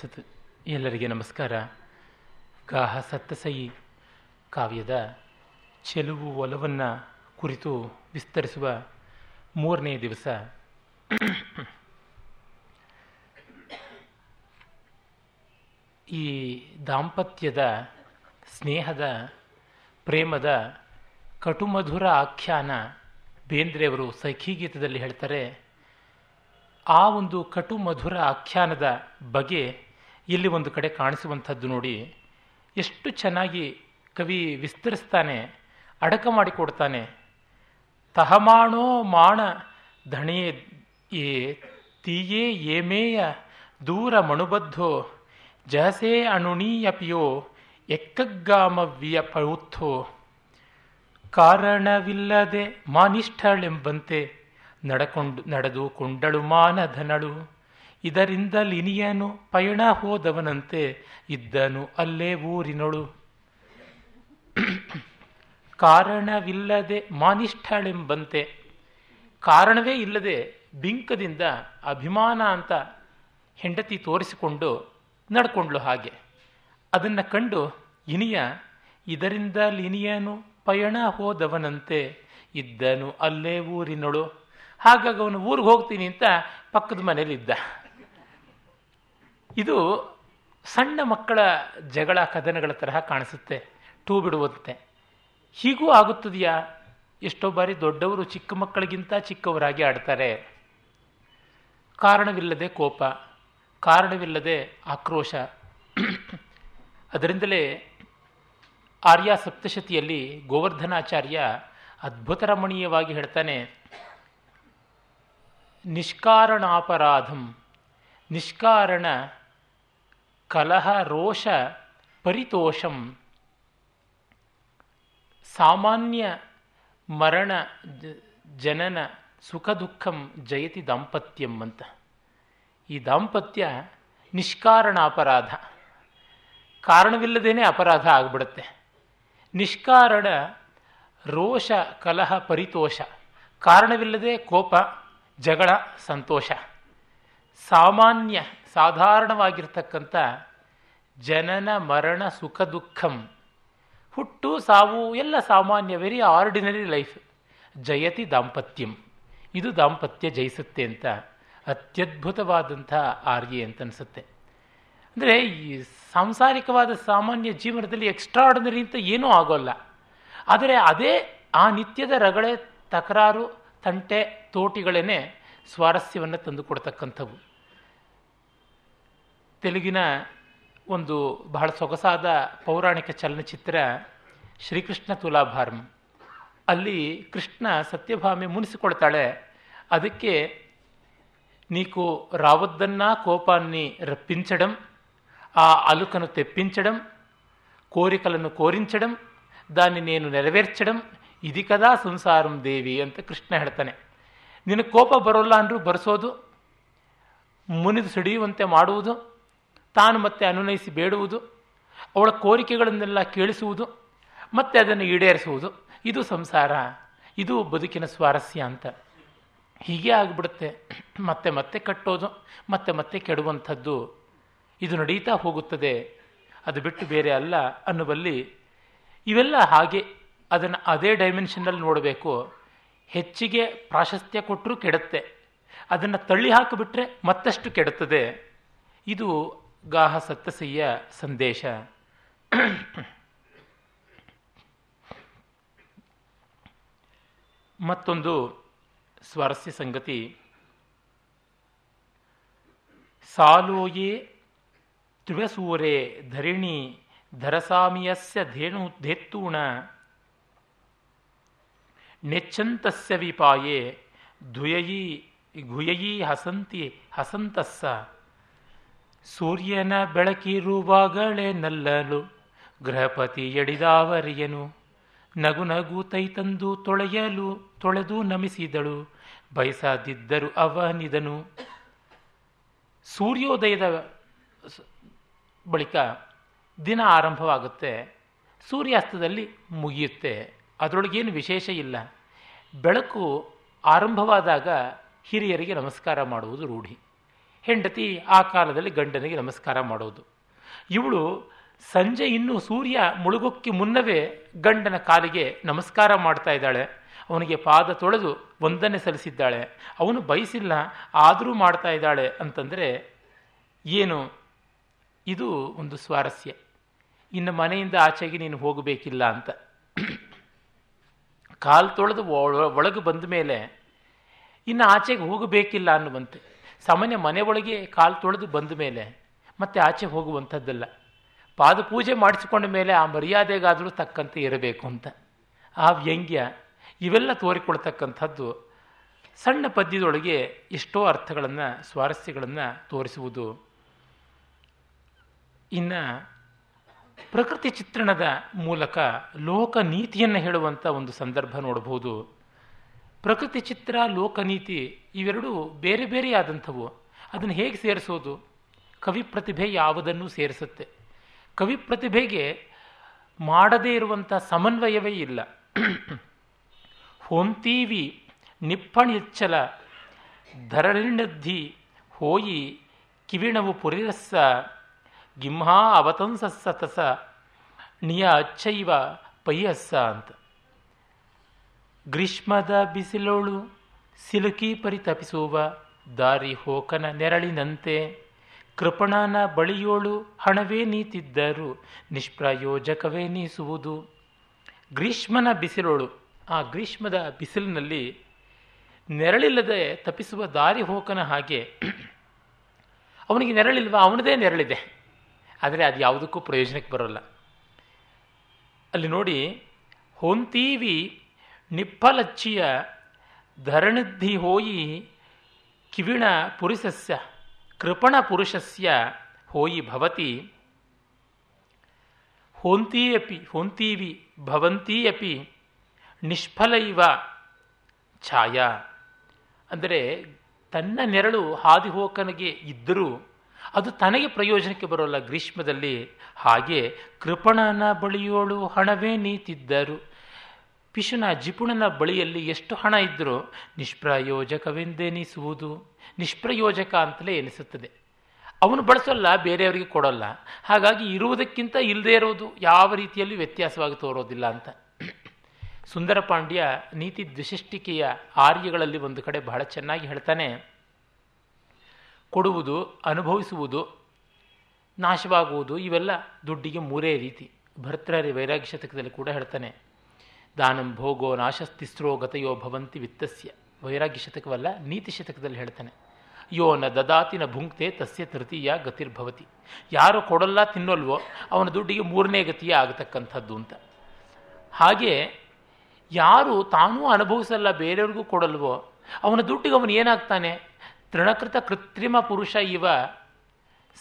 ಸತ್ ಎಲ್ಲರಿಗೆ ನಮಸ್ಕಾರ. ಗಾಹ ಸತ್ತಸೈ ಕಾವ್ಯದ ಚೆಲುವು ಒಲವನ್ನು ಕುರಿತು ವಿಸ್ತರಿಸುವ ಮೂರನೇ ದಿವಸ. ಈ ದಾಂಪತ್ಯದ ಸ್ನೇಹದ ಪ್ರೇಮದ ಕಟುಮಧುರ ಆಖ್ಯಾನ ಬೇಂದ್ರೆಯವರು ಸಖಿಗೀತದಲ್ಲಿ ಹೇಳ್ತಾರೆ, ಆ ಒಂದು ಕಟು ಮಧುರ ಆಖ್ಯಾನದ ಬಗೆ ಇಲ್ಲಿ ಒಂದು ಕಡೆ ಕಾಣಿಸುವಂಥದ್ದು ನೋಡಿ, ಎಷ್ಟು ಚೆನ್ನಾಗಿ ಕವಿ ವಿಸ್ತರಿಸ್ತಾನೆ, ಅಡಕ ಮಾಡಿಕೊಡ್ತಾನೆ ತಹಮಾಣೋ ಮಾಣ ಧಣಿಯೇ ಏ ತೀಯೇ ಏಮೇಯ ದೂರ ಮಣುಬದ್ಧೋ, ಜಹಸೇ ಅಣುಣೀಯಪಿಯೋ ಎಕ್ಕಗ್ಗಾಮವ್ಯ ಪೌತ್ಥೋ. ಕಾರಣವಿಲ್ಲದೆ ಮಾನಿಷ್ಠಳೆಂಬಂತೆ ನಡಕೊಂಡು, ನಡೆದು ಕೊಂಡಳು ಮಾನಧನಳು. ಇದರಿಂದ ಲಿನಿಯನು ಪಯಣ ಹೋದವನಂತೆ ಇದ್ದನು. ಅಲ್ಲೇ ಊರಿನಳು ಕಾರಣವಿಲ್ಲದೆ ಮಾನಿಷ್ಠಳೆಂಬಂತೆ. ಕಾರಣವೇ ಇಲ್ಲದೆ ಬಿಂಕದಿಂದ ಅಭಿಮಾನ ಅಂತ ಹೆಂಡತಿ ತೋರಿಸಿಕೊಂಡು ನಡ್ಕೊಂಡ್ಲು ಹಾಗೆ. ಅದನ್ನು ಕಂಡು ಇನಿಯ ಇದರಿಂದ ಲಿನಿಯನು ಪಯಣ ಹೋದವನಂತೆ ಇದ್ದನು. ಅಲ್ಲೇ ಊರಿನಳು ಹಾಗಾಗಿ ಅವನು ಊರಿಗೆ ಹೋಗ್ತೀನಿ ಅಂತ ಪಕ್ಕದ ಮನೇಲಿದ್ದ. ಇದು ಸಣ್ಣ ಮಕ್ಕಳ ಜಗಳ ಕದನಗಳ ತರಹ ಕಾಣಿಸುತ್ತೆ, ಟೂ ಬಿಡುವಂತೆ. ಹೀಗೂ ಆಗುತ್ತದೆಯಾ? ಎಷ್ಟೋ ಬಾರಿ ದೊಡ್ಡವರು ಚಿಕ್ಕ ಮಕ್ಕಳಿಗಿಂತ ಚಿಕ್ಕವರಾಗಿ ಆಡ್ತಾರೆ. ಕಾರಣವಿಲ್ಲದೆ ಕೋಪ, ಕಾರಣವಿಲ್ಲದೆ ಆಕ್ರೋಶ. ಅದರಿಂದಲೇ ಆರ್ಯ ಸಪ್ತಶತಿಯಲ್ಲಿ ಗೋವರ್ಧನಾಚಾರ್ಯ ಅದ್ಭುತ ರಮಣೀಯವಾಗಿ ಹೇಳ್ತಾನೆ, ನಿಷ್ಕಾರಣಾಪರಾಧಂ, ನಿಷ್ಕಾರಣ ಕಲಹ, ರೋಷ, ಪರಿತೋಷಂ, ಸಾಮಾನ್ಯ ಮರಣ ಜನನ, ಸುಖ ದುಃಖಂ, ಜಯತಿ ದಾಂಪತ್ಯಂ ಅಂತ. ಈ ದಾಂಪತ್ಯ ನಿಷ್ಕಾರಣ ಅಪರಾಧ ಕಾರಣವಿಲ್ಲದೇನೆ ಅಪರಾಧ ಆಗಿಬಿಡುತ್ತೆ. ನಿಷ್ಕಾರಣ, ರೋಷ, ಕಲಹ, ಪರಿತೋಷ. ಕಾರಣವಿಲ್ಲದೆ ಕೋಪ, ಜಗಳ, ಸಂತೋಷ. ಸಾಮಾನ್ಯ ಸಾಧಾರಣವಾಗಿರ್ತಕ್ಕಂಥ ಜನನ, ಮರಣ, ಸುಖ, ದುಃಖಂ. ಹುಟ್ಟು, ಸಾವು, ಎಲ್ಲ ಸಾಮಾನ್ಯ ವೆರಿ ಆರ್ಡಿನರಿ ಲೈಫ್ ಜಯತಿ, ದಾಂಪತ್ಯಂ. ಇದು ದಾಂಪತ್ಯ ಜಯಿಸುತ್ತೆ ಅಂತ, ಅತ್ಯದ್ಭುತವಾದಂಥ ಆರ್ಯೆ ಅಂತ ಅನಿಸುತ್ತೆ ಅಂದರೆ ಈ ಸಾಂಸಾರಿಕವಾದ ಸಾಮಾನ್ಯ ಜೀವನದಲ್ಲಿ ಎಕ್ಸ್ಟ್ರಾರ್ಡಿನರಿ ಅಂತ ಏನೂ ಆಗೋಲ್ಲ. ಆದರೆ ಅದೇ ಆ ನಿತ್ಯದ ರಗಳೆ, ತಕರಾರು, ತಂಟೆ ತೋಟಿಗಳೇ ಸ್ವಾರಸ್ಯವನ್ನು ತಂದುಕೊಡ್ತಕ್ಕಂಥವು. ತೆಲುಗಿನ ಒಂದು ಬಹಳ ಸೊಗಸಾದ ಪೌರಾಣಿಕ ಚಲನಚಿತ್ರ ಶ್ರೀಕೃಷ್ಣ ತುಲಾಭಾರಂ ಅಲ್ಲಿ ಕೃಷ್ಣ ಸತ್ಯಭಾಮೆ ಮುನಿಸಿಕೊಳ್ತಾಳೆ ಅದಕ್ಕೆ నీకు రావద్దన్నా కోపాన్ని రప్పించడం ఆ అలుకను తెప్పించడం కోరికలను కోరించడం దాన్ని నేను నెరవేర్చడం ఇది కదా ಸಂಸಾರಂ ದೇವಿ ಅಂತ ಕೃಷ್ಣ ಹೇಳ್ತಾನೆ ನಿನಗೆ ಕೋಪ ಬರೋಲ್ಲ ಅಂದರೂ ಬರೆಸೋದು ಮುನಿದು ಸಿಡಿಯುವಂತೆ ಮಾಡುವುದು ತಾನು ಮತ್ತೆ ಅನುನಯಿಸಿ ಬೇಡುವುದು, ಅವಳ ಕೋರಿಕೆಗಳನ್ನೆಲ್ಲ ಕೇಳಿಸುವುದು, ಮತ್ತೆ ಅದನ್ನು ಈಡೇರಿಸುವುದು. ಇದು ಸಂಸಾರ, ಇದು ಬದುಕಿನ ಸ್ವಾರಸ್ಯ ಅಂತ. ಹೀಗೆ ಆಗಿಬಿಡುತ್ತೆ. ಮತ್ತೆ ಮತ್ತೆ ಕಟ್ಟೋದು, ಮತ್ತೆ ಮತ್ತೆ ಕೆಡುವಂಥದ್ದು. ಇದು ನಡೀತಾ ಹೋಗುತ್ತದೆ. ಅದು ಬಿಟ್ಟು ಬೇರೆ ಅಲ್ಲ ಅನ್ನುವಲ್ಲಿ ಇವೆಲ್ಲ ಹಾಗೆ ಅದನ್ನು ಅದೇ ಡೈಮೆನ್ಷನ್ನಲ್ಲಿ ನೋಡಬೇಕು. ಹೆಚ್ಚಿಗೆ ಪ್ರಾಶಸ್ತ್ಯ ಕೊಟ್ಟರೂ ಕೆಡುತ್ತೆ. ಅದನ್ನು ತಳ್ಳಿ ಹಾಕಿಬಿಟ್ರೆ ಮತ್ತಷ್ಟು ಕೆಡುತ್ತದೆ. ಇದು ಗಾಹ ಸತ್ತಸಯ್ಯ ಸಂದೇಶ. ಮತ್ತೊಂದು ಸ್ವಾರಸ್ಯ ಸಂಗತಿ. ಸಾಲೋಯೇ ತ್ರಿವಸೂರೆ ಧರಿಣಿ ಧರಸಾಮಿಯಸ್ಯ ಧೇನು ಧೇತ್ತೂಣ. ನೆಚ್ಚಂತಸ್ಯ ವಿಪಾಯೇ ಧುಯಯಿ ಘುಯಯಿ ಹಸಂತಿ ಹಸಂತಸ್ಸ. ಸೂರ್ಯನ ಬೆಳಕಿರುವಾಗಲೇ ನಲ್ಲಲು. ಗೃಹಪತಿ ಎಡಿದಾವರಿಯನು. ನಗು ನಗು ತೈತಂದು ತೊಳೆಯಲು ತೊಳೆದು ನಮಿಸಿದಳು. ಬಯಸದಿದ್ದರು ಅವನಿದನು ಸೂರ್ಯೋದಯದ ಬಳಿಕ ದಿನ ಆರಂಭವಾಗುತ್ತೆ. ಸೂರ್ಯಾಸ್ತದಲ್ಲಿ ಮುಗಿಯುತ್ತೆ. ಅದರೊಳಗೇನು ವಿಶೇಷ ಇಲ್ಲ. ಬೆಳಕು ಆರಂಭವಾದಾಗ ಹಿರಿಯರಿಗೆ ನಮಸ್ಕಾರ ಮಾಡುವುದು ರೂಢಿ. ಹೆಂಡತಿ ಆ ಕಾಲದಲ್ಲಿ ಗಂಡನಿಗೆ ನಮಸ್ಕಾರ ಮಾಡೋದು. ಇವಳು ಸಂಜೆ ಇನ್ನೂ ಸೂರ್ಯ ಮುಳುಗೋಕ್ಕೆ ಮುನ್ನವೇ ಗಂಡನ ಕಾಲಿಗೆ ನಮಸ್ಕಾರ ಮಾಡ್ತಾ ಇದ್ದಾಳೆ. ಅವನಿಗೆ ಪಾದ ತೊಳೆದು ವಂದನೆ ಸಲ್ಲಿಸಿದ್ದಾಳೆ. ಅವನು ಬಯಸಿಲ್ಲ ಆದರೂ ಮಾಡ್ತಾ ಇದ್ದಾಳೆ ಅಂತಂದರೆ ಏನು? ಇದು ಒಂದು ಸ್ವಾರಸ್ಯ. ಇನ್ನು ಮನೆಯಿಂದ ಆಚೆಗೆ ನೀನು ಹೋಗಬೇಕಿಲ್ಲ ಅಂತ. ಕಾಲು ತೊಳೆದು ಒಳಗೆ ಬಂದ ಮೇಲೆ ಇನ್ನು ಆಚೆಗೆ ಹೋಗಬೇಕಿಲ್ಲ ಅನ್ನುವಂತೆ. ಸಾಮಾನ್ಯ ಮನೆ ಒಳಗೆ ಕಾಲು ತೊಳೆದು ಬಂದ ಮೇಲೆ ಮತ್ತೆ ಆಚೆ ಹೋಗುವಂಥದ್ದಲ್ಲ. ಪಾದ ಪೂಜೆ ಮಾಡಿಸಿಕೊಂಡ ಮೇಲೆ ಆ ಮರ್ಯಾದೆಗಾದರೂ ತಕ್ಕಂತೆ ಇರಬೇಕು ಅಂತ. ಆ ವ್ಯಂಗ್ಯ ಇವೆಲ್ಲ ತೋರಿಕೊಳ್ತಕ್ಕಂಥದ್ದು ಸಣ್ಣ ಪದ್ಯದೊಳಗೆ ಎಷ್ಟೋ ಅರ್ಥಗಳನ್ನು, ಸ್ವಾರಸ್ಯಗಳನ್ನು ತೋರಿಸುವುದು. ಇನ್ನು ಪ್ರಕೃತಿ ಚಿತ್ರಣದ ಮೂಲಕ ಲೋಕ ನೀತಿಯನ್ನು ಹೇಳುವಂಥ ಒಂದು ಸಂದರ್ಭ ನೋಡಬಹುದು ಪ್ರಕೃತಿ ಚಿತ್ರ, ಲೋಕನೀತಿ ಇವೆರಡೂ ಬೇರೆ ಬೇರೆಯಾದಂಥವು. ಅದನ್ನು ಹೇಗೆ ಸೇರಿಸೋದು? ಕವಿ ಪ್ರತಿಭೆ ಯಾವುದನ್ನು ಸೇರಿಸುತ್ತೆ? ಕವಿ ಪ್ರತಿಭೆಗೆ ಮಾಡದೇ ಇರುವಂಥ ಸಮನ್ವಯವೇ ಇಲ್ಲ. ಹೊಂತೀವಿ ನಿಪ್ಪಣಿಚ್ಚಲ ಧರಣಿನದ್ದಿ ಹೋಯಿ ಕಿವಿಣವು ಪುರಿರಸ್ಸ, ಗಿಂಹಾ ಅವತಂಸಸ್ಸ ತಸ, ನಿಯ ಅಚ್ಚೈವ ಪೈಯಸ್ಸ ಅಂತ. ಗ್ರೀಷ್ಮದ ಬಿಸಿಲೋಳು, ಸಿಲುಕಿ ಪರಿತಪಿಸುವ ದಾರಿ ಹೋಕನ ನೆರಳಿನಂತೆ. ಕೃಪಣನ ಬಳಿಯೋಳು ಹಣವೇ ನೀತಿದ್ದರು ನಿಷ್ಪ್ರಯೋಜಕವೇ ನೀಸುವುದು. ಗ್ರೀಷ್ಮನ ಬಿಸಿಲೋಳು, ಆ ಗ್ರೀಷ್ಮದ ಬಿಸಿಲಿನಲ್ಲಿ ನೆರಳಿಲ್ಲದೆ ತಪ್ಪಿಸುವ ದಾರಿ ಹೋಕನ ಹಾಗೆ. ಅವನಿಗೆ ನೆರಳಿಲ್ವ? ಅವನದೇ ನೆರಳಿದೆ. ಆದರೆ ಅದು ಯಾವುದಕ್ಕೂ ಪ್ರಯೋಜನಕ್ಕೆ ಬರೋಲ್ಲ. ಅಲ್ಲಿ ನೋಡಿ, ಹೊಂತೀವಿ ನಿಪ್ಪಲಚ್ಚಿಯ ಧರಣಿದ್ಧಿ ಹೋಯಿ ಕಿವಿಣ ಪುರುಷಸ್ಯ, ಕೃಪಣ ಪುರುಷಸ್ಯ ಹೋಯಿ ಭವತಿ. ಹೊಂತೀಯಪಿ, ಹೊಂತೀವಿ, ಭವಂತೀಯಪಿ ಅಪಿ ನಿಷ್ಫಲೈವ ಛಾಯಾ. ಅಂದರೆ ತನ್ನ ನೆರಳು ಹಾದಿಹೋಕನಿಗೆ ಇದ್ದರೂ ಅದು ತನಗೆ ಪ್ರಯೋಜನಕ್ಕೆ ಬರೋಲ್ಲ ಗ್ರೀಷ್ಮದಲ್ಲಿ. ಹಾಗೆ ಕೃಪಣನ ಬಳಿಯೋಳು ಹಣವೇ ನೀತಿದ್ದರು. ಪಿಶುನ ಜಿಪುಣನ ಬಳಿಯಲ್ಲಿ ಎಷ್ಟು ಹಣ ಇದ್ದರೂ ನಿಷ್ಪ್ರಯೋಜಕವೆಂದೆನಿಸುವುದು. ನಿಷ್ಪ್ರಯೋಜಕ ಅಂತಲೇ ಎನಿಸುತ್ತದೆ. ಅವನು ಬಳಸೋಲ್ಲ ಬೇರೆಯವರಿಗೆ ಕೊಡೋಲ್ಲ. ಹಾಗಾಗಿ ಇರುವುದಕ್ಕಿಂತ ಇಲ್ಲದೇ ಇರೋದು ಯಾವ ರೀತಿಯಲ್ಲಿ ವ್ಯತ್ಯಾಸವಾಗಿ ತೋರೋದಿಲ್ಲ ಅಂತ. ಸುಂದರ ಪಾಂಡ್ಯ ನೀತಿ ದ್ವಿಶಿಷ್ಟಿಕೆಯ ಆರ್ಯಗಳಲ್ಲಿ ಒಂದು ಕಡೆ ಬಹಳ ಚೆನ್ನಾಗಿ ಹೇಳ್ತಾನೆ, ಕೊಡುವುದು, ಅನುಭವಿಸುವುದು, ನಾಶವಾಗುವುದು ಇವೆಲ್ಲ ದುಡ್ಡಿಗೆ ಮೂರೇ ರೀತಿ. ಭರ್ತೃಹರಿ ವೈರಾಗ್ಯ ಶತಕದಲ್ಲಿ ಕೂಡ ಹೇಳ್ತಾನೆ. ದಾನಂ ಭೋಗೋ ನಾಶಸ್ತಿಸ್ರೋ ಗತಯೋ ಭವಂತಿ ವಿತ್ತಸ್ಯ. ವೈರಾಗ್ಯ ಶತಕವಲ್ಲ, ನೀತಿ ಶತಕದಲ್ಲಿ ಹೇಳ್ತಾನೆ. ಯೋ ನ ದದಾತಿನ ಭುಂಕ್ತೆ ತಸ್ಯ ತೃತೀಯ ಗತಿರ್ಭವತಿ. ಯಾರು ಕೊಡಲ್ಲ ತಿನ್ನೋಲ್ವೋ, ಅವನ ದುಡ್ಡಿಗೆ ಮೂರನೇ ಗತಿಯೇ ಆಗತಕ್ಕಂಥದ್ದು ಅಂತ. ಹಾಗೆ ಯಾರು ತಾನೂ ಅನುಭವಿಸಲ್ಲ, ಬೇರೆಯವ್ರಿಗೂ ಕೊಡಲ್ವೋ, ಅವನ ದುಡ್ಡಿಗೆ ಅವನು ಏನಾಗ್ತಾನೆ? ತೃಣಕೃತ ಕೃತ್ರಿಮ ಪುರುಷ ಇವ,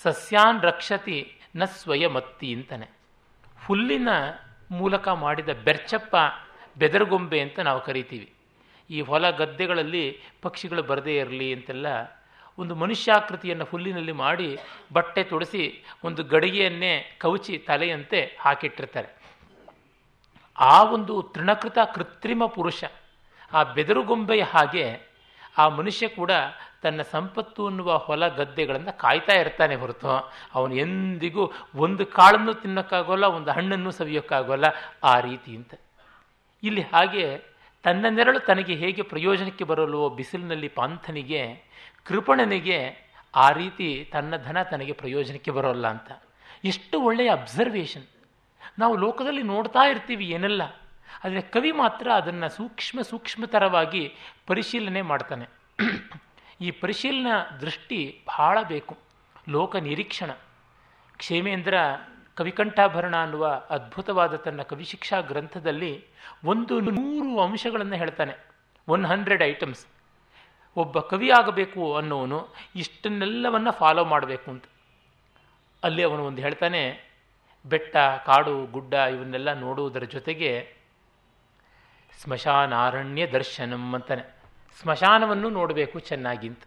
ಸಸ್ಯಾನ್ ರಕ್ಷತಿ ನ ಸ್ವಯಮತ್ತಿ ಅಂತಾನೆ. ಹುಲ್ಲಿನ ಮೂಲಕ ಮಾಡಿದ ಬೆರ್ಚಪ್ಪ ಬೆದರಗೊಂಬೆ ಅಂತ ನಾವು ಕರಿತೀವಿ. ಈ ಹೊಲ ಗದ್ದೆಗಳಲ್ಲಿ ಪಕ್ಷಿಗಳು ಬರದೇ ಇರಲಿ ಅಂತೆಲ್ಲ ಒಂದು ಮನುಷ್ಯಾಕೃತಿಯನ್ನು ಹುಲ್ಲಿನಲ್ಲಿ ಮಾಡಿ ಬಟ್ಟೆ ತೊಡಿಸಿ ಒಂದು ಗಡಿಗೆಯನ್ನೇ ಕವಚಿ ತಲೆಯಂತೆ ಹಾಕಿಟ್ಟಿರ್ತಾರೆ. ಆ ಒಂದು ತೃಣಕೃತ ಕೃತ್ರಿಮ ಪುರುಷ ಆ ಬೆದರುಗೊಂಬೆಯ ಹಾಗೆ ಆ ಮನುಷ್ಯ ಕೂಡ ತನ್ನ ಸಂಪತ್ತು ಅನ್ನುವ ಹೊಲ ಗದ್ದೆಗಳನ್ನು ಕಾಯ್ತಾ ಇರ್ತಾನೆ ಹೊರತು. ಅವನು ಎಂದಿಗೂ ಒಂದು ಕಾಳನ್ನು ತಿನ್ನೋಕ್ಕಾಗೋಲ್ಲ, ಒಂದು ಹಣ್ಣನ್ನು ಸವಿಯೋಕ್ಕಾಗೋಲ್ಲ ಆ ರೀತಿ ಅಂತ. ಇಲ್ಲಿ ಹಾಗೆ ತನ್ನ ನೆರಳು ತನಗೆ ಹೇಗೆ ಪ್ರಯೋಜನಕ್ಕೆ ಬರಲು ಬಿಸಿಲಿನಲ್ಲಿ ಪಾಂಥನಿಗೆ, ಕೃಪಣನಿಗೆ ಆ ರೀತಿ ತನ್ನ ಧನ ತನಗೆ ಪ್ರಯೋಜನಕ್ಕೆ ಬರೋಲ್ಲ ಅಂತ. ಎಷ್ಟು ಒಳ್ಳೆಯ ಅಬ್ಸರ್ವೇಷನ್ ನಾವು ಲೋಕದಲ್ಲಿ ನೋಡ್ತಾ ಇರ್ತೀವಿ ಏನೆಲ್ಲ, ಆದರೆ ಕವಿ ಮಾತ್ರ ಅದನ್ನು ಸೂಕ್ಷ್ಮ ಸೂಕ್ಷ್ಮತರವಾಗಿ ಪರಿಶೀಲನೆ ಮಾಡ್ತಾನೆ. ಈ ಪರಿಶೀಲನಾ ದೃಷ್ಟಿ ಬಹಳ ಬೇಕು. ಲೋಕ ನಿರೀಕ್ಷಣ. ಕ್ಷೇಮೇಂದ್ರ ಕವಿಕಂಠಾಭರಣ ಅನ್ನುವ ಅದ್ಭುತವಾದ ತನ್ನ ಕವಿಶಿಕ್ಷಾ ಗ್ರಂಥದಲ್ಲಿ ಒಂದು ನೂರು ಅಂಶಗಳನ್ನು ಹೇಳ್ತಾನೆ. ಒನ್ ಹಂಡ್ರೆಡ್ ಐಟಮ್ಸ್ ಒಬ್ಬ ಕವಿ ಆಗಬೇಕು ಅನ್ನೋನು ಇಷ್ಟನ್ನೆಲ್ಲವನ್ನು ಫಾಲೋ ಮಾಡಬೇಕು ಅಂತ. ಅಲ್ಲಿ ಅವನು ಒಂದು ಹೇಳ್ತಾನೆ, ಬೆಟ್ಟ, ಕಾಡು, ಗುಡ್ಡ ಇವನ್ನೆಲ್ಲ ನೋಡುವುದರ ಜೊತೆಗೆ ಸ್ಮಶಾನಾರಣ್ಯ ದರ್ಶನಂ ಅಂತಾನೆ. ಸ್ಮಶಾನವನ್ನು ನೋಡಬೇಕು ಚೆನ್ನಾಗಿ ಅಂತ.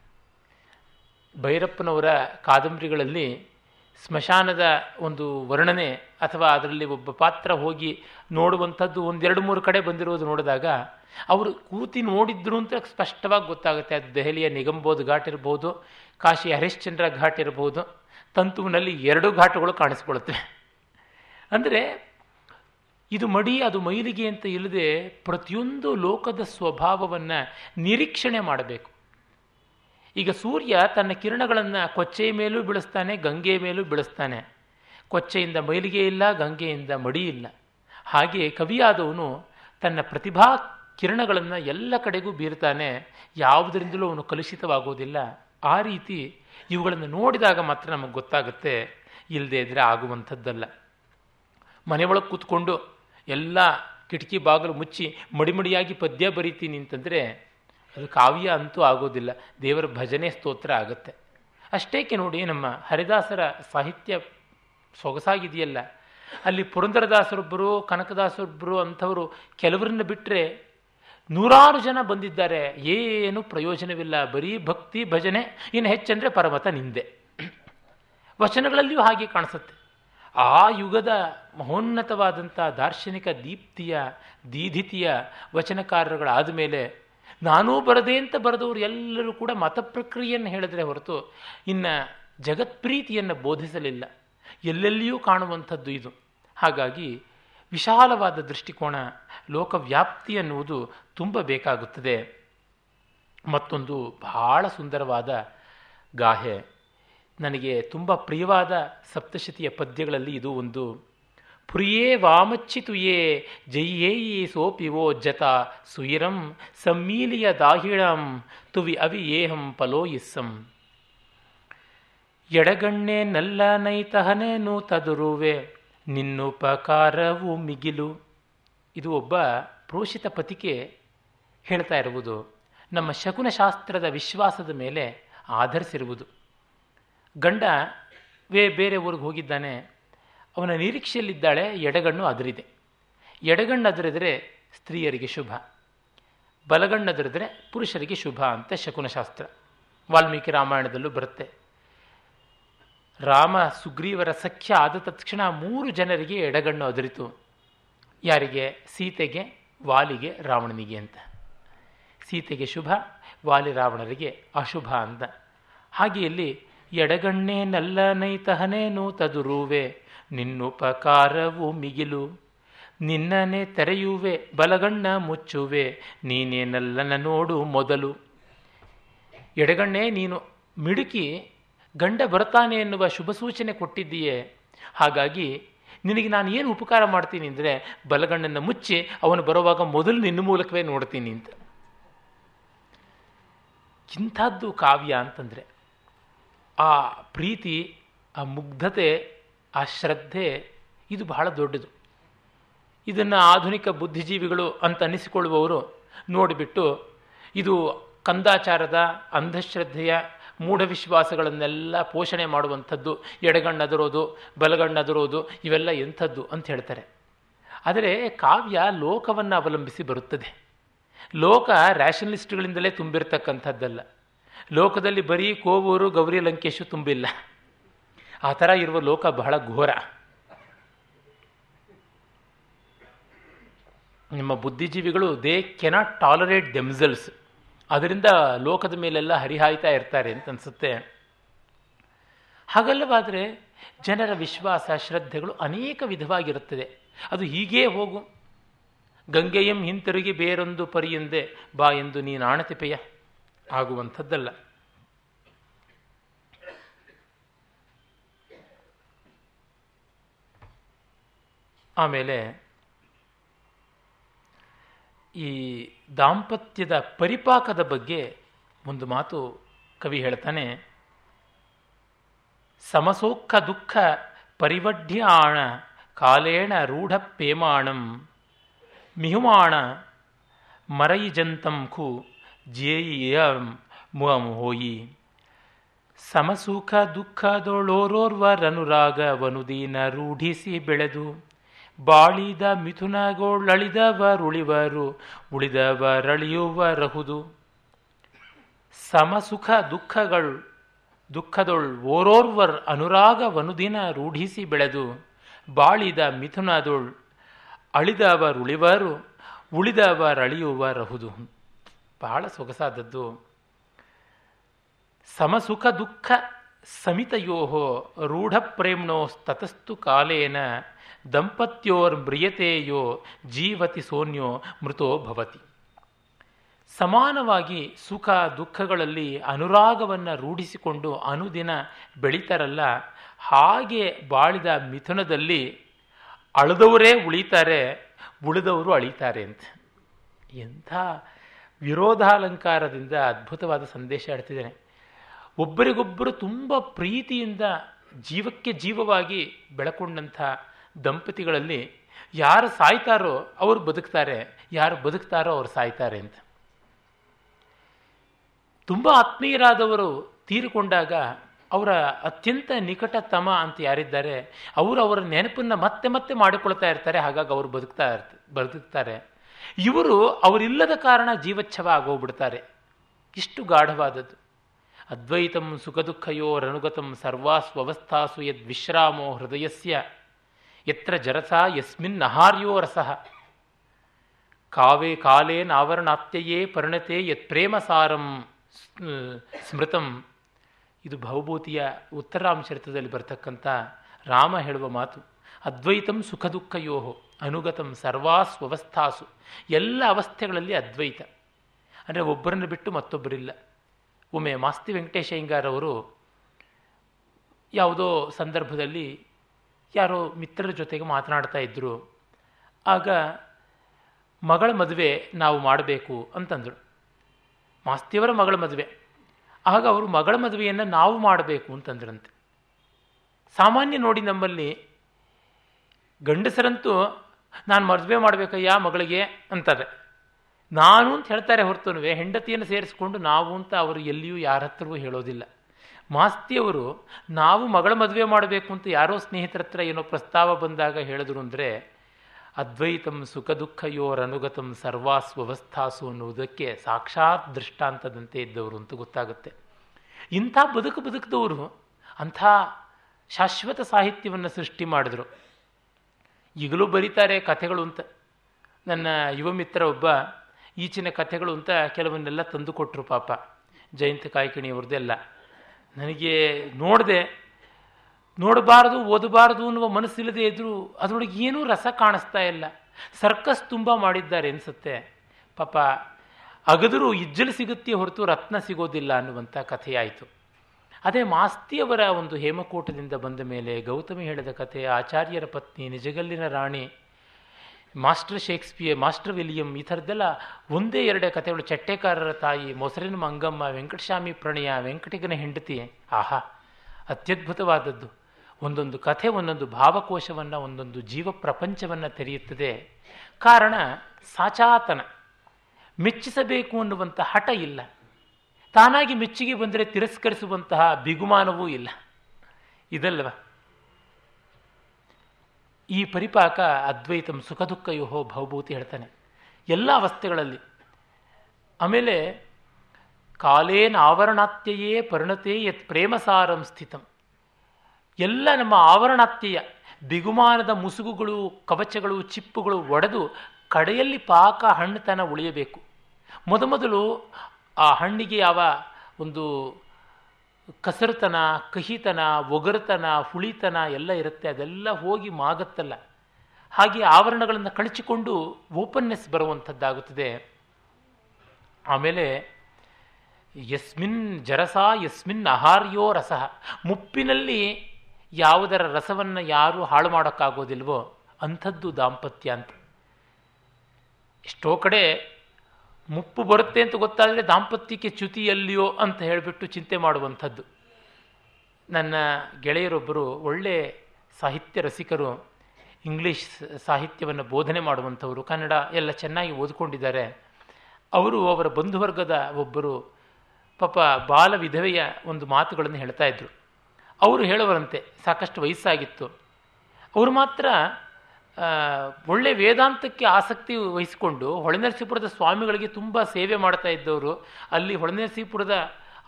ಭೈರಪ್ಪನವರ ಕಾದಂಬರಿಗಳಲ್ಲಿ ಸ್ಮಶಾನದ ಒಂದು ವರ್ಣನೆ ಅಥವಾ ಅದರಲ್ಲಿ ಒಬ್ಬ ಪಾತ್ರ ಹೋಗಿ ನೋಡುವಂಥದ್ದು ಒಂದೆರಡು ಮೂರು ಕಡೆ ಬಂದಿರೋದು ನೋಡಿದಾಗ ಅವರು ಕೂತಿ ನೋಡಿದ್ರು ಅಂತ ಸ್ಪಷ್ಟವಾಗಿ ಗೊತ್ತಾಗುತ್ತೆ. ಅದು ದೆಹಲಿಯ ನಿಗಂಬೋದ್ ಘಾಟ್ ಇರ್ಬೋದು, ಕಾಶಿ ಹರಿಶ್ಚಂದ್ರ ಘಾಟ್ ಇರ್ಬೋದು, ತಂತುವಿನಲ್ಲಿ ಎರಡು ಘಾಟುಗಳು ಕಾಣಿಸ್ಕೊಳ್ಳುತ್ತವೆ. ಅಂದರೆ ಇದು ಮಡಿ, ಅದು ಮೈಲಿಗೆ ಅಂತ ಇಲ್ಲದೆ ಪ್ರತಿಯೊಂದು ಲೋಕದ ಸ್ವಭಾವವನ್ನು ನಿರೀಕ್ಷಣೆ ಮಾಡಬೇಕು. ಈಗ ಸೂರ್ಯ ತನ್ನ ಕಿರಣಗಳನ್ನು ಕೊಚ್ಚೆಯ ಮೇಲೂ ಬೀಳಿಸ್ತಾನೆ ಗಂಗೆಯ ಮೇಲೂ ಬೀಳಿಸ್ತಾನೆ. ಕೊಚ್ಚೆಯಿಂದ ಮೈಲಿಗೆ ಇಲ್ಲ, ಗಂಗೆಯಿಂದ ಮಡಿ ಇಲ್ಲ. ಹಾಗೆ ಕವಿಯಾದವನು ತನ್ನ ಪ್ರತಿಭಾ ಕಿರಣಗಳನ್ನು ಎಲ್ಲ ಕಡೆಗೂ ಬೀರ್ತಾನೆ, ಯಾವುದರಿಂದಲೂ ಅವನು ಕಲುಷಿತವಾಗೋದಿಲ್ಲ. ಆ ರೀತಿ ಇವುಗಳನ್ನು ನೋಡಿದಾಗ ಮಾತ್ರ ನಮಗೆ ಗೊತ್ತಾಗುತ್ತೆ ಇಲ್ಲದೇ ಇದ್ದರೆ ಆಗುವಂಥದ್ದಲ್ಲ. ಮನೆ ಒಳಗೆ ಕೂತ್ಕೊಂಡು ಎಲ್ಲ ಕಿಟಕಿ ಬಾಗಿಲು ಮುಚ್ಚಿ ಮಡಿಮಡಿಯಾಗಿ ಪದ್ಯ ಬರೀತೀನಿ ಅಂತಂದರೆ ಅದು ಕಾವ್ಯ ಅಂತೂ ಆಗೋದಿಲ್ಲ. ದೇವರ ಭಜನೆ ಸ್ತೋತ್ರ ಆಗುತ್ತೆ. ಅಷ್ಟೇಕೆ ನೋಡಿ ನಮ್ಮ ಹರಿದಾಸರ ಸಾಹಿತ್ಯ ಸೊಗಸಾಗಿದೆಯಲ್ಲ. ಅಲ್ಲಿ ಪುರಂದರದಾಸರೊಬ್ಬರು, ಕನಕದಾಸರೊಬ್ಬರು ಅಂಥವರು ಕೆಲವರನ್ನ ಬಿಟ್ಟರೆ ನೂರಾರು ಜನ ಬಂದಿದ್ದಾರೆ. ಏನು ಪ್ರಯೋಜನವಿಲ್ಲ. ಬರೀ ಭಕ್ತಿ ಭಜನೆ, ಇನ್ನು ಹೆಚ್ಚಂದರೆ ಪರಮತ ನಿಂದೆ. ವಚನಗಳಲ್ಲಿಯೂ ಹಾಗೆ ಕಾಣಿಸುತ್ತೆ. ಆ ಯುಗದ ಮಹೋನ್ನತವಾದಂಥ ದಾರ್ಶನಿಕ ದೀಪ್ತಿಯ, ದೀಧಿತಿಯ ವಚನಕಾರರುಗಳಾದ ಮೇಲೆ ನಾನೂ ಬರದೆ ಅಂತ ಬರೆದವರು ಎಲ್ಲರೂ ಕೂಡ ಮತ ಪ್ರಕ್ರಿಯೆಯನ್ನು ಹೇಳಿದ್ರೆ ಹೊರತು ಇನ್ನು ಜಗತ್ಪ್ರೀತಿಯನ್ನು ಬೋಧಿಸಲಿಲ್ಲ. ಎಲ್ಲೆಲ್ಲಿಯೂ ಕಾಣುವಂಥದ್ದು ಇದು. ಹಾಗಾಗಿ ವಿಶಾಲವಾದ ದೃಷ್ಟಿಕೋನ ಲೋಕವ್ಯಾಪ್ತಿ ಅನ್ನುವುದು ತುಂಬ ಬೇಕಾಗುತ್ತದೆ. ಮತ್ತೊಂದು ಬಹಳ ಸುಂದರವಾದ ಗಾಹೆ. ನನಗೆ ತುಂಬ ಪ್ರಿಯವಾದ ಸಪ್ತಶತಿಯ ಪದ್ಯಗಳಲ್ಲಿ ಇದು ಒಂದು. ಪುರಿಯೇ ವಾಮಚ್ಚಿತುಯೇ ಜಯ್ಯೇಯಿ ಸೋಪಿವೋ ಜತ ಸುಯಿರಂ, ಸಮ್ಮೀಲಿಯ ದಾಹಿಳಂ, ತುವಿ ಅವಿ ಏಹಂ ಪಲೋಯಿಸ್ಸಂ ಎಡಗಣ್ಣೆ ನಲ್ಲ ನೈತಹನೇನು ತದುರುವೆ, ನಿನ್ನುಪಕಾರವು ಮಿಗಿಲು. ಇದು ಒಬ್ಬ ಪ್ರೋಷಿತ ಪತಿಕೆ ಹೇಳ್ತಾ ಇರುವುದು. ನಮ್ಮ ಶಕುನಶಾಸ್ತ್ರದ ವಿಶ್ವಾಸದ ಮೇಲೆ ಆಧರಿಸಿರುವುದು. ಗಂಡ ವೇ ಬೇರೆ ಊರಿಗೆ ಹೋಗಿದ್ದಾನೆ. ಅವನ ನಿರೀಕ್ಷೆಯಲ್ಲಿದ್ದಾಳೆ, ಎಡಗಣ್ಣು ಅದರಿದೆ. ಎಡಗಣ್ಣು ಅದರಿದ್ರೆ ಸ್ತ್ರೀಯರಿಗೆ ಶುಭ ಬಲಗಣ್ಣು ಅದರಿದರೆ ಪುರುಷರಿಗೆ ಶುಭ ಅಂತ ಶಕುನಶಾಸ್ತ್ರ. ವಾಲ್ಮೀಕಿ ರಾಮಾಯಣದಲ್ಲೂ ಬರುತ್ತೆ. ರಾಮ ಸುಗ್ರೀವರ ಸಖ್ಯ ಆದ ತಕ್ಷಣ ಮೂರು ಜನರಿಗೆ ಎಡಗಣ್ಣು ಅದರಿತು. ಯಾರಿಗೆ? ಸೀತೆಗೆ, ವಾಲಿಗೆ, ರಾವಣನಿಗೆ ಅಂತ. ಸೀತೆಗೆ ಶುಭ, ವಾಲಿ ರಾವಣರಿಗೆ ಅಶುಭ ಅಂತ. ಹಾಗೆ ಇಲ್ಲಿ ನಲ್ಲನೈತಹನೇನು ನಲ್ಲ ನೈತಹನೇನು ತದುರುವೆ. ನಿನ್ನುಪಕಾರವು ಮಿಗಿಲು. ನಿನ್ನನೆ ತೆರೆಯುವೆ, ಬಲಗಣ್ಣ ಮುಚ್ಚುವೆ. ನೀನೇ ನಲ್ಲನ ನೋಡು ಮೊದಲು. ಎಡಗಣ್ಣೆ, ನೀನು ಮಿಡುಕಿ ಗಂಡ ಬರ್ತಾನೆ ಎನ್ನುವ ಶುಭ ಸೂಚನೆ ಕೊಟ್ಟಿದ್ದೀಯೇ. ಹಾಗಾಗಿ ನಿನಗೆ ನಾನು ಏನು ಉಪಕಾರ ಮಾಡ್ತೀನಿ ಅಂದರೆ, ಬಲಗಣ್ಣನ್ನು ಮುಚ್ಚಿ ಅವನು ಬರುವಾಗ ಮೊದಲು ನಿನ್ನ ಮೂಲಕವೇ ನೋಡ್ತೀನಿ ಅಂತ. ಇಂಥದ್ದು ಕಾವ್ಯ ಅಂತಂದರೆ ಆ ಪ್ರೀತಿ, ಆ ಮುಗ್ಧತೆ ಆ ಶ್ರದ್ಧೆ ಇದು ಬಹಳ ದೊಡ್ಡದು. ಇದನ್ನು ಆಧುನಿಕ ಬುದ್ಧಿಜೀವಿಗಳು ಅಂತ ಅನ್ನಿಸಿಕೊಳ್ಳುವವರು ನೋಡಿಬಿಟ್ಟು ಇದು ಕಂದಾಚಾರದ ಅಂಧಶ್ರದ್ಧೆಯ ಮೂಢವಿಶ್ವಾಸಗಳನ್ನೆಲ್ಲ ಪೋಷಣೆ ಮಾಡುವಂಥದ್ದು ಎಡಗಣ್ಣದರೋದು ಬಲಗಣ್ಣದರೋದು ಇವೆಲ್ಲ ಎಂಥದ್ದು ಅಂತ ಹೇಳ್ತಾರೆ. ಆದರೆ ಕಾವ್ಯ ಲೋಕವನ್ನು ಅವಲಂಬಿಸಿ ಬರುತ್ತದೆ. ಲೋಕ ರ್ಯಾಷನಲಿಸ್ಟ್ಗಳಿಂದಲೇ ತುಂಬಿರ್ತಕ್ಕಂಥದ್ದಲ್ಲ. ಲೋಕದಲ್ಲಿ ಬರೀ ಕೋವೂರು ಗೌರಿ ಲಂಕೇಶು ತುಂಬಿಲ್ಲ. ಆ ಥರ ಇರುವ ಲೋಕ ಬಹಳ ಘೋರ. ನಿಮ್ಮ ಬುದ್ಧಿಜೀವಿಗಳು ದೇ ಕೆನಾಟ್ ಟಾಲರೇಟ್ ದೆಮ್ಸಲ್ಸ್ ಅದರಿಂದ ಲೋಕದ ಮೇಲೆಲ್ಲ ಹರಿಹಾಯ್ತಾ ಇರ್ತಾರೆ ಅಂತ ಅನಿಸುತ್ತೆ. ಹಾಗಲ್ಲವಾದರೆ ಜನರ ವಿಶ್ವಾಸ, ಶ್ರದ್ಧೆಗಳು ಅನೇಕ ವಿಧವಾಗಿರುತ್ತದೆ. ಅದು ಹೀಗೇ ಹೋಗು. ಗಂಗೆಯಂ ಹಿಂತಿರುಗಿ ಬೇರೊಂದು ಪರಿಯಂದೆ ಬಾ ಎಂದು ನೀನು ಆಣತಿಪೆಯ. ಆಗುವಂಥದ್ದಲ್ಲ. ಆಮೇಲೆ ಈ ದಾಂಪತ್ಯದ ಪರಿಪಾಕದ ಬಗ್ಗೆ ಒಂದು ಮಾತು ಕವಿ ಹೇಳ್ತಾನೆ, ಸಮಸೋಖ ದುಃಖ ಪರಿವಢ್ಯಾಣ ಕಾಲೇಣ ರೂಢ ಪೇಮಾಣಂ ಮಿಹುಮಾಣ ಮರೈಜಂತಂ ಖು ಜೇಯ ಹೋಯಿ. ಸಮಸುಖ ದುಃಖದೊಳೋರೋರ್ವರನುರಾಗವನುದೀನ ರೂಢಿಸಿ ಬೆಳೆದು ಬಾಳಿದ ಮಿಥುನಗೊಳ್ಳಳಿದವರುಳಿವರು ಉಳಿದವರಳಿಯುವರಹುದು. ಸಮಸುಖ ದುಃಖಗಳು, ದುಃಖದೊಳ್ ಓರೋರ್ವರ್ ಅನುರಾಗವನುದಿನ ರೂಢಿಸಿ ಬೆಳೆದು, ಬಾಳಿದ ಮಿಥುನದೊಳ್ ಅಳಿದವರುಳಿವರು, ಉಳಿದವರಳಿಯುವರಹುದು. ಬಹಳ ಸೊಗಸಾದದ್ದು. ಸಮಸುಖ ದುಃಖ ಸಮಿತಯೋಹೋ ರೂಢ ತತಸ್ತು ಕಾಲೇನ ದಂಪತ್ಯೋರ್ಮ್ರಿಯತೆಯೋ ಜೀವತಿ ಸೋನ್ಯೋ ಮೃತೋ ಭವತಿ. ಸಮಾನವಾಗಿ ಸುಖ ದುಃಖಗಳಲ್ಲಿ ಅನುರಾಗವನ್ನು ರೂಢಿಸಿಕೊಂಡು ಅನುದಿನ ಬೆಳೀತಾರಲ್ಲ, ಹಾಗೆ ಬಾಳಿದ ಮಿಥುನದಲ್ಲಿ ಅಳದವರೇ ಉಳಿತಾರೆ, ಉಳಿದವರು ಅಳಿತಾರೆ ಅಂತ. ಎಂಥ ವಿರೋಧಾಲಂಕಾರದಿಂದ ಅದ್ಭುತವಾದ ಸಂದೇಶ ಹೇಳ್ತಿದ್ದೇನೆ. ಒಬ್ಬರಿಗೊಬ್ಬರು ತುಂಬ ಪ್ರೀತಿಯಿಂದ ಜೀವಕ್ಕೆ ಜೀವವಾಗಿ ಬೆಳಕೊಂಡಂಥ ದಂಪತಿಗಳಲ್ಲಿ ಯಾರು ಸಾಯ್ತಾರೋ ಅವರು ಬದುಕ್ತಾರೆ, ಯಾರು ಬದುಕ್ತಾರೋ ಅವರು ಸಾಯ್ತಾರೆ ಅಂತ. ತುಂಬ ಆತ್ಮೀಯರಾದವರು ತೀರಿಕೊಂಡಾಗ ಅವರ ಅತ್ಯಂತ ನಿಕಟ ತಮ ಅಂತ ಯಾರಿದ್ದಾರೆ, ಅವರು ಅವರ ನೆನಪನ್ನು ಮತ್ತೆ ಮತ್ತೆ ಮಾಡಿಕೊಳ್ತಾ ಇರ್ತಾರೆ, ಹಾಗಾಗಿ ಅವರು ಬದುಕ್ತಾ ಇರ್ತ, ಬದುಕ್ತಾರೆ. ಇವರು ಅವರಿಲ್ಲದ ಕಾರಣ ಜೀವಚ್ಛವ ಆಗೋಗ್ಬಿಡ್ತಾರೆ. ಇಷ್ಟು ಗಾಢವಾದದ್ದು. ಅದ್ವೈತಂ ಸುಖ ದುಃಖಯೋರನುಗತಂ ಸರ್ವಾಸ್ವವಸ್ಥಾಸು ಯದ್ವಿಶ್ರಾಮೋ ಹೃದಯಸ್ಯ. ಯತ್ರ ಜರಸ ಯಸ್ಮಿನ್ ನಹಾರ್ಯೋ ರಸಃ ಕಾವೇ ಕಾಲೇನಾವರಣಾತ್ಯಯೇ ಪರಿಣತೆ ಯತ್ ಪ್ರೇಮಸಾರಂ ಸ್ಮೃತಂ ಇದು ಭವಭೂತಿಯ ಚರಿತ್ರದಲ್ಲಿ ಬರ್ತಕ್ಕಂಥ ರಾಮ ಹೇಳುವ ಮಾತು, ಅದ್ವೈತಂ ಸುಖ ದುಃಖಯೋ ಅನುಗತಂ ಸರ್ವಾಸ್ವಸ್ಥಾಸು ಎಲ್ಲ ಅವಸ್ಥೆಗಳಲ್ಲಿ ಅದ್ವೈತ. ಅಂದರೆ ಒಬ್ಬರನ್ನು ಬಿಟ್ಟು ಮತ್ತೊಬ್ಬರಿಲ್ಲ. ಒಮ್ಮೆ ಮಾಸ್ತಿ ವೆಂಕಟೇಶ ಅಯ್ಯಂಗಾರವರು ಯಾವುದೋ ಸಂದರ್ಭದಲ್ಲಿ ಯಾರೋ ಮಿತ್ರರ ಜೊತೆಗೆ ಮಾತನಾಡ್ತಾ ಇದ್ದರು ಆಗ ಮಗಳ ಮದುವೆ ನಾವು ಮಾಡಬೇಕು ಅಂತಂದರು. ಮಾಸ್ತಿಯವರ ಮಗಳ ಮದುವೆ. ಆಗ ಅವರು ಮಗಳ ಮದುವೆಯನ್ನು ನಾವು ಮಾಡಬೇಕು ಅಂತಂದ್ರಂತೆ. ಸಾಮಾನ್ಯ ನೋಡಿ ನಮ್ಮಲ್ಲಿ ಗಂಡಸರಂತೂ ನಾನು ಮದುವೆ ಮಾಡಬೇಕಯ್ಯ ಮಗಳಿಗೆ ಅಂತಾರೆ. ನಾನು ಅಂತ ಹೇಳ್ತಾರೆ ಹೊರತುನುವೆ ಹೆಂಡತಿಯನ್ನು ಸೇರಿಸ್ಕೊಂಡು ನಾವು ಅಂತ ಅವರು ಎಲ್ಲಿಯೂ ಯಾರ ಹತ್ರವೂ ಹೇಳೋದಿಲ್ಲ. ಮಾಸ್ತಿಯವರು ನಾವು ಮಗಳ ಮದುವೆ ಮಾಡಬೇಕು ಅಂತ ಯಾರೋ ಸ್ನೇಹಿತರ ಹತ್ರ ಏನೋ ಪ್ರಸ್ತಾವ ಬಂದಾಗ ಹೇಳಿದ್ರು ಅಂದರೆ, ಅದ್ವೈತಂ ಸುಖ ದುಃಖಯೋರನುಗತಂ ಸರ್ವಾಸ್ವವಸ್ಥಾಸು ಅನ್ನುವುದಕ್ಕೆ ಸಾಕ್ಷಾತ್ ದೃಷ್ಟಾಂತದಂತೆ ಇದ್ದವರು ಅಂತ ಗೊತ್ತಾಗುತ್ತೆ. ಇಂಥ ಬದುಕು ಬದುಕಿದವರು ಅಂಥ ಶಾಶ್ವತ ಸಾಹಿತ್ಯವನ್ನು ಸೃಷ್ಟಿ ಮಾಡಿದ್ರು. ಈಗಲೂ ಬರೀತಾರೆ ಕಥೆಗಳು ಅಂತ. ನನ್ನ ಯುವ ಮಿತ್ರ ಒಬ್ಬ ಈಚಿನ ಕಥೆಗಳು ಅಂತ ಕೆಲವನ್ನೆಲ್ಲ ತಂದು ಕೊಟ್ಟರು ಪಾಪ. ಜಯಂತ ಕಾಯ್ಕಿಣಿಯವ್ರದ್ದೆಲ್ಲ. ನನಗೆ ನೋಡಿದೆ, ನೋಡಬಾರದು, ಓದಬಾರದು ಅನ್ನುವ ಮನಸ್ಸಿಲ್ಲದೆ ಇದ್ದರೂ ಅದರೊಳಗೆ ಏನೂ ರಸ ಕಾಣಿಸ್ತಾ ಇಲ್ಲ. ಸರ್ಕಸ್ ತುಂಬ ಮಾಡಿದ್ದಾರೆ ಅನಿಸುತ್ತೆ. ಪಾಪ, ಅಗದರೂ ಇಜ್ಜಲು ಸಿಗುತ್ತೆ ಹೊರತು ರತ್ನ ಸಿಗೋದಿಲ್ಲ ಅನ್ನುವಂಥ ಕಥೆಯಾಯಿತು. ಅದೇ ಮಾಸ್ತಿಯವರ ಒಂದು ಹೇಮಕೂಟದಿಂದ ಬಂದ ಮೇಲೆ ಗೌತಮಿ ಹೇಳಿದ ಕಥೆ, ಆಚಾರ್ಯರ ಪತ್ನಿ ನಿಜಗಲ್ಲಿನ ರಾಣಿ ಮಾಸ್ಟರ್ ಶೇಕ್ಸ್ಪಿಯರ್, ಮಾಸ್ಟರ್ ವಿಲಿಯಂ, ಈ ಥರದ್ದೆಲ್ಲ ಒಂದೇ ಎರಡೇ ಕಥೆಗಳು. ಚಟ್ಟೆಕಾರರ ತಾಯಿ ಮೊಸರಿನ ಮಂಗಮ್ಮ, ವೆಂಕಟಸ್ವಾಮಿ ಪ್ರಣಯ, ವೆಂಕಟಿಗನ ಹೆಂಡತಿ. ಆಹಾ, ಅತ್ಯದ್ಭುತವಾದದ್ದು. ಒಂದೊಂದು ಕಥೆ ಒಂದೊಂದು ಭಾವಕೋಶವನ್ನು, ಒಂದೊಂದು ಜೀವ ಪ್ರಪಂಚವನ್ನು ತೆರೆಯುತ್ತದೆ. ಕಾರಣ, ಸಾಚಾತನ. ಮೆಚ್ಚಿಸಬೇಕು ಅನ್ನುವಂಥ ಹಠ ಇಲ್ಲ. ತಾನಾಗಿ ಮೆಚ್ಚುಗೆ ಬಂದರೆ ತಿರಸ್ಕರಿಸುವಂತಹ ಬಿಗುಮಾನವೂ ಇಲ್ಲ. ಇದಲ್ವ? ಈ ಪರಿಪಾಕ ಅದ್ವೈತಂ ಸುಖ ದುಃಖ ಯೋಹೋ ಭವಭೂತಿ ಹೇಳ್ತಾನೆ. ಎಲ್ಲ ಅವಸ್ಥೆಗಳಲ್ಲಿ. ಆಮೇಲೆ, ಕಾಲೇನ ಆವರಣಾತ್ಯಯೇ ಪರಿಣತೆ ಯತ್ ಪ್ರೇಮಸಾರಂ ಸ್ಥಿತಂ. ಎಲ್ಲ ನಮ್ಮ ಆವರಣಾತ್ಯಯ, ಬಿಗುಮಾನದ ಮುಸುಗುಗಳು, ಕವಚಗಳು, ಚಿಪ್ಪುಗಳು ಒಡೆದು ಕಡೆಯಲ್ಲಿ ಪಾಕ ಹಣ್ಣುತನ ಉಳಿಯಬೇಕು. ಮೊದಮೊದಲು ಆ ಹಣ್ಣಿಗೆ ಯಾವ ಒಂದು ಕಸರುತನ ಕಹಿತನ, ಒಗರ್ತನ, ಹುಳಿತನ ಎಲ್ಲ ಇರುತ್ತೆ. ಅದೆಲ್ಲ ಹೋಗಿ ಮಾಗತ್ತಲ್ಲ. ಹಾಗೆ ಆವರಣಗಳನ್ನು ಕಳಚಿಕೊಂಡು ಓಪನ್ನೆಸ್ ಬರುವಂಥದ್ದಾಗುತ್ತದೆ. ಆಮೇಲೆ, ಯಸ್ಮಿನ್ ಜರಸ, ಯಸ್ಮಿನ್ ಅಹಾರ್ಯೋ ರಸ. ಮುಪ್ಪಿನಲ್ಲಿ ಯಾವುದರ ರಸವನ್ನು ಯಾರೂ ಹಾಳು ಮಾಡೋಕ್ಕಾಗೋದಿಲ್ವೋ? ಅಂಥದ್ದು ದಾಂಪತ್ಯ ಅಂತ. ಎಷ್ಟೋ ಕಡೆ ಮುಪ್ಪು ಬರುತ್ತೆ ಅಂತ ಗೊತ್ತಾದರೆ ದಾಂಪತ್ಯಕ್ಕೆ ಚ್ಯುತಿಯಲ್ಲಿಯೋ ಅಂತ ಹೇಳಿಬಿಟ್ಟು ಚಿಂತೆ ಮಾಡುವಂಥದ್ದು. ನನ್ನ ಗೆಳೆಯರೊಬ್ಬರು ಒಳ್ಳೆ ಸಾಹಿತ್ಯ ರಸಿಕರು, ಇಂಗ್ಲೀಷ್ ಸಾಹಿತ್ಯವನ್ನು ಬೋಧನೆ ಮಾಡುವಂಥವರು, ಕನ್ನಡ ಎಲ್ಲ ಚೆನ್ನಾಗಿ ಓದ್ಕೊಂಡಿದ್ದಾರೆ. ಅವರು ಅವರ ಬಂಧುವರ್ಗದ ಒಬ್ಬರು ಪಾಪ ಬಾಲ ವಿಧವೆಯ ಒಂದು ಮಾತುಗಳನ್ನು ಹೇಳ್ತಾ ಇದ್ರು. ಅವರು ಹೇಳುವರಂತೆ ಸಾಕಷ್ಟು ವಯಸ್ಸಾಗಿತ್ತು. ಅವರು ಮಾತ್ರ ಒಳ್ಳೆ ವೇದಾಂತಕ್ಕೆ ಆಸಕ್ತಿ ವಹಿಸಿಕೊಂಡು ಹೊಳೆನರಸೀಪುರದ ಸ್ವಾಮಿಗಳಿಗೆ ತುಂಬ ಸೇವೆ ಮಾಡ್ತಾ ಇದ್ದವರು, ಅಲ್ಲಿ ಹೊಳೆನರಸೀಪುರದ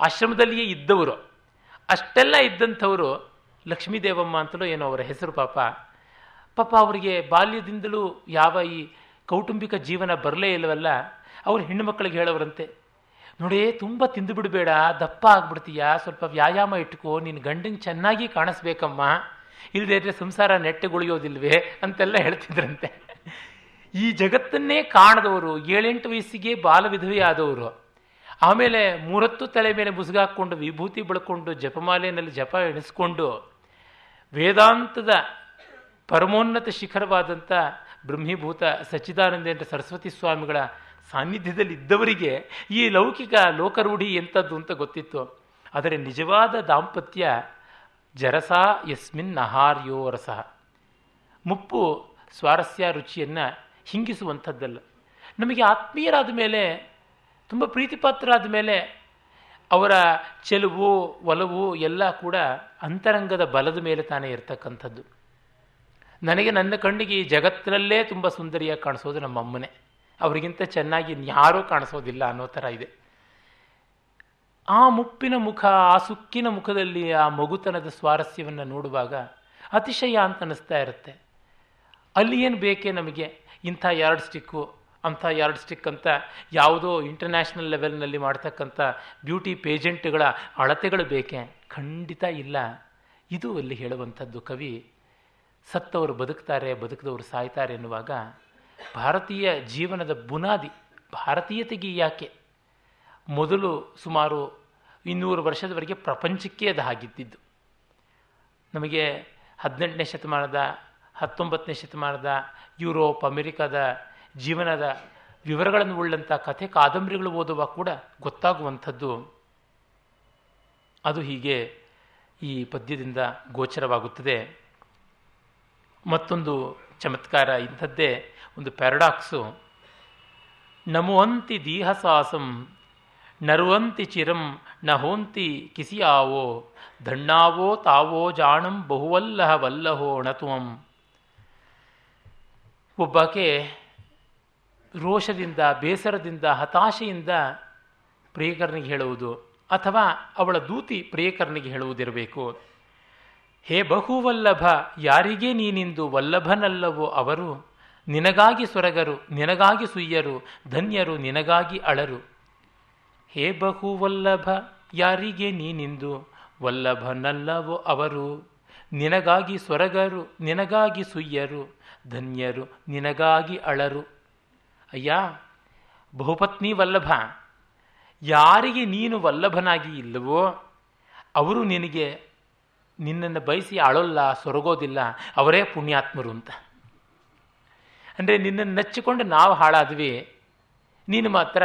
ಆಶ್ರಮದಲ್ಲಿಯೇ ಇದ್ದವರು. ಅಷ್ಟೆಲ್ಲ ಇದ್ದಂಥವರು ಲಕ್ಷ್ಮೀದೇವಮ್ಮ ಅಂತಲೂ ಏನೋ ಅವರ ಹೆಸರು ಪಾಪ. ಪಾಪ ಅವರಿಗೆ ಬಾಲ್ಯದಿಂದಲೂ ಯಾವ ಈ ಕೌಟುಂಬಿಕ ಜೀವನ ಬರಲೇ ಇಲ್ಲವಲ್ಲ, ಅವರು ಹೆಣ್ಣು ಮಕ್ಕಳಿಗೆ ಹೇಳೋರಂತೆ, ನೋಡಿ, ತುಂಬ ತಿಂದು ಬಿಡಬೇಡ, ದಪ್ಪ ಆಗ್ಬಿಡ್ತೀಯ, ಸ್ವಲ್ಪ ವ್ಯಾಯಾಮ ಇಟ್ಕೋ ನಿನ್ನ ಗಂಡಂಗೆ ಚೆನ್ನಾಗಿ ಕಾಣಿಸ್ಬೇಕಮ್ಮ. ಇಲ್ಲದೇ ಇದ್ರೆ ಸಂಸಾರ ನೆಟ್ಟಗುಳಿಯೋದಿಲ್ವೇ ಅಂತೆಲ್ಲ ಹೇಳ್ತಿದ್ರಂತೆ. ಈ ಜಗತ್ತನ್ನೇ ಕಾಣದವರು, ಏಳೆಂಟು ವಯಸ್ಸಿಗೆ ಬಾಲ ವಿಧವೆ ಆದವರು ಆಮೇಲೆ ಮೂರತ್ತು ತಲೆ ಮೇಲೆ ಮುಸುಗಾಕೊಂಡು ವಿಭೂತಿ ಬಳಕೊಂಡು ಜಪಮಾಲೆಯಲ್ಲಿ ಜಪ ಎಣಿಸ್ಕೊಂಡು ವೇದಾಂತದ ಪರಮೋನ್ನತ ಶಿಖರವಾದಂಥ ಬ್ರಹ್ಮೀಭೂತ ಸಚ್ಚಿದಾನಂದೇಂದ್ರ ಸರಸ್ವತಿ ಸ್ವಾಮಿಗಳ ಸಾನ್ನಿಧ್ಯದಲ್ಲಿ ಇದ್ದವರಿಗೆ ಈ ಲೌಕಿಕ ಲೋಕರೂಢಿ ಎಂಥದ್ದು ಅಂತ ಗೊತ್ತಿತ್ತು. ಆದರೆ ನಿಜವಾದ ದಾಂಪತ್ಯ ಜರಸ ಯಸ್ಮಿನ್ ನಹಾರ್ಯೋ ರಸ. ಮುಪ್ಪು ಸ್ವಾರಸ್ಯ ರುಚಿಯನ್ನು ಹಿಂಗಿಸುವಂಥದ್ದಲ್ಲ. ನಮಗೆ ಆತ್ಮೀಯರಾದ ಮೇಲೆ, ತುಂಬ ಪ್ರೀತಿಪಾತ್ರರಾದ ಮೇಲೆ ಅವರ ಚೆಲುವು, ಒಲವು ಎಲ್ಲ ಕೂಡ ಅಂತರಂಗದ ಬಲದ ಮೇಲೆ ತಾನೇ ಇರತಕ್ಕಂಥದ್ದು. ನನಗೆ ನನ್ನ ಕಣ್ಣಿಗೆ ಈ ಜಗತ್ತಿನಲ್ಲೇ ತುಂಬ ಸುಂದರಿಯಾಗಿ ಕಾಣಿಸೋದು ನಮ್ಮ ಅಮ್ಮನೇ. ಅವರಿಗಿಂತ ಚೆನ್ನಾಗಿ ಯಾರೂ ಕಾಣಿಸೋದಿಲ್ಲ ಅನ್ನೋ ಥರ ಇದೆ. ಆ ಮುಪ್ಪಿನ ಮುಖ, ಆ ಸುಕ್ಕಿನ ಮುಖದಲ್ಲಿ ಆ ಮಗುತನದ ಸ್ವಾರಸ್ಯವನ್ನು ನೋಡುವಾಗ ಅತಿಶಯ ಅಂತ ಅನ್ನಿಸ್ತಾ ಇರುತ್ತೆ. ಅಲ್ಲಿ ಏನು ಬೇಕೇ ನಮಗೆ? ಇಂಥ ಯಾರ್ಡ್ ಸ್ಟಿಕ್ಕು, ಅಂಥ ಯಾರ್ಡ್ ಸ್ಟಿಕ್ ಅಂತ ಯಾವುದೋ ಇಂಟರ್ನ್ಯಾಷನಲ್ ಲೆವೆಲ್ನಲ್ಲಿ ಮಾಡ್ತಕ್ಕಂಥ ಬ್ಯೂಟಿ ಪೇಜೆಂಟ್ಗಳ ಅಳತೆಗಳು ಬೇಕೆ? ಖಂಡಿತ ಇಲ್ಲ. ಇದು ಅಲ್ಲಿ ಹೇಳುವಂಥದ್ದು. ಕವಿ ಸತ್ತವರು ಬದುಕ್ತಾರೆ, ಬದುಕಿದವರು ಸಾಯ್ತಾರೆ ಎನ್ನುವಾಗ ಭಾರತೀಯ ಜೀವನದ ಬುನಾದಿ, ಭಾರತೀಯತೆಗೆ ಯಾಕೆ? ಮೊದಲು ಸುಮಾರು ಇನ್ನೂರು ವರ್ಷದವರೆಗೆ ಪ್ರಪಂಚಕ್ಕೆ ಅದು ಆಗಿದ್ದಿದ್ದು ನಮಗೆ ಹದಿನೆಂಟನೇ ಶತಮಾನದ, ಹತ್ತೊಂಬತ್ತನೇ ಶತಮಾನದ, ಯುರೋಪ್, ಅಮೆರಿಕದ ಜೀವನದ ವಿವರಗಳನ್ನು ಉಳ್ಳಂಥ ಕಥೆ, ಕಾದಂಬರಿಗಳು ಓದುವಾಗ ಕೂಡ ಗೊತ್ತಾಗುವಂಥದ್ದು. ಅದು ಹೀಗೆ ಈ ಪದ್ಯದಿಂದ ಗೋಚರವಾಗುತ್ತದೆ. ಮತ್ತೊಂದು ಚಮತ್ಕಾರ ಇಂಥದ್ದೇ, ಒಂದು ಪ್ಯಾರಡಾಕ್ಸು. ನಮೋಂತಿ ದೀಹಸಾಸಂ ನರುವಂತಿ ಚಿರಂ ನ ಹೋಂತಿ ಕಿಸಿಯಾವೋ, ಧಣ್ಣಾವೋ ತಾವೋ ಜಾಣಂ ಬಹುವಲ್ಲಹ ವಲ್ಲಹೋ ಣತುವಂ. ಒಬ್ಬಾಕೆ ರೋಷದಿಂದ, ಬೇಸರದಿಂದ, ಹತಾಶೆಯಿಂದ ಪ್ರಿಯಕರನಿಗೆ ಹೇಳುವುದು ಅಥವಾ ಅವಳ ದೂತಿ ಪ್ರಿಯಕರನಿಗೆ ಹೇಳುವುದಿರಬೇಕು. ಹೇ ಬಹುವಲ್ಲಭ, ಯಾರಿಗೆ ನೀನಿಂದು ವಲ್ಲಭನಲ್ಲವೋ ಅವರು? ನಿನಗಾಗಿ ಸೊರಗರು ನಿನಗಾಗಿ ಸುಯ್ಯರು, ಧನ್ಯರು ನಿನಗಾಗಿ ಅಳರು. ಹೇ ಬಹು ವಲ್ಲಭ ಯಾರಿಗೆ ನೀನಿಂದು? ವಲ್ಲಭನಲ್ಲವೋ ಅವರು? ನಿನಗಾಗಿ ಸೊರಗರು ನಿನಗಾಗಿ ಸುಯ್ಯರು, ಧನ್ಯರು ನಿನಗಾಗಿ ಅಳರು. ಅಯ್ಯ, ಬಹುಪತ್ನಿ ವಲ್ಲಭ, ಯಾರಿಗೆ ನೀನು ವಲ್ಲಭನಾಗಿ ಇಲ್ಲವೋ? ಅವರು ನಿನಗೆ ನಿನ್ನನ್ನು ಬಯಸಿ ಅಳೋಲ್ಲ, ಸೊರಗೋದಿಲ್ಲ, ಅವರೇ ಪುಣ್ಯಾತ್ಮರು ಅಂತ. ಅಂದರೆ ನಿನ್ನನ್ನು ನಚ್ಚಿಕೊಂಡು ನಾವು ಹಾಳಾದ್ವಿ, ನೀನು ಮಾತ್ರ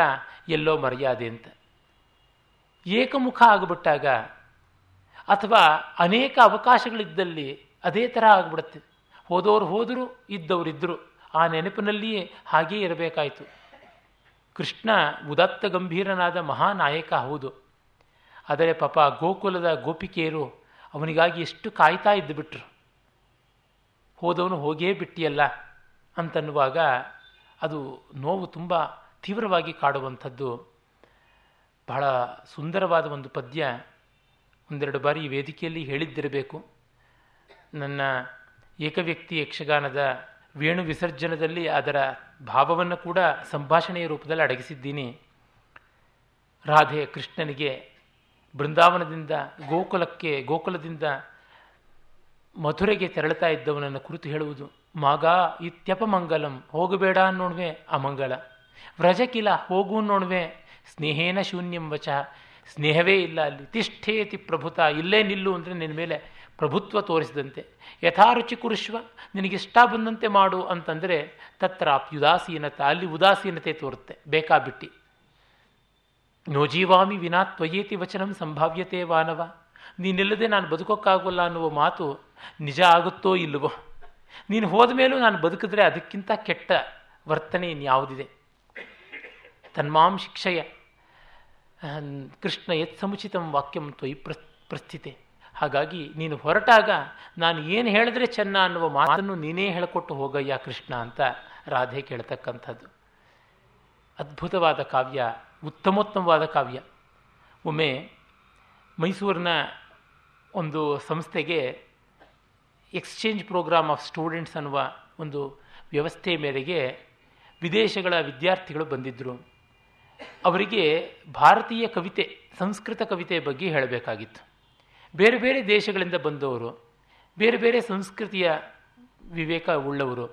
ಎಲ್ಲೋ ಮರ್ಯಾದೆ ಅಂತ. ಏಕಮುಖ ಆಗಿಬಿಟ್ಟಾಗ ಅಥವಾ ಅನೇಕ ಅವಕಾಶಗಳಿದ್ದಲ್ಲಿ ಅದೇ ಥರ ಆಗಿಬಿಡುತ್ತೆ. ಹೋದವರು ಹೋದರು ಇದ್ದವರಿದ್ದರು ಆ ನೆನಪಿನಲ್ಲಿಯೇ ಹಾಗೇ ಇರಬೇಕಾಯಿತು. ಕೃಷ್ಣ ಉದಾತ್ತ ಗಂಭೀರನಾದ ಮಹಾನಾಯಕ ಹೌದು. ಆದರೆ ಪಾಪ ಗೋಕುಲದ ಗೋಪಿಕೆಯರು ಅವನಿಗಾಗಿ ಎಷ್ಟು ಕಾಯ್ತಾ ಇದ್ದು ಬಿಟ್ರು ಹೋದವನು ಹೋಗೇ ಬಿಟ್ಟಿಯಲ್ಲ ಅಂತನ್ನುವಾಗ ಅದು ನೋವು ತುಂಬ ತೀವ್ರವಾಗಿ ಕಾಡುವಂಥದ್ದು. ಬಹಳ ಸುಂದರವಾದ ಒಂದು ಪದ್ಯ ಒಂದೆರಡು ಬಾರಿ ಈ ವೇದಿಕೆಯಲ್ಲಿ ಹೇಳಿದ್ದಿರಬೇಕು. ನನ್ನ ಏಕವ್ಯಕ್ತಿ ಯಕ್ಷಗಾನದ ವೇಣು ವಿಸರ್ಜನದಲ್ಲಿ ಅದರ ಭಾವವನ್ನು ಕೂಡ ಸಂಭಾಷಣೆಯ ರೂಪದಲ್ಲಿ ಅಡಗಿಸಿದ್ದೀನಿ. ರಾಧೆ ಕೃಷ್ಣನಿಗೆ ಬೃಂದಾವನದಿಂದ ಗೋಕುಲಕ್ಕೆ, ಗೋಕುಲದಿಂದ ಮಥುರೆಗೆ ತೆರಳುತ್ತಾ ಇದ್ದವನನ್ನು ಕುರಿತು ಹೇಳುವುದು, ಮಾಗ ಇತ್ಯಪಮಂಗಲಂ ಹೋಗಬೇಡ ಅನ್ನೋಣ್ವೆ ಅಮಂಗಲ. ವ್ರಜಕಿಲ ಹೋಗು ನೋಣ್ವೆ ಸ್ನೇಹೇನ ಶೂನ್ಯಂ ವಚ. ಸ್ನೇಹವೇ ಇಲ್ಲ ಅಲ್ಲಿ. ತಿಷ್ಠೇತಿ ಪ್ರಭುತ. ಇಲ್ಲೇ ನಿಲ್ಲು ಅಂದರೆ ನಿನ್ನ ಮೇಲೆ ಪ್ರಭುತ್ವ ತೋರಿಸಿದಂತೆ. ಯಥಾರುಚಿ ಕುರುಶ್ವ ನಿನಗಿಷ್ಟ ಬಂದಂತೆ ಮಾಡು ಅಂತಂದರೆ ತತ್ರ ಉದಾಸೀನತೆ ಅಲ್ಲಿ ಉದಾಸೀನತೆ ತೋರುತ್ತೆ. ಬೇಕಾಬಿಟ್ಟಿ. ನೋಜೀವಾಮಿ ವಿನಾ ತ್ವಯೇತಿ ವಚನಂ ಸಂಭಾವ್ಯತೆ ವಾನವ ನೀನಿಲ್ಲದೆ ನಾನು ಬದುಕೋಕ್ಕಾಗೋಲ್ಲ ಅನ್ನುವ ಮಾತು ನಿಜ ಆಗುತ್ತೋ ಇಲ್ಲವೋ? ನೀನು ಹೋದ ಮೇಲೂ ನಾನು ಬದುಕಿದ್ರೆ ಅದಕ್ಕಿಂತ ಕೆಟ್ಟ ವರ್ತನೆ ಇನ್ಯಾವುದಿದೆ? ತನ್ಮಾಂ ಶಿಕ್ಷಯ ಕೃಷ್ಣ ಎತ್ ಸಮುಚಿತಂ ವಾಕ್ಯಂ ತ್ವಯಿ ಪ್ರಸ್ಥಿತೆ ಹಾಗಾಗಿ ನೀನು ಹೊರಟಾಗ ನಾನು ಏನು ಹೇಳಿದ್ರೆ ಚೆನ್ನ ಅನ್ನುವ ಮಾತನ್ನು ನೀನೇ ಹೇಳಿಕೊಟ್ಟು ಹೋಗಯ್ಯ ಕೃಷ್ಣ ಅಂತ ರಾಧೆ ಕೇಳ್ತಕ್ಕಂಥದ್ದು. ಅದ್ಭುತವಾದ ಕಾವ್ಯ, ಉತ್ತಮೋತ್ತಮವಾದ ಕಾವ್ಯ. ಒಮ್ಮೆ ಮೈಸೂರಿನ ಒಂದು ಸಂಸ್ಥೆಗೆ ಎಕ್ಸ್ಚೇಂಜ್ ಪ್ರೋಗ್ರಾಮ್ ಆಫ್ ಸ್ಟೂಡೆಂಟ್ಸ್ ಅನ್ನುವ ಒಂದು ವ್ಯವಸ್ಥೆ ಮೇರೆಗೆ ವಿದೇಶಗಳ ವಿದ್ಯಾರ್ಥಿಗಳು ಬಂದಿದ್ದರು ಅವರಿಗೆ ಭಾರತೀಯ ಕವಿತೆ, ಸಂಸ್ಕೃತ ಕವಿತೆ ಬಗ್ಗೆ ಹೇಳಬೇಕಾಗಿತ್ತು. ಬೇರೆ ಬೇರೆ ದೇಶಗಳಿಂದ ಬಂದವರು, ಬೇರೆ ಬೇರೆ ಸಂಸ್ಕೃತಿಯ ವಿವೇಕ ಉಳ್ಳವರು,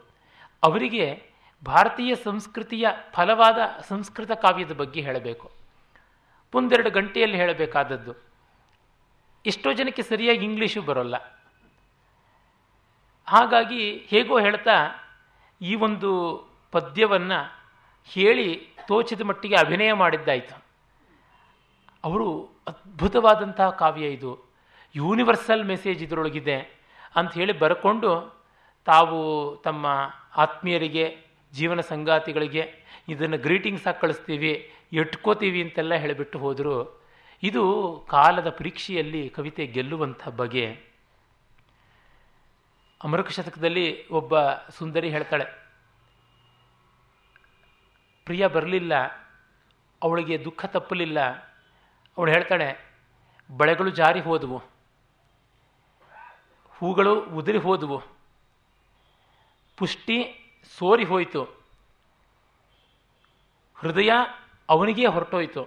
ಅವರಿಗೆ ಭಾರತೀಯ ಸಂಸ್ಕೃತಿಯ ಫಲವಾದ ಸಂಸ್ಕೃತ ಕಾವ್ಯದ ಬಗ್ಗೆ ಹೇಳಬೇಕು. ಒಂದೆರಡು ಗಂಟೆಯಲ್ಲಿ ಹೇಳಬೇಕಾದದ್ದು. ಎಷ್ಟೋ ಜನಕ್ಕೆ ಸರಿಯಾಗಿ ಇಂಗ್ಲೀಷು ಬರೋಲ್ಲ. ಹಾಗಾಗಿ ಹೇಗೋ ಹೇಳ್ತಾ ಈ ಒಂದು ಪದ್ಯವನ್ನು ಹೇಳಿ ತೋಚಿದ ಮಟ್ಟಿಗೆ ಅಭಿನಯ ಮಾಡಿದ್ದಾಯಿತು. ಅವರು ಅದ್ಭುತವಾದಂತಹ ಕಾವ್ಯ ಇದು. ಯೂನಿವರ್ಸಲ್ ಮೆಸೇಜ್ ಇದರೊಳಗಿದೆ ಅಂತ ಹೇಳಿ ಬರ್ಕೊಂಡು ತಾವು ತಮ್ಮ ಆತ್ಮೀಯರಿಗೆ, ಜೀವನ ಸಂಗಾತಿಗಳಿಗೆ ಇದನ್ನು ಗ್ರೀಟಿಂಗ್ಸ್ ಆಗಿ ಕಳಿಸ್ತೀವಿ, ಎಟ್ಕೋತೀವಿ ಅಂತೆಲ್ಲ ಹೇಳಿಬಿಟ್ಟು ಹೋದರು. ಇದು ಕಾಲದ ಪರೀಕ್ಷೆಯಲ್ಲಿ ಕವಿತೆ ಗೆಲ್ಲುವಂಥ ಬಗೆ. ಅಮೃತ ಶತಕದಲ್ಲಿ ಒಬ್ಬ ಸುಂದರಿ ಹೇಳ್ತಾಳೆ ಪ್ರಿಯ ಬರಲಿಲ್ಲ, ಅವಳಿಗೆ ದುಃಖ ತಪ್ಪಲಿಲ್ಲ. ಅವಳು ಹೇಳ್ತಾಳೆ, ಬಳೆಗಳು ಜಾರಿ ಹೋದವು. ಹೂಗಳು ಉದುರಿ ಹೋದವು. ಪುಷ್ಟಿ ಸೋರಿ ಹೋಯಿತು. ಹೃದಯ ಅವನಿಗೇ ಹೊರಟೋಯ್ತು.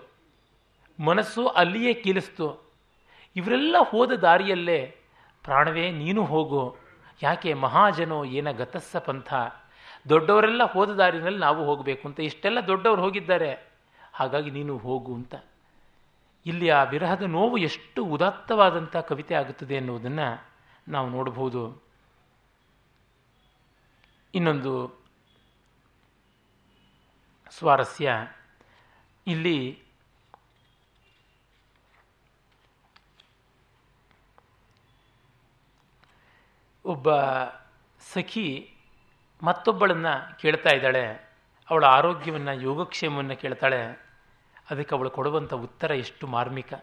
ಮನಸ್ಸು ಅಲ್ಲಿಯೇ ಕೀಲಿಸ್ತು. ಇವರೆಲ್ಲ ಹೋದ ದಾರಿಯಲ್ಲೇ ಪ್ರಾಣವೇ ನೀನು ಹೋಗು. ಯಾಕೆ ಮಹಾಜನೋ ಏನ ಗತಸ್ಸ ಪಂಥ? ದೊಡ್ಡವರೆಲ್ಲ ಹೋದ ದಾರಿನಲ್ಲಿ ನಾವು ಹೋಗಬೇಕು ಅಂತ ಇಷ್ಟೆಲ್ಲ ದೊಡ್ಡವರು ಹೋಗಿದ್ದಾರೆ. ಹಾಗಾಗಿ ನೀನು ಹೋಗು ಅಂತ. ಇಲ್ಲಿ ಆ ವಿರಹದ ನೋವು ಎಷ್ಟು ಉದಾತ್ತವಾದಂಥ ಕವಿತೆ ಆಗುತ್ತದೆ ಎನ್ನುವುದನ್ನು ನಾವು ನೋಡಬಹುದು. ಇನ್ನೊಂದು ಸ್ವಾರಸ್ಯ. ಇಲ್ಲಿ ಒಬ್ಬ ಸಖಿ ಮತ್ತೊಬ್ಬಳನ್ನು ಕೇಳ್ತಾ ಇದ್ದಾಳೆ. ಅವಳ ಆರೋಗ್ಯವನ್ನು, ಯೋಗಕ್ಷೇಮವನ್ನು ಕೇಳ್ತಾಳೆ. ಅದಕ್ಕೆ ಅವಳು ಕೊಡುವಂಥ ಉತ್ತರ ಎಷ್ಟು ಮಾರ್ಮಿಕ.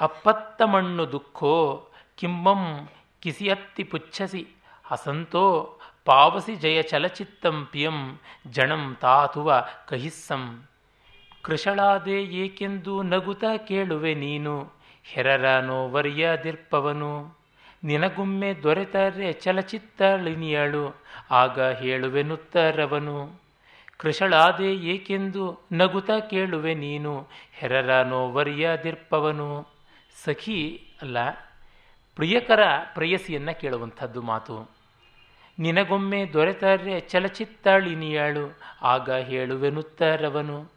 ಅಪ್ಪತ್ತ ಮಣ್ಣು ದುಃಖೋ, ಕಿಂಬಂ ಕಿಸಿಯತ್ತಿ ಪುಚ್ಛಸಿ ಹಸಂತೋ ಪಾವಸಿ ಜಯ ಚಲಚಿತ್ತಂ ಪಿಯಂ, ಜಣಂ ತಾತುವ ಕಹಿಸ್ಸಂ. ಕೃಷಳಾದೆ ಏಕೆಂದು ನಗುತ ಕೇಳುವೆ ನೀನು, ಹೆರರ ನೋವರ್ಯದಿರ್ಪವನು ನಿನಗೊಮ್ಮೆ ದೊರೆತರೆ ಚಲಚಿತ್ತಳಿನಿಯಳು ಆಗ ಹೇಳುವೆನುತ್ತರವನು ಕೃಷಳಾದೆ ಏಕೆಂದು ನಗುತ ಕೇಳುವೆ ನೀನು, ಹೆರರ ನೋವರಿಯದಿರ್ಪವನು. ಸಖಿ ಅಲ್ಲ, ಪ್ರಿಯಕರ ಪ್ರೇಯಸಿಯನ್ನು ಕೇಳುವಂಥದ್ದು ಮಾತು. ನಿನಗೊಮ್ಮೆ ದೊರೆತರೆ ಚಲಚಿತ್ತಳಿನಿಯಳು ಆಗ ಹೇಳುವೆನುತ್ತರವನು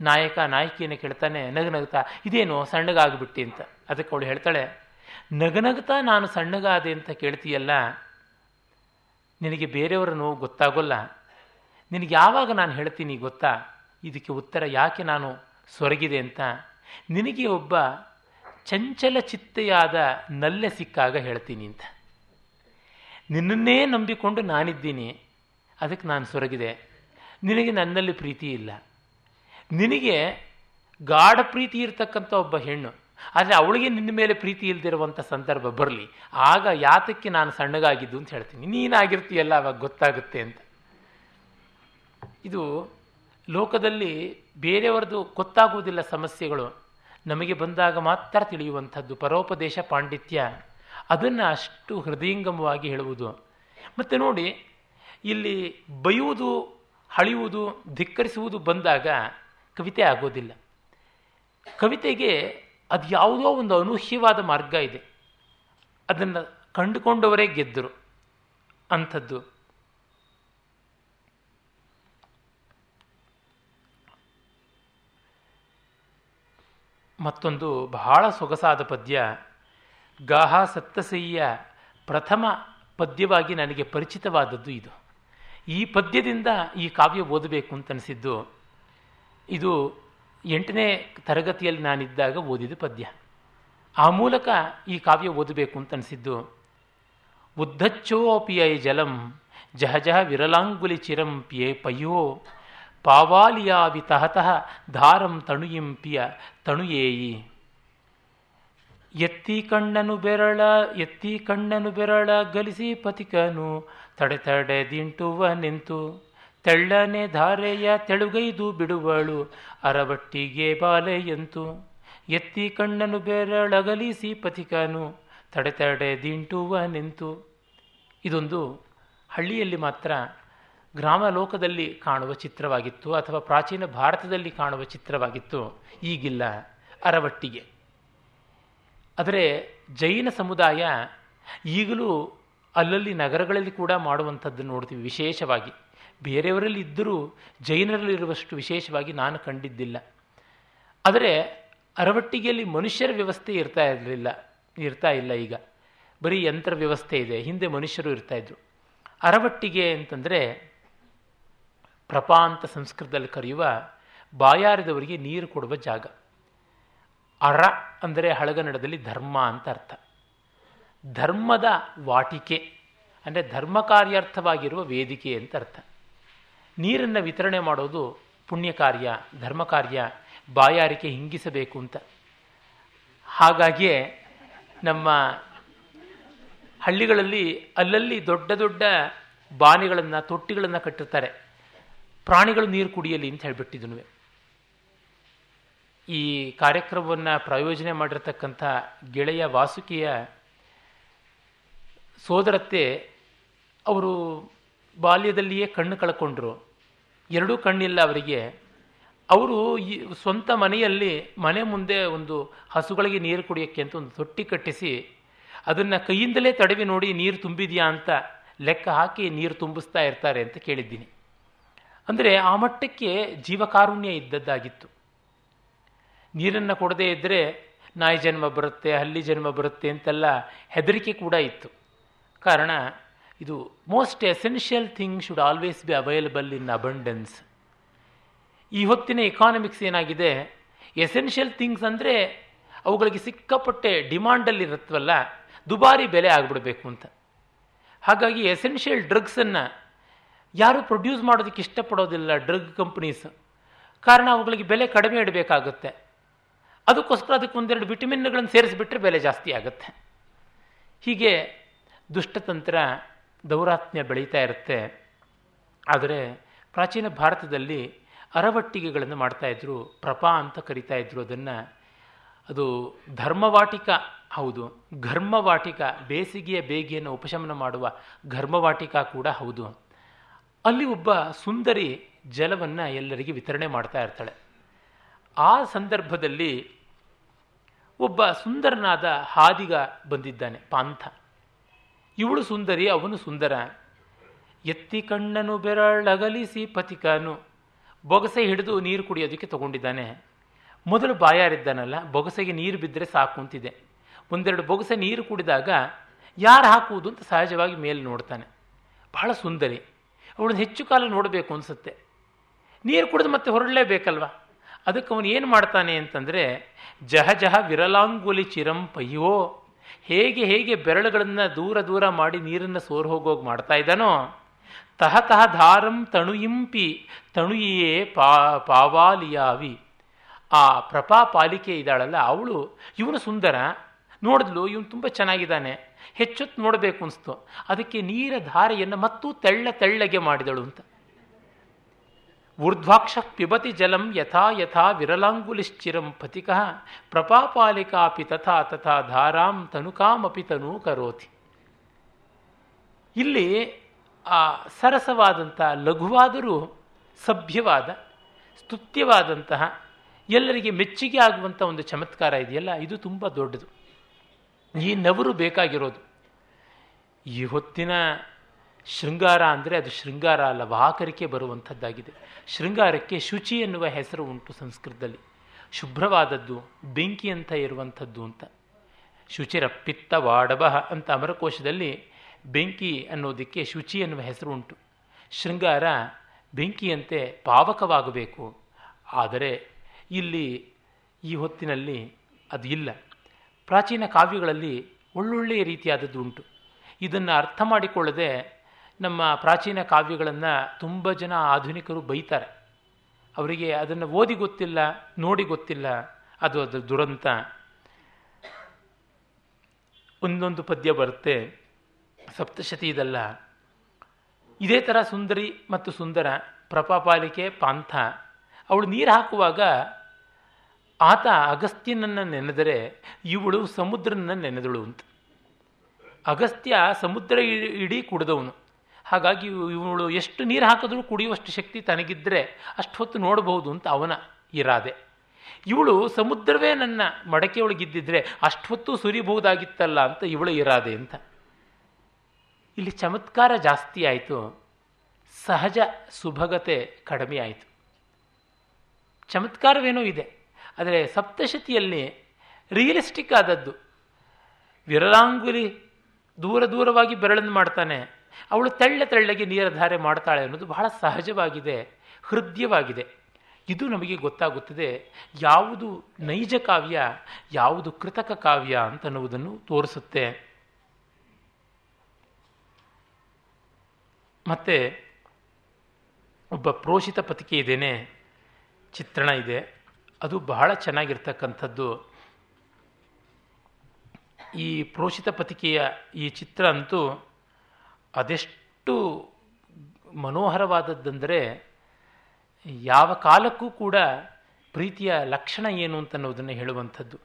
ನಾಯಕ ನಾಯಕಿಯನ್ನು ಕೇಳ್ತಾನೆ, ನಗು ನಗುತ್ತಾ, ಇದೇನು ಸಣ್ಣಗಾಗ್ಬಿಟ್ಟಿ ಅಂತ. ಅದಕ್ಕೆ ಅವಳು ಹೇಳ್ತಾಳೆ ನಗನಗ್ತಾ ನಾನು ಸಣ್ಣಗಾದೆ ಅಂತ ಕೇಳ್ತೀಯಲ್ಲ, ನಿನಗೆ ಬೇರೆಯವರ ನೋವು ಗೊತ್ತಾಗೋಲ್ಲ. ನಿನಗೆ ಯಾವಾಗ ನಾನು ಹೇಳ್ತೀನಿ ಗೊತ್ತಾ? ಇದಕ್ಕೆ ಉತ್ತರ ಯಾಕೆ ನಾನು ಸೊರಗಿದೆ ಅಂತ. ನಿನಗೆ ಒಬ್ಬ ಚಂಚಲ ಚಿತ್ತೆಯಾದ ನಲ್ಲೆ ಸಿಕ್ಕಾಗ ಹೇಳ್ತೀನಿ ಅಂತ. ನಿನ್ನನ್ನೇ ನಂಬಿಕೊಂಡು ನಾನಿದ್ದೀನಿ. ಅದಕ್ಕೆ ನಾನು ಸೊರಗಿದೆ. ನಿನಗೆ ನನ್ನಲ್ಲಿ ಪ್ರೀತಿ ಇಲ್ಲ. ನಿನಗೆ ಗಾಢ ಪ್ರೀತಿ ಇರತಕ್ಕಂಥ ಒಬ್ಬ ಹೆಣ್ಣು. ಆದರೆ ಅವಳಿಗೆ ನಿನ್ನ ಮೇಲೆ ಪ್ರೀತಿ ಇಲ್ದಿರುವಂಥ ಸಂದರ್ಭ ಬರಲಿ. ಆಗ ಯಾತಕ್ಕೆ ನಾನು ಸಣ್ಣಗಾಗಿದ್ದು ಅಂತ ಹೇಳ್ತೀನಿ. ನೀನಾಗಿರ್ತೀಯಲ್ಲ, ಅವಾಗ ಗೊತ್ತಾಗುತ್ತೆ ಅಂತ. ಇದು ಲೋಕದಲ್ಲಿ ಬೇರೆಯವರದು ಗೊತ್ತಾಗುವುದಿಲ್ಲ ಸಮಸ್ಯೆಗಳು. ನಮಗೆ ಬಂದಾಗ ಮಾತ್ರ ತಿಳಿಯುವಂಥದ್ದು. ಪರೋಪದೇಶ ಪಾಂಡಿತ್ಯ, ಅದನ್ನು ಅಷ್ಟು ಹೃದಯಂಗಮವಾಗಿ ಹೇಳುವುದು. ಮತ್ತು ನೋಡಿ, ಇಲ್ಲಿ ಬೈಯುವುದು ಹಳೆಯುವುದು ಧಿಕ್ಕರಿಸುವುದು ಬಂದಾಗ ಕವಿತೆ ಆಗೋದಿಲ್ಲ. ಕವಿತೆಗೆ ಅದು ಯಾವುದೋ ಒಂದು ಅನೂಹ್ಯವಾದ ಮಾರ್ಗ ಇದೆ. ಅದನ್ನು ಕಂಡುಕೊಂಡವರೇ ಗೆದ್ದರು ಅಂಥದ್ದು. ಮತ್ತೊಂದು ಬಹಳ ಸೊಗಸಾದ ಪದ್ಯ, ಗಾಹ ಸಪ್ತಸಯ್ಯ ಪ್ರಥಮ ಪದ್ಯವಾಗಿ ನನಗೆ ಪರಿಚಿತವಾದದ್ದು ಇದು. ಈ ಪದ್ಯದಿಂದ ಈ ಕಾವ್ಯ ಓದಬೇಕು ಅಂತನಿಸಿದ್ದು ಇದು ಎಂಟನೇ ತರಗತಿಯಲ್ಲಿ ನಾನಿದ್ದಾಗ ಓದಿದ ಪದ್ಯ. ಆ ಮೂಲಕ ಈ ಕಾವ್ಯ ಓದಬೇಕು ಅಂತ ಅನಿಸಿದ್ದು. ಉದ್ದಚ್ಚೋಪಿಯ ಜಲಂ, ಜಹ ಜಹ ವಿರಲಾಂಗುಲಿ ಚಿರಂ ಪಿಯೇ ಪಯ್ಯೋ ಪಾವಾಲಿಯಾವಿ ತಹತಃ ಧಾರಂ ತಣುಯಿಂ ಪಿಯ ತಣುಯೇಯಿ ಎತ್ತಿ ಕಣ್ಣನು ಬೆರಳ, ಎತ್ತಿ ಕಣ್ಣನು ಬೆರಳ ಗಲಿಸಿ ಪತಿಕನು, ತಡೆ ತಡೆ ದಿಂಟುವ ನಿಂತು. ತೆಳ್ಳನೆ ಧಾರೆಯ ತೆಳುಗೈದು ಬಿಡುವಳು, ಅರವಟ್ಟಿಗೆ ಬಾಲೆಯಂತು ಎತ್ತಿ ಕಣ್ಣನು ಬೆರಳಗಲಿಸಿ ಪಥಿಕನು, ತಡೆ ತಡೆ ದಿಂಟುವ ನಿಂತು ಇದೊಂದು ಹಳ್ಳಿಯಲ್ಲಿ ಮಾತ್ರ ಗ್ರಾಮ ಲೋಕದಲ್ಲಿ ಕಾಣುವ ಚಿತ್ರವಾಗಿತ್ತು, ಅಥವಾ ಪ್ರಾಚೀನ ಭಾರತದಲ್ಲಿ ಕಾಣುವ ಚಿತ್ರವಾಗಿತ್ತು. ಈಗಿಲ್ಲ, ಅರವಟ್ಟಿಗೆ. ಆದರೆ ಜೈನ ಸಮುದಾಯ ಈಗಲೂ ಅಲ್ಲಲ್ಲಿ ನಗರಗಳಲ್ಲಿ ಕೂಡ ಮಾಡುವಂಥದ್ದು ನೋಡ್ತೀವಿ ವಿಶೇಷವಾಗಿ. ಬೇರೆಯವರಲ್ಲಿ ಇದ್ದರೂ ಜೈನರಲ್ಲಿರುವಷ್ಟು ವಿಶೇಷವಾಗಿ ನಾನು ಕಂಡಿದ್ದಿಲ್ಲ. ಆದರೆ ಅರವಟ್ಟಿಗೆಯಲ್ಲಿ ಮನುಷ್ಯರ ವ್ಯವಸ್ಥೆ ಇರ್ತಾ ಇರಲಿಲ್ಲ, ಇರ್ತಾ ಇಲ್ಲ ಈಗ. ಬರೀ ಯಂತ್ರ ವ್ಯವಸ್ಥೆ ಇದೆ, ಹಿಂದೆ ಮನುಷ್ಯರು ಇರ್ತಾಯಿದ್ರು ಅರವಟ್ಟಿಗೆ ಅಂತಂದರೆ ಪ್ರಪಾ ಅಂತ ಸಂಸ್ಕೃತದಲ್ಲಿ ಕರೆಯುವ ಬಾಯಾರಿದವರಿಗೆ ನೀರು ಕೊಡುವ ಜಾಗ. ಅರ ಅಂದರೆ ಹಳಗನ್ನಡದಲ್ಲಿ ಧರ್ಮ ಅಂತ ಅರ್ಥ. ಧರ್ಮದ ವಾಟಿಕೆ, ಅಂದರೆ ಧರ್ಮ ಕಾರ್ಯಾರ್ಥವಾಗಿರುವ ವೇದಿಕೆ ಅಂತ ಅರ್ಥ. ನೀರನ್ನು ವಿತರಣೆ ಮಾಡೋದು ಪುಣ್ಯ ಕಾರ್ಯ, ಧರ್ಮ ಕಾರ್ಯ, ಬಾಯಾರಿಕೆ ಹಿಂಗಿಸಬೇಕು ಅಂತ. ಹಾಗಾಗಿಯೇ ನಮ್ಮ ಹಳ್ಳಿಗಳಲ್ಲಿ ಅಲ್ಲಲ್ಲಿ ದೊಡ್ಡ ದೊಡ್ಡ ಬಾನೆಗಳನ್ನು, ತೊಟ್ಟಿಗಳನ್ನು ಕಟ್ಟಿರ್ತಾರೆ. ಪ್ರಾಣಿಗಳು ನೀರು ಕುಡಿಯಲಿ ಅಂತ ಹೇಳಿಬಿಟ್ಟಿದ್ನು ಈ ಕಾರ್ಯಕ್ರಮವನ್ನು ಪ್ರಾಯೋಜನೆ ಮಾಡಿರ್ತಕ್ಕಂಥ ಗೆಳೆಯ ವಾಸುಕಿಯ ಸೋದರತ್ತೆ, ಅವರು ಬಾಲ್ಯದಲ್ಲಿಯೇ ಕಣ್ಣು ಕಳ್ಕೊಂಡ್ರು. ಎರಡೂ ಕಣ್ಣಿಲ್ಲ ಅವರಿಗೆ. ಅವರು ಈ ಸ್ವಂತ ಮನೆಯಲ್ಲಿ ಮನೆ ಮುಂದೆ ಒಂದು ಹಸುಗಳಿಗೆ ನೀರು ಕುಡಿಯೋಕ್ಕೆ ಅಂತ ಒಂದು ತೊಟ್ಟಿ ಕಟ್ಟಿಸಿ ಅದನ್ನು ಕೈಯಿಂದಲೇ ತಡವಿ ನೋಡಿ ನೀರು ತುಂಬಿದೆಯಾ ಅಂತ ಲೆಕ್ಕ ಹಾಕಿ ನೀರು ತುಂಬಿಸ್ತಾ ಇರ್ತಾರೆ ಅಂತ ಕೇಳಿದ್ದೀನಿ. ಅಂದರೆ ಆ ಮಟ್ಟಕ್ಕೆ ಜೀವಕಾರುಣ್ಯ ಇದ್ದದ್ದಾಗಿತ್ತು. ನೀರನ್ನು ಕೊಡದೇ ಇದ್ದರೆ ನಾಯಿ ಜನ್ಮ ಬರುತ್ತೆ, ಹಲ್ಲಿ ಜನ್ಮ ಬರುತ್ತೆ ಅಂತೆಲ್ಲ ಹೆದರಿಕೆ ಕೂಡ ಇತ್ತು. ಕಾರಣ ಇದು most essential thing should always be available in abundance ಈ ಹೊತ್ತಿನ ಎಕಾನಮಿಕ್ಸ್ ಏನಾಗಿದೆ? ಎಸೆನ್ಷಿಯಲ್ ಥಿಂಗ್ಸ್ ಅಂದರೆ ಅವುಗಳಿಗೆ ಸಿಕ್ಕಾಪಟ್ಟೆ ಡಿಮಾಂಡಲ್ಲಿ ಇರುತ್ತವಲ್ಲ, ದುಬಾರಿ ಬೆಲೆ ಆಗಿಬಿಡಬೇಕು ಅಂತ. ಹಾಗಾಗಿ ಎಸೆನ್ಷಿಯಲ್ ಡ್ರಗ್ಸನ್ನು ಯಾರೂ ಪ್ರೊಡ್ಯೂಸ್ ಮಾಡೋದಕ್ಕೆ ಇಷ್ಟಪಡೋದಿಲ್ಲ ಡ್ರಗ್ ಕಂಪ್ನೀಸ್ ಕಾರಣ ಅವುಗಳಿಗೆ ಬೆಲೆ ಕಡಿಮೆ ಇಡಬೇಕಾಗುತ್ತೆ. ಅದಕ್ಕೋಸ್ಕರ ಅದಕ್ಕೆ ಒಂದೆರಡು ವಿಟಮಿನ್ಗಳನ್ನು ಸೇರಿಸಿಬಿಟ್ರೆ ಬೆಲೆ ಜಾಸ್ತಿ ಆಗುತ್ತೆ. ಹೀಗೆ ದುಷ್ಟತಂತ್ರ ದೌರಾತ್ಮ್ಯ ಬೆಳೀತಾ ಇರುತ್ತೆ. ಆದರೆ ಪ್ರಾಚೀನ ಭಾರತದಲ್ಲಿ ಅರವಟ್ಟಿಗೆಗಳನ್ನು ಮಾಡ್ತಾಯಿದ್ರು ಪ್ರಪಾ ಅಂತ ಕರಿತಾ ಇದ್ರು ಅದನ್ನು. ಅದು ಧರ್ಮವಾಟಿಕ, ಹೌದು, ಘರ್ಮವಾಟಿಕ, ಬೇಸಿಗೆಯ ಬೇಗೆಯನ್ನು ಉಪಶಮನ ಮಾಡುವ ಘರ್ಮವಾಟಿಕ ಕೂಡ ಹೌದು. ಅಲ್ಲಿ ಒಬ್ಬ ಸುಂದರಿ ಜಲವನ್ನು ಎಲ್ಲರಿಗೆ ವಿತರಣೆ ಮಾಡ್ತಾ ಇರ್ತಾಳೆ. ಆ ಸಂದರ್ಭದಲ್ಲಿ ಒಬ್ಬ ಸುಂದರನಾದ ಹಾದಿಗ ಬಂದಿದ್ದಾನೆ, ಪಾಂಥ. ಇವಳು ಸುಂದರಿ, ಅವನು ಸುಂದರ. ಎತ್ತಿ ಕಣ್ಣನು ಬೆರಳಗಲಿಸಿ ಪತಿಕನು. ಬೊಗಸೆ ಹಿಡಿದು ನೀರು ಕುಡಿಯೋದಕ್ಕೆ ತಗೊಂಡಿದ್ದಾನೆ. ಮೊದಲು ಬಾಯಾರಿದ್ದಾನಲ್ಲ, ಬೊಗಸೆಗೆ ನೀರು ಬಿದ್ದರೆ ಸಾಕು ಅಂತಿದೆ. ಒಂದೆರಡು ಬೊಗಸೆ ನೀರು ಕುಡಿದಾಗ ಯಾರು ಹಾಕುವುದು ಅಂತ ಸಹಜವಾಗಿ ಮೇಲೆ ನೋಡ್ತಾನೆ. ಬಹಳ ಸುಂದರಿ. ಅವಳನ್ನು ಹೆಚ್ಚು ಕಾಲ ನೋಡಬೇಕು ಅನಿಸುತ್ತೆ. ನೀರು ಕುಡಿದು ಮತ್ತೆ ಹೊರಡಲೇಬೇಕಲ್ವ? ಅದಕ್ಕೆ ಅವನು ಏನು ಮಾಡ್ತಾನೆ ಅಂತಂದರೆ, ಜಹ ಜಹ ವಿರಲಾಂಗುಲಿ ಚಿರಂ ಪಯ್ಯೋ ಹೇಗೆ ಹೇಗೆ ಬೆರಳುಗಳನ್ನು ದೂರ ದೂರ ಮಾಡಿ ನೀರನ್ನು ಸೋರ್ ಹೋಗೋಗಿ ಮಾಡ್ತಾ ಇದ್ದಾನೋ, ತಹ ತಹ ಧಾರಂ ತಣುಯಿಂಪಿ ತಣುಯಿಯೇ ಪಾ, ಪಾವಾಲಿಯಾವಿ. ಆ ಪ್ರಪಾ ಪಾಲಿಕೆ ಇದ್ದಾಳಲ್ಲ, ಅವಳು ಇವನು ಸುಂದರ. ನೋಡಿದ್ಲು, ಇವನು ತುಂಬ ಚೆನ್ನಾಗಿದ್ದಾನೆ. ಹೆಚ್ಚೊತ್ತು ನೋಡಬೇಕು ಅನಿಸ್ತು. ಅದಕ್ಕೆ ನೀರ ಧಾರೆಯನ್ನು ಮತ್ತೂ ತೆಳ್ಳ ತೆಳ್ಳಗೆ ಮಾಡಿದಳು ಅಂತ. ಊರ್ಧ್ವಾಕ್ಷ ಪಿಬತಿ ಜಲಂ ಯಥಾ ಯಥಾ ವಿರಲಾಂಗುಲಿಶ್ಚಿರಂ ಪಥಿಕ ಪ್ರಪಾಪಾಲಿಕಾಪಿ ತಥಾ ತಥಾ ಧಾರಾಂ ತನುಕಾಮಪಿ ತನೂ ಕರೋತಿ. ಇಲ್ಲಿ ಆ ಸರಸವಾದಂಥ ಲಘುವಾದರೂ ಸಭ್ಯವಾದ, ಸ್ತುತ್ಯವಾದಂತಹ, ಎಲ್ಲರಿಗೆ ಮೆಚ್ಚುಗೆ ಆಗುವಂಥ ಒಂದು ಚಮತ್ಕಾರ ಇದೆಯಲ್ಲ, ಇದು ತುಂಬ ದೊಡ್ಡದು. ಈ ನವರು ಬೇಕಾಗಿರೋದು. ಈ ಹೊತ್ತಿನ ಶೃಂಗಾರ ಅಂದರೆ ಅದು ಶೃಂಗಾರ ಅಲ್ಲ ವಾಕರಿಕೆ ಬರುವಂಥದ್ದಾಗಿದೆ. ಶೃಂಗಾರಕ್ಕೆ ಶುಚಿ ಎನ್ನುವ ಹೆಸರು ಉಂಟು ಸಂಸ್ಕೃತದಲ್ಲಿ. ಶುಭ್ರವಾದದ್ದು, ಬೆಂಕಿ ಅಂತ ಇರುವಂಥದ್ದು ಅಂತ. ಶುಚಿರ ವಾಡಬಹ ಅಂತ ಅಮರಕೋಶದಲ್ಲಿ ಬೆಂಕಿ ಅನ್ನೋದಕ್ಕೆ ಶುಚಿ ಎನ್ನುವ ಹೆಸರು ಉಂಟು. ಶೃಂಗಾರ ಬೆಂಕಿಯಂತೆ ಪಾವಕವಾಗಬೇಕು. ಆದರೆ ಇಲ್ಲಿ ಈ ಹೊತ್ತಿನಲ್ಲಿ ಅದು ಇಲ್ಲ. ಪ್ರಾಚೀನ ಕಾವ್ಯಗಳಲ್ಲಿ ಒಳ್ಳೊಳ್ಳೆಯ ರೀತಿಯಾದದ್ದು ಉಂಟು. ಇದನ್ನು ಅರ್ಥ ಮಾಡಿಕೊಳ್ಳದೆ ನಮ್ಮ ಪ್ರಾಚೀನ ಕಾವ್ಯಗಳನ್ನು ತುಂಬ ಜನ ಆಧುನಿಕರು ಬೈತಾರೆ. ಅವರಿಗೆ ಅದನ್ನು ಓದಿ ಗೊತ್ತಿಲ್ಲ, ನೋಡಿ ಗೊತ್ತಿಲ್ಲ, ಅದು ಅದು ದುರಂತ. ಒಂದೊಂದು ಪದ್ಯ ಬರುತ್ತೆ, ಸಪ್ತಶತಿ ಇದಲ್ಲ. ಇದೇ ಥರ ಸುಂದರಿ ಮತ್ತು ಸುಂದರ, ಪ್ರಪಾಪಾಲಿಕೆ, ಪಾಂಥ. ಅವಳು ನೀರು ಹಾಕುವಾಗ ಆತ ಅಗಸ್ತ್ಯನನ್ನು ನೆನೆದರೆ ಇವಳು ಸಮುದ್ರನ ನೆನೆದಳು ಅಂತ. ಅಗಸ್ತ್ಯ ಸಮುದ್ರ ಇಡೀ ಕುಡಿದವನು. ಹಾಗಾಗಿ ಇವಳು ಎಷ್ಟು ನೀರು ಹಾಕಿದ್ರೂ ಕುಡಿಯುವಷ್ಟು ಶಕ್ತಿ ತನಗಿದ್ದರೆ ಅಷ್ಟು ಹೊತ್ತು ನೋಡಬಹುದು ಅಂತ ಅವನ ಇರಾದೆ. ಇವಳು ಸಮುದ್ರವೇ ನನ್ನ ಮಡಕೆಯೊಳಗಿದ್ದಿದ್ರೆ ಅಷ್ಟು ಹೊತ್ತು ಸುರಿಬಹುದಾಗಿತ್ತಲ್ಲ ಅಂತ ಇವಳು ಇರಾದೆ ಅಂತ. ಇಲ್ಲಿ ಚಮತ್ಕಾರ ಜಾಸ್ತಿ ಆಯಿತು. ಸಹಜ ಸುಭಗತೆ ಕಡಿಮೆ ಆಯಿತು. ಚಮತ್ಕಾರವೇನೋ ಇದೆ. ಆದರೆ ಸಪ್ತಶತಿಯಲ್ಲಿ ರಿಯಲಿಸ್ಟಿಕ್ ಆದದ್ದು. ವಿರಲಾಂಗುಲಿ ದೂರ ದೂರವಾಗಿ ಬೆರಳನ್ನು ಮಾಡ್ತಾನೆ. ಅವಳು ತಳ್ಳೆ ತಳ್ಳಗೆ ನೀರ ನೀರಧಾರೆ ಮಾಡ್ತಾಳೆ ಅನ್ನೋದು ಬಹಳ ಸಹಜವಾಗಿದೆ, ಹೃದಯವಾಗಿದೆ. ಇದು ನಮಗೆ ಗೊತ್ತಾಗುತ್ತದೆ, ಯಾವುದು ನೈಜ ಕಾವ್ಯ, ಯಾವುದು ಕೃತಕ ಕಾವ್ಯ ಅಂತನ್ನುವುದನ್ನು ತೋರಿಸುತ್ತೆ. ಮತ್ತೆ ಒಬ್ಬ ಪ್ರೋಷಿತ ಪತಿಕೆ ಇದ್ದೇನೆ ಚಿತ್ರಣ ಇದೆ. ಅದು ಬಹಳ ಚೆನ್ನಾಗಿರ್ತಕ್ಕಂಥದ್ದು. ಈ ಪ್ರೋಷಿತ ಪತಿಕೆಯ ಈ ಚಿತ್ರ ಅಂತೂ ಅದೆಷ್ಟು ಮನೋಹರವಾದದ್ದಂದರೆ ಯಾವ ಕಾಲಕ್ಕೂ ಕೂಡ ಪ್ರೀತಿಯ ಲಕ್ಷಣ ಏನು ಅಂತನ್ನೋದನ್ನು ಹೇಳುವಂಥದ್ದು.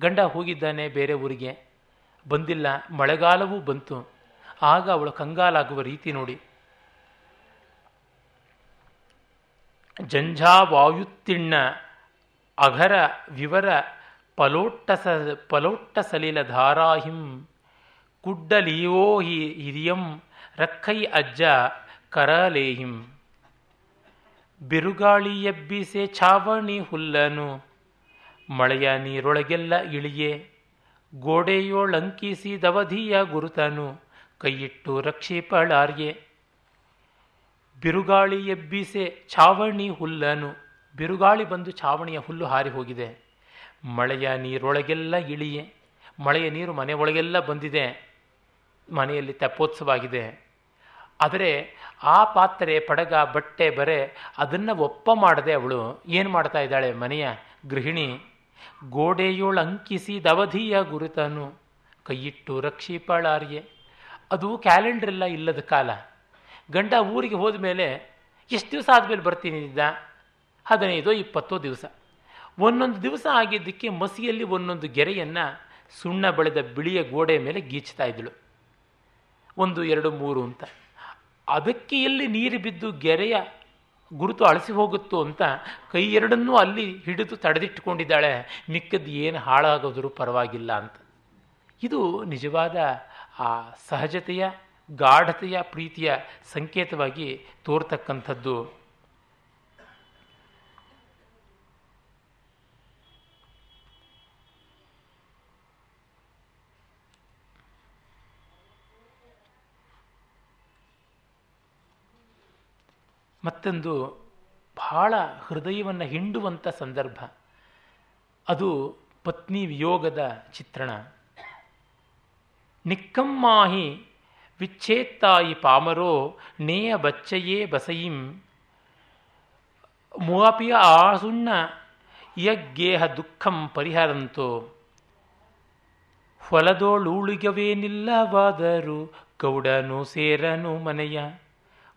ಗಂಡ ಹೋಗಿದ್ದಾನೆ ಬೇರೆ ಊರಿಗೆ, ಬಂದಿಲ್ಲ, ಮಳೆಗಾಲವೂ ಬಂತು, ಆಗ ಅವಳು ಕಂಗಾಲಾಗುವ ರೀತಿ ನೋಡಿ. ಜಂಜಾ ವಾಯುತ್ತಿಣ್ಣ ಅಘರ ವಿವರ ಪಲೋಟ್ಟ ಸ ಪಲೋಟ್ಟ ಸಲೀಲ ಧಾರಾಹಿಂ ಕುಡ್ಡಲಿಯೋ ಹಿ ಹಿರಿಯಂ ರಕ್ಕೈ ಅಜ್ಜ ಕರಲೇಹಿಂ. ಬಿರುಗಾಳಿ ಎಬ್ಬಿಸೆ ಛಾವಣಿ ಹುಲ್ಲನು. ಮಳೆಯ ನೀರೊಳಗೆಲ್ಲ ಇಳಿಯೆ. ಗೋಡೆಯೋಳಂಕಿಸಿ ದವಧಿಯ ಗುರುತನು. ಕೈಯಿಟ್ಟು ರಕ್ಷಿಪಳಾರ್ಯೆ ಬಿರುಗಾಳಿ ಎಬ್ಬಿಸೆ ಛಾವಣಿ ಹುಲ್ಲನು. ಬಿರುಗಾಳಿ ಬಂದು ಛಾವಣಿಯ ಹುಲ್ಲು ಹಾರಿ ಹೋಗಿದೆ. ಮಳೆಯ ನೀರೊಳಗೆಲ್ಲ ಇಳಿಯೆ. ಮಳೆಯ ನೀರು ಮನೆ ಒಳಗೆಲ್ಲ ಬಂದಿದೆ. ಮನೆಯಲ್ಲಿ ತೆಪ್ಪೋತ್ಸವ ಆಗಿದೆ ಆದರೆ ಆ ಪಾತ್ರೆ, ಪಡಗ, ಬಟ್ಟೆ, ಬರೆ ಅದನ್ನು ಒಪ್ಪ ಮಾಡದೆ ಅವಳು ಏನು ಮಾಡ್ತಾ ಇದ್ದಾಳೆ ಮನೆಯ ಗೃಹಿಣಿ? ಗೋಡೆಯೋಳು ಅಂಕಿಸಿ ದವಧಿಯ ಗುರುತನು. ಕೈಯಿಟ್ಟು ರಕ್ಷಿಪಾಳಾರಿಗೆ ಅದು ಕ್ಯಾಲೆಂಡರ್ ಎಲ್ಲ ಇಲ್ಲದ ಕಾಲ. ಗಂಡ ಊರಿಗೆ ಹೋದ ಮೇಲೆ ಎಷ್ಟು ದಿವಸ ಆದಮೇಲೆ ಬರ್ತೀನಿ ಇದ್ದ ಹದಿನೈದೋ ಇಪ್ಪತ್ತೋ ದಿವಸ. ಒಂದೊಂದು ದಿವಸ ಆಗಿದ್ದಕ್ಕೆ ಮಸಿಯಲ್ಲಿ ಒಂದೊಂದು ಗೆರೆಯನ್ನು ಸುಣ್ಣ ಬೆಳೆದ ಬಿಳಿಯ ಗೋಡೆ ಮೇಲೆ ಗೀಚ್ತಾ ಇದ್ದಳು. ಒಂದು, ಎರಡು, ಮೂರು ಅಂತ. ಅದಕ್ಕೆ ಎಲ್ಲಿ ನೀರು ಬಿದ್ದು ಗೆರೆಯ ಗುರುತು ಅಳಿಸಿ ಹೋಗುತ್ತೋ ಅಂತ ಕೈ ಎರಡನ್ನೂ ಅಲ್ಲಿ ಹಿಡಿದು ತಡೆದಿಟ್ಟುಕೊಂಡಿದ್ದಾಳೆ. ಮಿಕ್ಕದ್ದು ಏನು ಹಾಳಾಗೋದರೂ ಪರವಾಗಿಲ್ಲ ಅಂತ. ಇದು ನಿಜವಾದ ಆ ಸಹಜತೆಯ, ಗಾಢತೆಯ ಪ್ರೀತಿಯ ಸಂಕೇತವಾಗಿ ತೋರ್ತಕ್ಕಂಥದ್ದು. ಮತ್ತೊಂದು ಬಹಳ ಹೃದಯವನ್ನು ಹಿಂಡುವಂಥ ಸಂದರ್ಭ. ಅದು ಪತ್ನಿ ವಿಯೋಗದ ಚಿತ್ರಣ. ನಿಕ್ಕಮ್ಮಾಹಿ ವಿಚ್ಛೇತ್ತಾಯಿ ಪಾಮರೋ ನೇಯ ಬಚ್ಚಯೇ ಬಸಯಿಂ. ಮುವಾಪಿಯ ಆಸುಣ್ಣ ಯಗ್ಗೇಹ ದುಃಖಂ ಪರಿಹರಂತೋ. ಹೊಲದೋಳುಳಿಗವೇನಿಲ್ಲವಾದರೂ ಗೌಡನು ಸೇರನು ಮನೆಯ.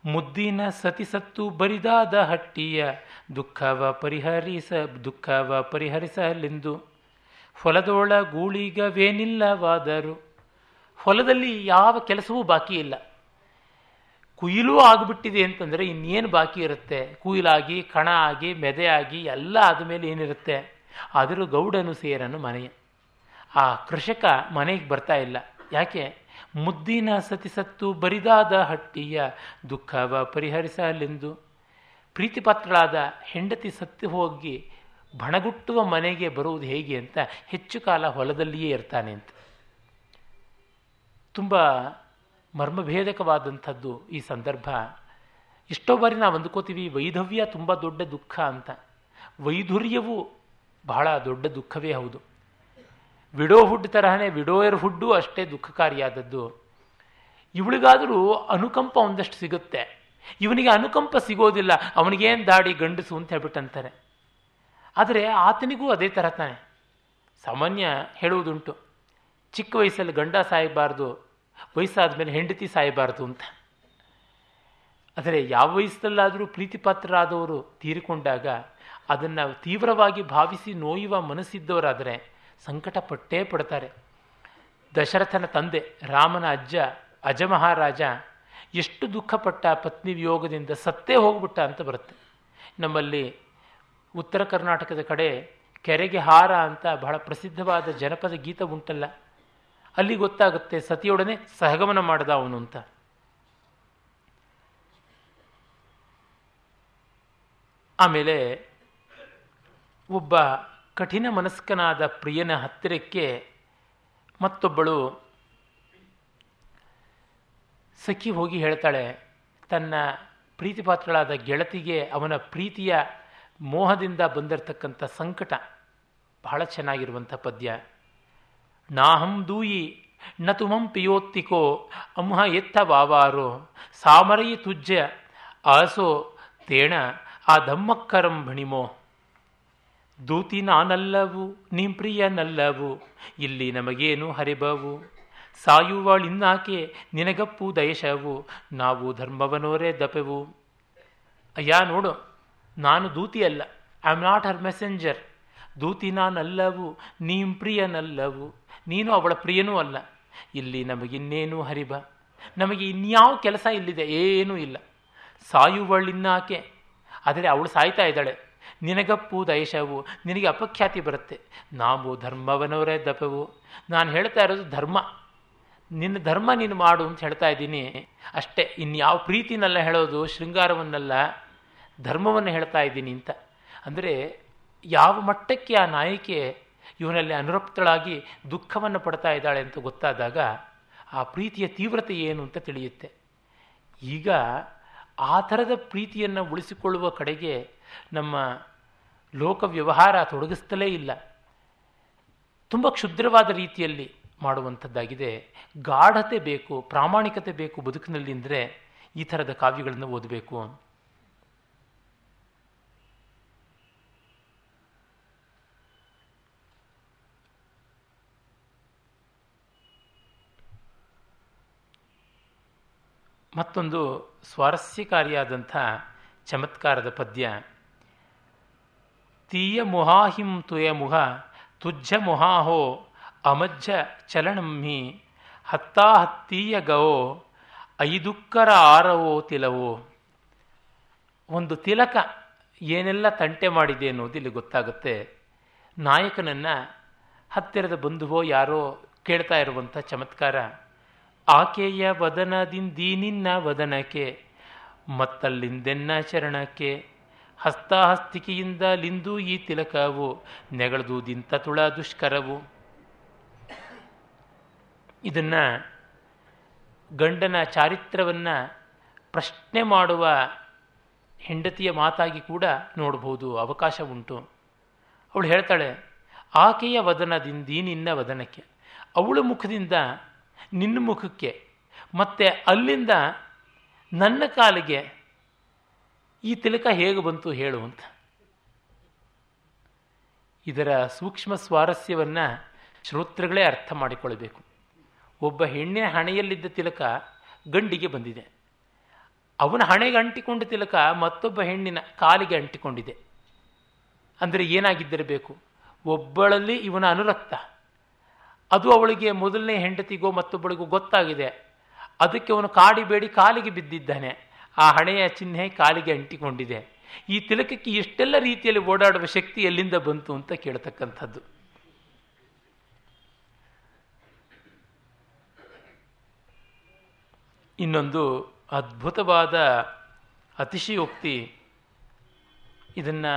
ಮುದ್ದಿನ ಸತಿಸತ್ತು ಬರಿದಾದ ಹಟ್ಟಿಯ ದುಃಖವ ಪರಿಹರಿಸ, ದುಃಖವ ಪರಿಹರಿಸಲೆಂದು ಹೊಲದೊಳ ಗೂಳಿಗವೇನಿಲ್ಲವಾದರೂ ಹೊಲದಲ್ಲಿ ಯಾವ ಕೆಲಸವೂ ಬಾಕಿ ಇಲ್ಲ. ಕುಯಿಲೂ ಆಗಿಬಿಟ್ಟಿದೆ ಅಂತಂದರೆ ಇನ್ನೇನು ಬಾಕಿ ಇರುತ್ತೆ? ಕುಯಿಲಾಗಿ, ಕಣ ಆಗಿ, ಮೆದೆ ಆಗಿ ಎಲ್ಲ ಆದಮೇಲೆ ಏನಿರುತ್ತೆ? ಆದರೂ ಗೌಡನು ಸೇರನು ಮನೆಯ. ಆ ಕೃಷಕ ಮನೆಗೆ ಬರ್ತಾ ಇಲ್ಲ. ಯಾಕೆ? ಮುದ್ದಿನ ಸತಿಸತ್ತು ಬರಿದಾದ ಹಟ್ಟಿಯ ದುಃಖವ ಪರಿಹರಿಸಲೆಂದು ಪ್ರೀತಿಪಾತ್ರಳಾದ ಹೆಂಡತಿ ಸತ್ತು ಹೋಗಿ ಬಣಗುಟ್ಟುವ ಮನೆಗೆ ಬರುವುದು ಹೇಗೆ ಅಂತ ಹೆಚ್ಚು ಕಾಲ ಹೊಲದಲ್ಲಿಯೇ ಇರ್ತಾನೆ ಅಂತ. ತುಂಬ ಮರ್ಮಭೇದಕವಾದಂಥದ್ದು ಈ ಸಂದರ್ಭ. ಎಷ್ಟೋ ಬಾರಿ ನಾವು ಅಂದ್ಕೋತೀವಿ, ವೈಧವ್ಯ ತುಂಬ ದೊಡ್ಡ ದುಃಖ ಅಂತ. ವೈಧುರ್ಯವು ಬಹಳ ದೊಡ್ಡ ದುಃಖವೇ ಹೌದು. ವಿಡೋ ಹುಡ್ ತರಹನೇ ವಿಡೋಯರ್ ಹುಡ್ಡು ಅಷ್ಟೇ ದುಃಖಕಾರಿಯಾದದ್ದು. ಇವಳಿಗಾದರೂ ಅನುಕಂಪ ಒಂದಷ್ಟು ಸಿಗುತ್ತೆ. ಇವನಿಗೆ ಅನುಕಂಪ ಸಿಗೋದಿಲ್ಲ, ಅವನಿಗೇನು ದಾಡಿ ಗಂಡಸು ಅಂತ ಹೇಳ್ಬಿಟ್ಟಂತಾರೆ. ಆದರೆ ಆತನಿಗೂ ಅದೇ ಥರ ತಾನೆ. ಸಾಮಾನ್ಯ ಹೇಳುವುದುಂಟು, ಚಿಕ್ಕ ವಯಸ್ಸಲ್ಲಿ ಗಂಡ ಸಾಯಬಾರ್ದು ವಯಸ್ಸಾದ ಮೇಲೆ ಹೆಂಡತಿ ಸಾಯಬಾರ್ದು ಅಂತ. ಆದರೆ ಯಾವ ವಯಸ್ಸಲ್ಲಾದರೂ ಪ್ರೀತಿಪಾತ್ರರಾದವರು ತೀರಿಕೊಂಡಾಗ ಅದನ್ನು ತೀವ್ರವಾಗಿ ಭಾವಿಸಿ ನೋಯುವ ಮನಸ್ಸಿದ್ದವರಾದರೆ ಸಂಕಟ ಪಟ್ಟೇ ಪಡ್ತಾರೆ. ದಶರಥನ ತಂದೆ, ರಾಮನ ಅಜ್ಜ, ಅಜಮಹಾರಾಜ ಎಷ್ಟು ದುಃಖಪಟ್ಟ ಪತ್ನಿ ವಿಯೋಗದಿಂದ ಸತ್ತೇ ಹೋಗ್ಬಿಟ್ಟ ಅಂತ ಬರುತ್ತೆ. ನಮ್ಮಲ್ಲಿ ಉತ್ತರ ಕರ್ನಾಟಕದ ಕಡೆ ಕೆರೆಗೆ ಹಾರ ಅಂತ ಬಹಳ ಪ್ರಸಿದ್ಧವಾದ ಜನಪದ ಗೀತ ಉಂಟಲ್ಲ, ಅಲ್ಲಿ ಗೊತ್ತಾಗುತ್ತೆ ಸತಿಯೊಡನೆ ಸಹಗಮನ ಮಾಡಿದ ಅವನು ಅಂತ. ಆಮೇಲೆ ಒಬ್ಬ ಕಠಿಣ ಮನಸ್ಕನಾದ ಪ್ರಿಯನ ಹತ್ತಿರಕ್ಕೆ ಮತ್ತೊಬ್ಬಳು ಸಖಿ ಹೋಗಿ ಹೇಳ್ತಾಳೆ, ತನ್ನ ಪ್ರೀತಿಪಾತ್ರಳಾದ ಗೆಳತಿಗೆ ಅವನ ಪ್ರೀತಿಯ ಮೋಹದಿಂದ ಬಂದಿರತಕ್ಕಂಥ ಸಂಕಟ ಬಹಳ ಚೆನ್ನಾಗಿರುವಂಥ ಪದ್ಯ. ನಾಹಂ ದೂಯಿ ನ ತುಮಂ ಪಿಯೋತ್ತಿಕೋ, ಅಮ್ಹ ಎತ್ತ ವಾವಾರೋ, ಸಾಮರಯಿ ತುಜ್ಯ, ಆಸೋ ತೇಣ ಆ ಧಮ್ಮಕ್ಕರಂ ಭಣಿಮೋ. ದೂತಿ ನಾನಲ್ಲವು ನಿಂಪ್ರಿಯನಲ್ಲವು ಇಲ್ಲಿ ನಮಗೇನು ಹರಿಬವು? ಸಾಯುವಳಿನ್ನಾಕೆ ನಿನಗಪ್ಪು ದಯಶವು, ನಾವು ಧರ್ಮವನೋರೇ ದಪೆವು. ಅಯ್ಯ, ನೋಡು, ನಾನು ದೂತಿ ಅಲ್ಲ I am not her messenger Duti ನಾನಲ್ಲವು ನೀಂಪ್ರಿಯನಲ್ಲವು ನೀನು ಅವಳ ಪ್ರಿಯನೂ ಅಲ್ಲ. ಇಲ್ಲಿ ನಮಗಿನ್ನೇನು ಹರಿಬ? ನಮಗೆ ಇನ್ಯಾವ ಕೆಲಸ ಇಲ್ಲಿದೆ? ಏನೂ ಇಲ್ಲ. ಸಾಯುವಳಿನ್ನಾಕೆ ಆದರೆ ಅವಳು ಸಾಯ್ತಾ ಇದ್ದಾಳೆ. ನಿನಗಪ್ಪು ದೈಶವು, ನಿನಗೆ ಅಪಖ್ಯಾತಿ ಬರುತ್ತೆ. ನಾವು ಧರ್ಮವನವರೇ ದಪವು. ನಾನು ಹೇಳ್ತಾ ಇರೋದು ಧರ್ಮ. ನಿನ್ನ ಧರ್ಮ ನೀನು ಮಾಡು ಅಂತ ಹೇಳ್ತಾ ಇದ್ದೀನಿ. ಅಷ್ಟೇ, ಇನ್ಯಾವ ಪ್ರೀತಿನೆಲ್ಲ ಹೇಳೋದು, ಶೃಂಗಾರವನ್ನೆಲ್ಲ, ಧರ್ಮವನ್ನು ಹೇಳ್ತಾ ಇದ್ದೀನಿ ಅಂತ. ಅಂದರೆ, ಯಾವ ಮಟ್ಟಕ್ಕೆ ಆ ನಾಯಕಿ ಇವನಲ್ಲಿ ಅನುರಕ್ತಳಾಗಿ ದುಃಖವನ್ನು ಪಡ್ತಾ ಇದ್ದಾಳೆ ಅಂತ ಗೊತ್ತಾದಾಗ, ಆ ಪ್ರೀತಿಯ ತೀವ್ರತೆ ಏನು ಅಂತ ತಿಳಿಯುತ್ತೆ. ಈಗ ಆ ಥರದ ಪ್ರೀತಿಯನ್ನು ಉಳಿಸಿಕೊಳ್ಳುವ ಕಡೆಗೆ ನಮ್ಮ ಲೋಕ ವ್ಯವಹಾರ ತೊಡಗಿಸ್ತಲೇ ಇಲ್ಲ. ತುಂಬ ಕ್ಷುದ್ರವಾದ ರೀತಿಯಲ್ಲಿ ಮಾಡುವಂಥದ್ದಾಗಿದೆ. ಗಾಢತೆ ಬೇಕು, ಪ್ರಾಮಾಣಿಕತೆ ಬೇಕು ಬದುಕಿನಲ್ಲಿ ಅಂದರೆ ಈ ಥರದ ಕಾವ್ಯಗಳನ್ನು ಓದಬೇಕು. ಮತ್ತೊಂದು ಸ್ವಾರಸ್ಯಕಾರಿಯಾದಂಥ ಚಮತ್ಕಾರದ ಪದ್ಯ ತೀಯ ಮುಹಾಹಿಂ ತುಯ ಮುಹ, ತುಜ್ಜ ಮುಹಾಹೋ, ಅಮಜ್ಜ ಚಲನಮ್ಮಿ ಹತ್ತಾ ಹತ್ತೀಯ ಗವೋ, ಐದುಕ್ಕರ ಆರವೋ ತಿಲವೋ. ಒಂದು ತಿಲಕ ಏನೆಲ್ಲ ತಂಟೆ ಮಾಡಿದೆ ಅನ್ನೋದು ಇಲ್ಲಿ ಗೊತ್ತಾಗುತ್ತೆ. ನಾಯಕನನ್ನು ಹತ್ತಿರದ ಬಂಧುವೋ ಯಾರೋ ಕೇಳ್ತಾ ಇರುವಂಥ ಚಮತ್ಕಾರ, ಆಕೆಯ ವದನದಿಂದೀನಿನ್ನ ವದನಕ್ಕೆ, ಮತ್ತಲ್ಲಿಂದೆನ್ನ ಚರಣಕ್ಕೆ ಹಸ್ತಾಹಸ್ತಿಕೆಯಿಂದ ಲಿಂದು ಈ ತಿಲಕವು, ನೆಗಳದು ದಿಂತ ತುಳ ದುಷ್ಕರವು. ಇದನ್ನು ಗಂಡನ ಚಾರಿತ್ರವನ್ನು ಪ್ರಶ್ನೆ ಮಾಡುವ ಹೆಂಡತಿಯ ಮಾತಾಗಿ ಕೂಡ ನೋಡಬಹುದು ಅವಕಾಶ ಉಂಟು. ಅವಳು ಹೇಳ್ತಾಳೆ, ಆಕೆಯ ವದನದಿಂದ ನಿನ್ನ ವದನಕ್ಕೆ. ಅವಳ ಮುಖದಿಂದ, ನಿನ್ನ ಮುಖಕ್ಕೆ. ಮತ್ತು ಅಲ್ಲಿಂದ ನನ್ನ ಕಾಲಿಗೆ ಈ ತಿಲಕ ಹೇಗೆ ಬಂತು ಹೇಳು ಅಂತ. ಇದರ ಸೂಕ್ಷ್ಮ ಸ್ವಾರಸ್ಯವನ್ನು ಶ್ರೋತೃಗಳೇ ಅರ್ಥ ಮಾಡಿಕೊಳ್ಳಬೇಕು. ಒಬ್ಬ ಹೆಣ್ಣಿನ ಹಣೆಯಲ್ಲಿದ್ದ ತಿಲಕ ಗಂಡಿಗೆ ಬಂದಿದೆ. ಅವನ ಹಣೆಗೆ ಅಂಟಿಕೊಂಡ ತಿಲಕ ಮತ್ತೊಬ್ಬ ಹೆಣ್ಣಿನ ಕಾಲಿಗೆ ಅಂಟಿಕೊಂಡಿದೆ. ಅಂದರೆ ಏನಾಗಿದ್ದಿರಬೇಕು? ಒಬ್ಬಳಲ್ಲಿ ಇವನ ಅನುರಕ್ತ. ಅದು ಅವಳಿಗೆ ಮೊದಲನೇ ಹೆಂಡತಿಗೋ ಮತ್ತೊಬ್ಬಳಿಗೋ ಗೊತ್ತಾಗಿದೆ. ಅದಕ್ಕೆ ಅವನು ಕಾಡಿಬೇಡಿ ಕಾಲಿಗೆ ಬಿದ್ದಿದ್ದಾನೆ. ಆ ಹಣೆಯ ಚಿಹ್ನೆ ಕಾಲಿಗೆ ಅಂಟಿಕೊಂಡಿದೆ. ಈ ತಿಲಕಕ್ಕೆ ಎಷ್ಟೆಲ್ಲ ರೀತಿಯಲ್ಲಿ ಓಡಾಡುವ ಶಕ್ತಿ ಎಲ್ಲಿಂದ ಬಂತು ಅಂತ ಕೇಳ್ತಕ್ಕಂಥದ್ದು. ಇನ್ನೊಂದು ಅದ್ಭುತವಾದ ಅತಿಶಯೋಕ್ತಿ ಇದನ್ನು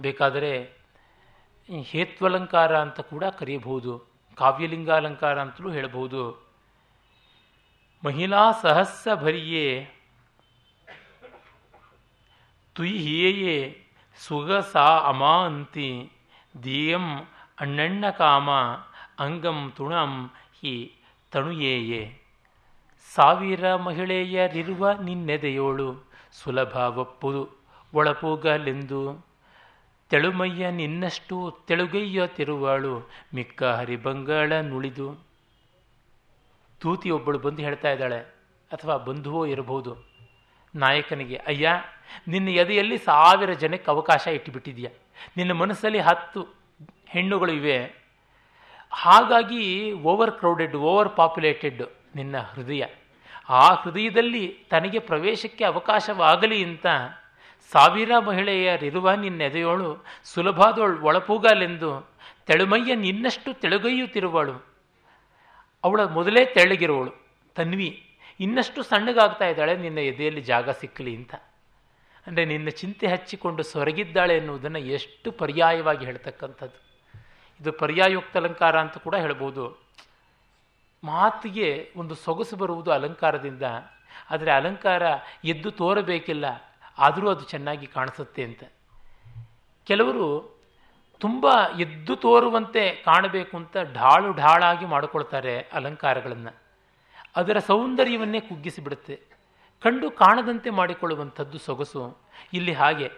ಬೇಕಾದರೆ ಹೇತ್ವಲಂಕಾರ ಅಂತ ಕೂಡ ಕರೆಯಬಹುದು, ಕಾವ್ಯಲಿಂಗಾಲಂಕಾರ ಅಂತಲೂ ಹೇಳಬಹುದು. ಮಹಿಳಾ ಸಹಸ್ರ ಭರಿಯೇ ತುಯ್ಯೇಯೇ ಸುಗಸ ಅಮಾಂತಿ, ದಿಯಂ ಅಣ್ಣಣ್ಣ ಕಾಮ, ಅಂಗಂ ತುಣಂ ಹಿ ತಣುಯೇಯೇ. ಸಾವಿರ ಮಹಿಳೆಯರಿರುವ ನಿನ್ನೆದೆಯೋಳು ಸುಲಭ ಒಪ್ಪು ಒಳಪೋಗಲೆಂದು ತೆಳುಮಯ್ಯ ನಿನ್ನಷ್ಟು ತೆಳುಗೈಯ ತಿರುವಾಳು ಮಿಕ್ಕ ಹರಿಬಂಗಳ ನುಳಿದು. ತೂತಿಯೊಬ್ಬಳು ಬಂದು ಹೇಳ್ತಾ ಇದ್ದಾಳೆ, ಅಥವಾ ಬಂಧುವೋ ಇರಬಹುದು. ನಾಯಕನಿಗೆ, ಅಯ್ಯ, ನಿನ್ನ ಎದೆಯಲ್ಲಿ ಸಾವಿರ ಜನಕ್ಕೆ ಅವಕಾಶ ಇಟ್ಟುಬಿಟ್ಟಿದೆಯಾ ನಿನ್ನ ಮನಸ್ಸಲ್ಲಿ ಹತ್ತು ಹೆಣ್ಣುಗಳು ಇವೆ. ಹಾಗಾಗಿ ಓವರ್ ಕ್ರೌಡೆಡ್ ಓವರ್ ಪಾಪ್ಯುಲೇಟೆಡ್ ನಿನ್ನ ಹೃದಯ. ಆ ಹೃದಯದಲ್ಲಿ ತನಗೆ ಪ್ರವೇಶಕ್ಕೆ ಅವಕಾಶವಾಗಲಿ ಅಂತ ಸಾವಿರ ಮಹಿಳೆಯರಿರುವ ನಿನ್ನೆದೆಯೋಳು ಸುಲಭಾದೋಳು ಒಳಪೂಗಲೆಂದು ತೆಳುಮಯ್ಯ ನಿನ್ನಷ್ಟು ತೆಳುಗೈಯುತ್ತಿರುವಳು. ಅವಳ ಮೊದಲೇ ತೆಳ್ಳಗಿರೋಳು, ತನ್ವಿ. ಇನ್ನಷ್ಟು ಸಣ್ಣಗಾಗ್ತಾ ಇದ್ದಾಳೆ, ನಿನ್ನ ಎದೆಯಲ್ಲಿ ಜಾಗ ಸಿಕ್ಕಲಿ ಅಂತ. ಅಂದರೆ ನಿನ್ನ ಚಿಂತೆ ಹಚ್ಚಿಕೊಂಡು ಸೊರಗಿದ್ದಾಳೆ ಎನ್ನುವುದನ್ನು ಎಷ್ಟು ಪರ್ಯಾಯವಾಗಿ ಹೇಳ್ತಕ್ಕಂಥದ್ದು. ಇದು ಪರ್ಯಾಯುಕ್ತ ಅಲಂಕಾರ ಅಂತ ಕೂಡ ಹೇಳ್ಬೋದು. ಮಾತಿಗೆ ಒಂದು ಸೊಗಸು ಬರುವುದು ಅಲಂಕಾರದಿಂದ, ಆದರೆ ಅಲಂಕಾರ ಎದ್ದು ತೋರಬೇಕಿಲ್ಲ, ಆದರೂ ಅದು ಚೆನ್ನಾಗಿ ಕಾಣಿಸುತ್ತೆ ಅಂತ. ಕೆಲವರು ತುಂಬ ಎದ್ದು ತೋರುವಂತೆ ಕಾಣಬೇಕು ಅಂತ ಢಾಳು ಢಾಳಾಗಿ ಮಾಡಿಕೊಳ್ತಾರೆ ಅಲಂಕಾರಗಳನ್ನು. ಅದರ ಸೌಂದರ್ಯವನ್ನೇ ಕುಗ್ಗಿಸಿಬಿಡುತ್ತೆ. ಕಂಡು ಕಾಣದಂತೆ ಮಾಡಿಕೊಳ್ಳುವಂಥದ್ದು ಸೊಗಸು. ಇಲ್ಲಿ ಹಾಗೆ.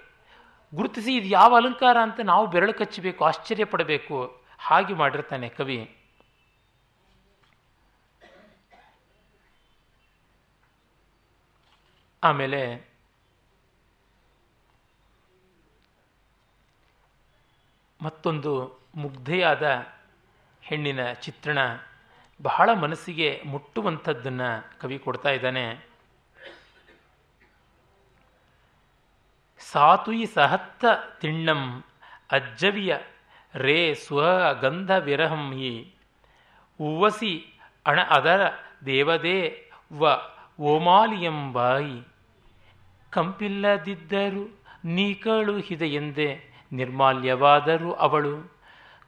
ಗುರುತಿಸಿ ಇದು ಯಾವ ಅಲಂಕಾರ ಅಂತ ನಾವು ಬೆರಳು ಕಚ್ಚಬೇಕು, ಆಶ್ಚರ್ಯ ಪಡಬೇಕು. ಹಾಗೆ ಮಾಡಿರ್ತಾನೆ ಕವಿ. ಆಮೇಲೆ ಮತ್ತೊಂದು ಮುಗ್ಧೆಯಾದ ಹೆಣ್ಣಿನ ಚಿತ್ರಣ ಬಹಳ ಮನಸ್ಸಿಗೆ ಮುಟ್ಟುವಂಥದ್ದನ್ನು ಕವಿ ಕೊಡ್ತಾ ಇದ್ದಾನೆ. ಸಾತುಯಿ ಸಹತ್ತ ತಿಣ್ಣಂ ಅಜ್ಜವಿಯ ರೇ ಸ್ವ ಗಂಧ ವಿರಹಂ ಹಿ ಉವ್ವಸಿ ಅಣ ಅದರ ದೇವದೇ ವ ಓಮಾಲಿಯಂಬಾಯಿ ಕಂಪಿಲ್ಲದಿದ್ದರು ನೀ ಕಳುಹಿದೆ ಎಂದೆ ನಿರ್ಮಾಲ್ಯವಾದರೂ ಅವಳು,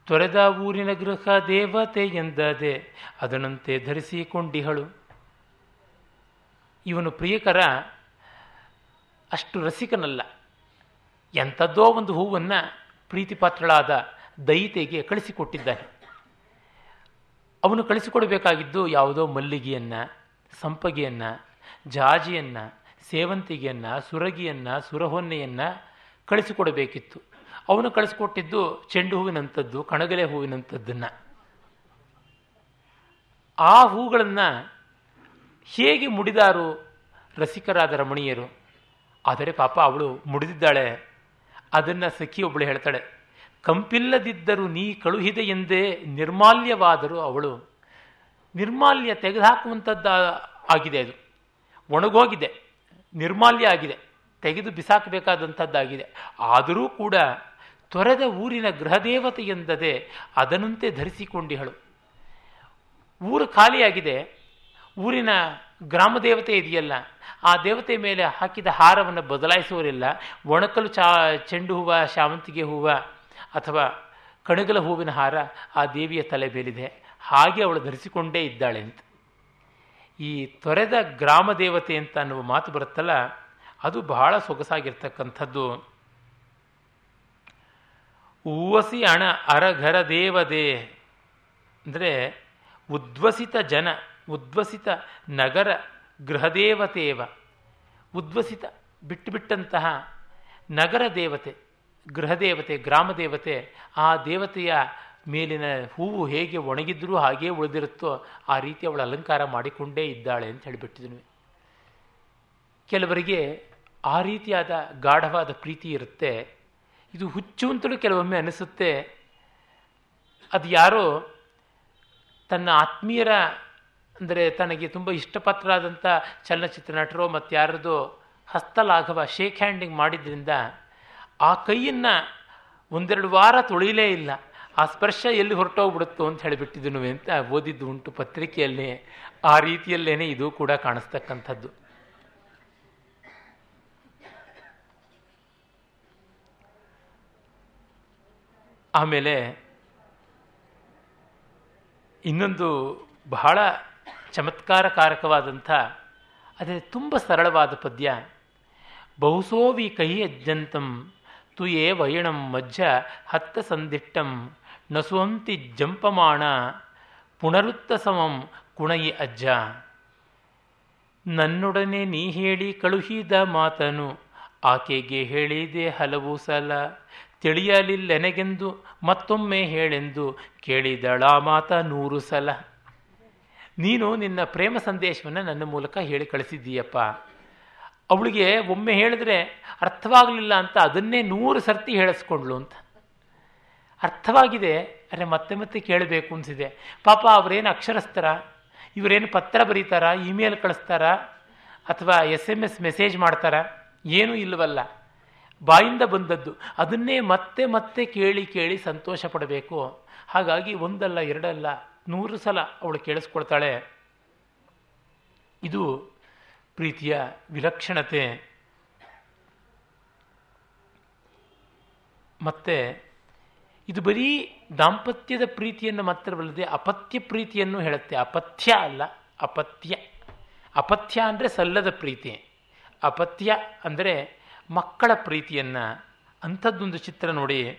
ತೊರೆದ ಊರಿನ ಗೃಹ ದೇವತೆ ಎಂದದೆ, ಅದನಂತೆ ಧರಿಸಿಕೊಂಡಿಹಳು. ಇವನು ಪ್ರಿಯಕರ ಅಷ್ಟು ರಸಿಕನಲ್ಲ. ಎಂಥದ್ದೋ ಒಂದು ಹೂವನ್ನು ಪ್ರೀತಿಪಾತ್ರಳಾದ ದಯಿತೆಗೆ ಕಳಿಸಿಕೊಟ್ಟಿದ್ದಾನೆ. ಅವನು ಕಳಿಸಿಕೊಡಬೇಕಾಗಿದ್ದು ಯಾವುದೋ ಮಲ್ಲಿಗೆಯನ್ನು, ಸಂಪಗೆಯನ್ನು, ಜಾಜಿಯನ್ನು, ಸೇವಂತಿಗೆಯನ್ನು, ಸುರಗಿಯನ್ನು, ಸುರಹೊನ್ನೆಯನ್ನು ಕಳಿಸಿಕೊಡಬೇಕಿತ್ತು. ಅವನು ಕಳಿಸ್ಕೊಟ್ಟಿದ್ದು ಚೆಂಡು ಹೂವಿನಂಥದ್ದು, ಕಣಗಲೆ ಹೂವಿನಂಥದ್ದನ್ನು. ಆ ಹೂಗಳನ್ನು ಹೇಗೆ ಮುಡಿದಾರು ರಸಿಕರಾದ ರಮಣೀಯರು? ಆದರೆ ಪಾಪ ಅವಳು ಮುಡಿದಿದ್ದಾಳೆ. ಅದನ್ನು ಸಖಿ ಒಬ್ಬಳು ಹೇಳ್ತಾಳೆ, ಕಂಪಿಲ್ಲದಿದ್ದರೂ ನೀ ಕಳುಹಿದೆ ಎಂದೇ ನಿರ್ಮಾಲ್ಯವಾದರೂ ಅವಳು. ನಿರ್ಮಾಲ್ಯ ತೆಗೆದುಹಾಕುವಂಥದ್ದು ಆಗಿದೆ ಅದು. ಒಣಗೋಗಿದೆ, ನಿರ್ಮಾಲ್ಯ ಆಗಿದೆ, ತೆಗೆದು ಬಿಸಾಕಬೇಕಾದಂಥದ್ದಾಗಿದೆ. ಆದರೂ ಕೂಡ ತೊರೆದ ಊರಿನ ಗೃಹದೇವತೆ ಎಂದದೆ ಅದನಂತೆ ಧರಿಸಿಕೊಂಡಿಹಳು. ಊರು ಖಾಲಿಯಾಗಿದೆ. ಊರಿನ ಗ್ರಾಮ ದೇವತೆ ಇದೆಯಲ್ಲ, ಆ ದೇವತೆ ಮೇಲೆ ಹಾಕಿದ ಹಾರವನ್ನು ಬದಲಾಯಿಸುವರಿಲ್ಲ ಒಣಕಲು ಚಾ, ಚೆಂಡು ಹೂವು, ಶಾವಂತಿಗೆ ಹೂವು ಅಥವಾ ಕಣಗಲ ಹೂವಿನ ಹಾರ ಆ ದೇವಿಯ ತಲೆ ಮೇಲಿದೆ. ಹಾಗೆ ಅವಳು ಧರಿಸಿಕೊಂಡೇ ಇದ್ದಾಳೆ ಅಂತ. ಈ ತೊರೆದ ಗ್ರಾಮ ದೇವತೆ ಅಂತ ಅನ್ನುವ ಮಾತು ಬರುತ್ತಲ್ಲ, ಅದು ಬಹಳ ಸೊಗಸಾಗಿರ್ತಕ್ಕಂಥದ್ದು. ಉವಸಿ ಅಣ ಅರಘರ ದೇವದೇ. ಅಂದರೆ ಉದ್ವಸಿತ ಜನ, ಉದ್ವಸಿತ ನಗರ ಗೃಹದೇವತೇವ. ಉದ್ವಸಿತ ಬಿಟ್ಟು ಬಿಟ್ಟಂತಹ ನಗರ ದೇವತೆ, ಗೃಹದೇವತೆ, ಗ್ರಾಮ ದೇವತೆ, ಆ ದೇವತೆಯ ಮೇಲಿನ ಹೂವು ಹೇಗೆ ಒಣಗಿದ್ರೂ ಹಾಗೇ ಉಳಿದಿರುತ್ತೋ ಆ ರೀತಿ ಅವಳು ಅಲಂಕಾರ ಮಾಡಿಕೊಂಡೇ ಇದ್ದಾಳೆ ಅಂತ ಹೇಳಿಬಿಟ್ಟಿದ್ನು ಕೆಲವರಿಗೆ ಆ ರೀತಿಯಾದ ಗಾಢವಾದ ಪ್ರೀತಿ ಇರುತ್ತೆ. ಇದು ಹುಚ್ಚು ಅಂತಲೂ ಕೆಲವೊಮ್ಮೆ ಅನಿಸುತ್ತೆ. ಅದು ಯಾರೋ ತನ್ನ ಆತ್ಮೀಯರ, ಅಂದರೆ ತನಗೆ ತುಂಬ ಇಷ್ಟಪತ್ರರಾದಂಥ ಚಲನಚಿತ್ರ ನಟರೋ ಮತ್ತು ಯಾರದು ಹಸ್ತಲಾಘವ ಶೇಕ್ ಹ್ಯಾಂಡಿಂಗ್ ಮಾಡಿದ್ರಿಂದ ಆ ಕೈಯನ್ನು ಒಂದೆರಡು ವಾರ ತೊಳಿಲೇ ಇಲ್ಲ. ಆ ಸ್ಪರ್ಶ ಎಲ್ಲಿ ಹೊರಟೋಗ್ಬಿಡುತ್ತೋ ಅಂತ ಹೇಳಿಬಿಟ್ಟಿದ್ದನು ಅಂತ ಓದಿದ್ದು ಉಂಟು ಪತ್ರಿಕೆಯಲ್ಲಿ. ಆ ರೀತಿಯಲ್ಲೇನೆ ಇದು ಕೂಡ ಕಾಣಿಸ್ತಕ್ಕಂಥದ್ದು. ಆಮೇಲೆ ಇನ್ನೊಂದು ಬಹಳ ಚಮತ್ಕಾರಕಾರಕವಾದಂಥ, ಅದೇ ತುಂಬ ಸರಳವಾದ ಪದ್ಯ, ಬಹುಸೋವಿ ಕಹಿ ಅಜ್ಜಂತಂ ತುಯೇ ವಯಣಂ ಮಜ್ಜ ಹತ್ತ ಸಂದಿಟ್ಟಂ ನಸುವಂತಿ ಜಂಪಮಾಣ, ಪುನರುತ್ತ ಸಮಂ ಕುಣಯಿ ಅಜ್ಜ. ನನ್ನೊಡನೆ ನೀ ಹೇಳಿ ಕಳುಹಿದ ಮಾತನು, ಆಕೆಗೆ ಹೇಳಿದೆ ಹಲವು ಸಲ ತಿಳಿಯಲಿಲ್ಲೆನೆಗೆಂದು ಮತ್ತೊಮ್ಮೆ ಹೇಳೆಂದು ಕೇಳಿದಳ ಮಾತ ನೂರು ಸಲ. ನೀನು ನಿನ್ನ ಪ್ರೇಮ ಸಂದೇಶವನ್ನು ನನ್ನ ಮೂಲಕ ಹೇಳಿ ಕಳಿಸಿದ್ದೀಯಪ್ಪ. ಅವಳಿಗೆ ಒಮ್ಮೆ ಹೇಳಿದ್ರೆ ಅರ್ಥವಾಗಲಿಲ್ಲ ಅಂತ ಅದನ್ನೇ ನೂರು ಸರ್ತಿ ಹೇಳಿಸ್ಕೊಂಡ್ಲು ಅಂತ. ಅರ್ಥವಾಗಿದೆ, ಅರೆ ಮತ್ತೆ ಮತ್ತೆ ಕೇಳಬೇಕು ಅನಿಸಿದೆ. ಪಾಪ ಅವರೇನು ಅಕ್ಷರಸ್ಥರ? ಇವರೇನು ಪತ್ರ ಬರೀತಾರಾ? ಇಮೇಲ್ ಕಳಿಸ್ತಾರಾ? ಅಥವಾ ಎಸ್ ಎಂ ಎಸ್ ಮೆಸೇಜ್ ಮಾಡ್ತಾರಾ? ಏನೂ ಇಲ್ಲವಲ್ಲ. ಬಾಯಿಂದ ಬಂದದ್ದು. ಅದನ್ನೇ ಮತ್ತೆ ಮತ್ತೆ ಕೇಳಿ ಕೇಳಿ ಸಂತೋಷ ಪಡಬೇಕು. ಹಾಗಾಗಿ ಒಂದಲ್ಲ, ಎರಡಲ್ಲ, ನೂರು ಸಲ ಅವಳು ಕೇಳಿಸ್ಕೊಳ್ತಾಳೆ. ಇದು ಪ್ರೀತಿಯ ವಿಲಕ್ಷಣತೆ. ಮತ್ತೆ ಇದು ಬರೀ ದಾಂಪತ್ಯದ ಪ್ರೀತಿಯನ್ನು ಮಾತ್ರವಲ್ಲದೆ ಅಪತ್ಯ ಪ್ರೀತಿಯನ್ನು ಹೇಳುತ್ತೆ. ಅಪಥ್ಯ ಅಲ್ಲ ಅಪತ್ಯ ಅಪಥ್ಯ ಅಂದರೆ ಸಲ್ಲದ ಪ್ರೀತಿ. ಅಪತ್ಯ ಅಂದರೆ ಮಕ್ಕಳ ಪ್ರೀತಿಯನ್ನು ಅಂಥದ್ದೊಂದು ಚಿತ್ರ ನೋಡಿ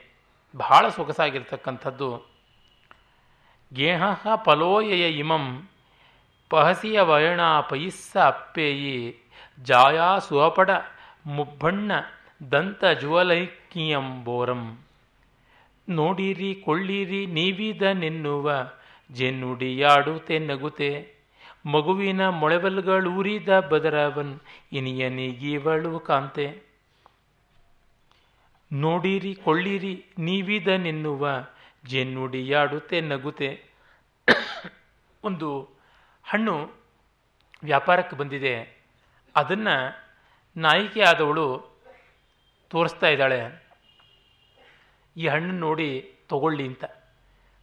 ಬಹಳ ಸೊಗಸಾಗಿರ್ತಕ್ಕಂಥದ್ದು. ಗೇಹ ಪಲೋಯಯ ಇಮಂ ಪಹಸಿಯ ವಯಣ ಪಯಿಸ್ಸ ಅಪ್ಪೇಯಿ ಜಾಯಾ ಸುಹಪಡ ಮುಬ್ಬಣ್ಣ ದಂತ ಜುವಲೈಕಿಯಂ ಬೋರಂ. ನೋಡಿರಿ ಕೊಳ್ಳಿರಿ ನೀವಿದ ನೆನ್ನುವ ಜೆನ್ನುಡಿಯಾಡುತ್ತೆ ನಗುತೆ. ಮಗುವಿನ ಮೊಳೆಬಲ್ಗಳೂರಿದ ಬದರವನ್ ಇನಿಯನಿಗೀವಳು ಕಾಂತೆ. ನೋಡಿರಿ, ಕೊಳ್ಳಿರಿ, ನೀವಿದ ನೆನ್ನುವ. ಜೆನ್ನುಡಿಯಾಡುತ್ತೆ ನಗುತೆ ಒಂದು ಹಣ್ಣು ವ್ಯಾಪಾರಕ್ಕೆ ಬಂದಿದೆ. ಅದನ್ನು ನಾಯಿಕೆ ಆದವಳು ತೋರಿಸ್ತಾ ಇದ್ದಾಳೆ. ಈ ಹಣ್ಣು ನೋಡಿ ತಗೊಳ್ಳಿ ಅಂತ.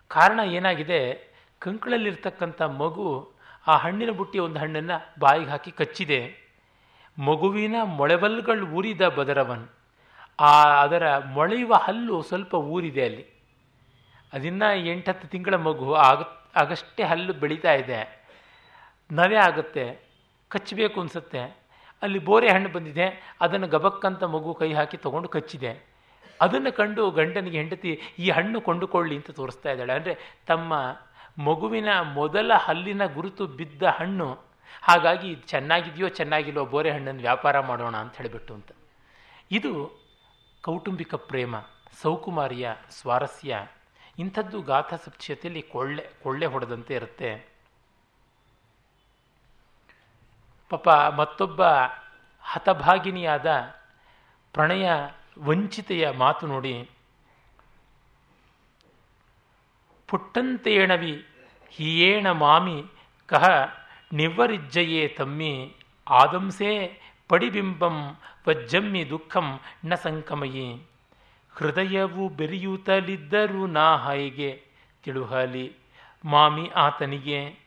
ಕಾರಣ ಏನಾಗಿದೆ? ಕಂಕಳಲ್ಲಿರ್ತಕ್ಕಂಥ ಮಗು ಆ ಹಣ್ಣಿನ ಬುಟ್ಟಿ ಒಂದು ಹಣ್ಣನ್ನು ಬಾಯಿಗೆ ಹಾಕಿ ಕಚ್ಚಿದೆ. ಮಗುವಿನ ಮೊಳೆಬಲ್ಗಳು ಊರಿದ ಬದರವನ್. ಆ ಅದರ ಮೊಳೆಯುವ ಹಲ್ಲು ಸ್ವಲ್ಪ ಊರಿದೆ ಅಲ್ಲಿ. ಅದಿನ್ನ ಎಂಟತ್ತು ತಿಂಗಳ ಮಗು ಆಗ, ಆಗಷ್ಟೇ ಹಲ್ಲು ಬೆಳೀತಾ ಇದೆ. ನವೆ ಆಗುತ್ತೆ, ಕಚ್ಚಬೇಕು ಅನಿಸುತ್ತೆ. ಅಲ್ಲಿ ಬೋರೆ ಹಣ್ಣು ಬಂದಿದೆ, ಅದನ್ನು ಗಬಕ್ಕಂತ ಮಗು ಕೈ ಹಾಕಿ ತಗೊಂಡು ಕಚ್ಚಿದೆ. ಅದನ್ನು ಕಂಡು ಗಂಡನಿಗೆ ಹೆಂಡತಿ, ಈ ಹಣ್ಣು ಕೊಂಡುಕೊಳ್ಳಿ ಅಂತ ತೋರಿಸ್ತಾ ಇದ್ದಾಳೆ. ಅಂದರೆ ತಮ್ಮ ಮಗುವಿನ ಮೊದಲ ಹಲ್ಲಿನ ಗುರುತು ಬಿದ್ದ ಹಣ್ಣು. ಹಾಗಾಗಿ ಚೆನ್ನಾಗಿದೆಯೋ ಚೆನ್ನಾಗಿಲ್ಲೋ ಬೋರೆ ಹಣ್ಣನ್ನು ವ್ಯಾಪಾರ ಮಾಡೋಣ ಅಂತ ಹೇಳಿಬಿಟ್ಟು ಅಂತ. ಇದು ಕೌಟುಂಬಿಕ ಪ್ರೇಮ, ಸೌಕುಮಾರಿಯ, ಸ್ವಾರಸ್ಯ, ಇಂಥದ್ದು ಗಾಥಾ ಸಪ್ತಶತಿಯಲ್ಲಿ ಕೊಳ್ಳೆ ಕೊಳ್ಳೆ ಹೊಡೆದಂತೆ ಇರುತ್ತೆ. ಪಾಪ ಮತ್ತೊಬ್ಬ ಹತಭಾಗಿನಿಯಾದ ಪ್ರಣಯ ವಂಚಿತೆಯ ಮಾತು ನೋಡಿ, ಪುಟ್ಟಂತೇಣವಿ ಹಿಯೇಣ ಮಾಮಿ ಕಹ ನಿವ್ವರಿಜ್ಜಯೇ ತಮ್ಮಿ, ಆದಂಸೆ ಪಡಿಬಿಂಬಂ ವಜ್ಜಮ್ಮಿ ದುಃಖಂ ನ ಸಂಕಮಯಿ. ಹೃದಯವು ಬೆರೆಯುತ್ತಲಿದ್ದರೂ ನಾ ಹಾಯಿಗೆ ತಿಳುಹಲಿ. ಮಾಮಿ ಆತನಿಗೆ,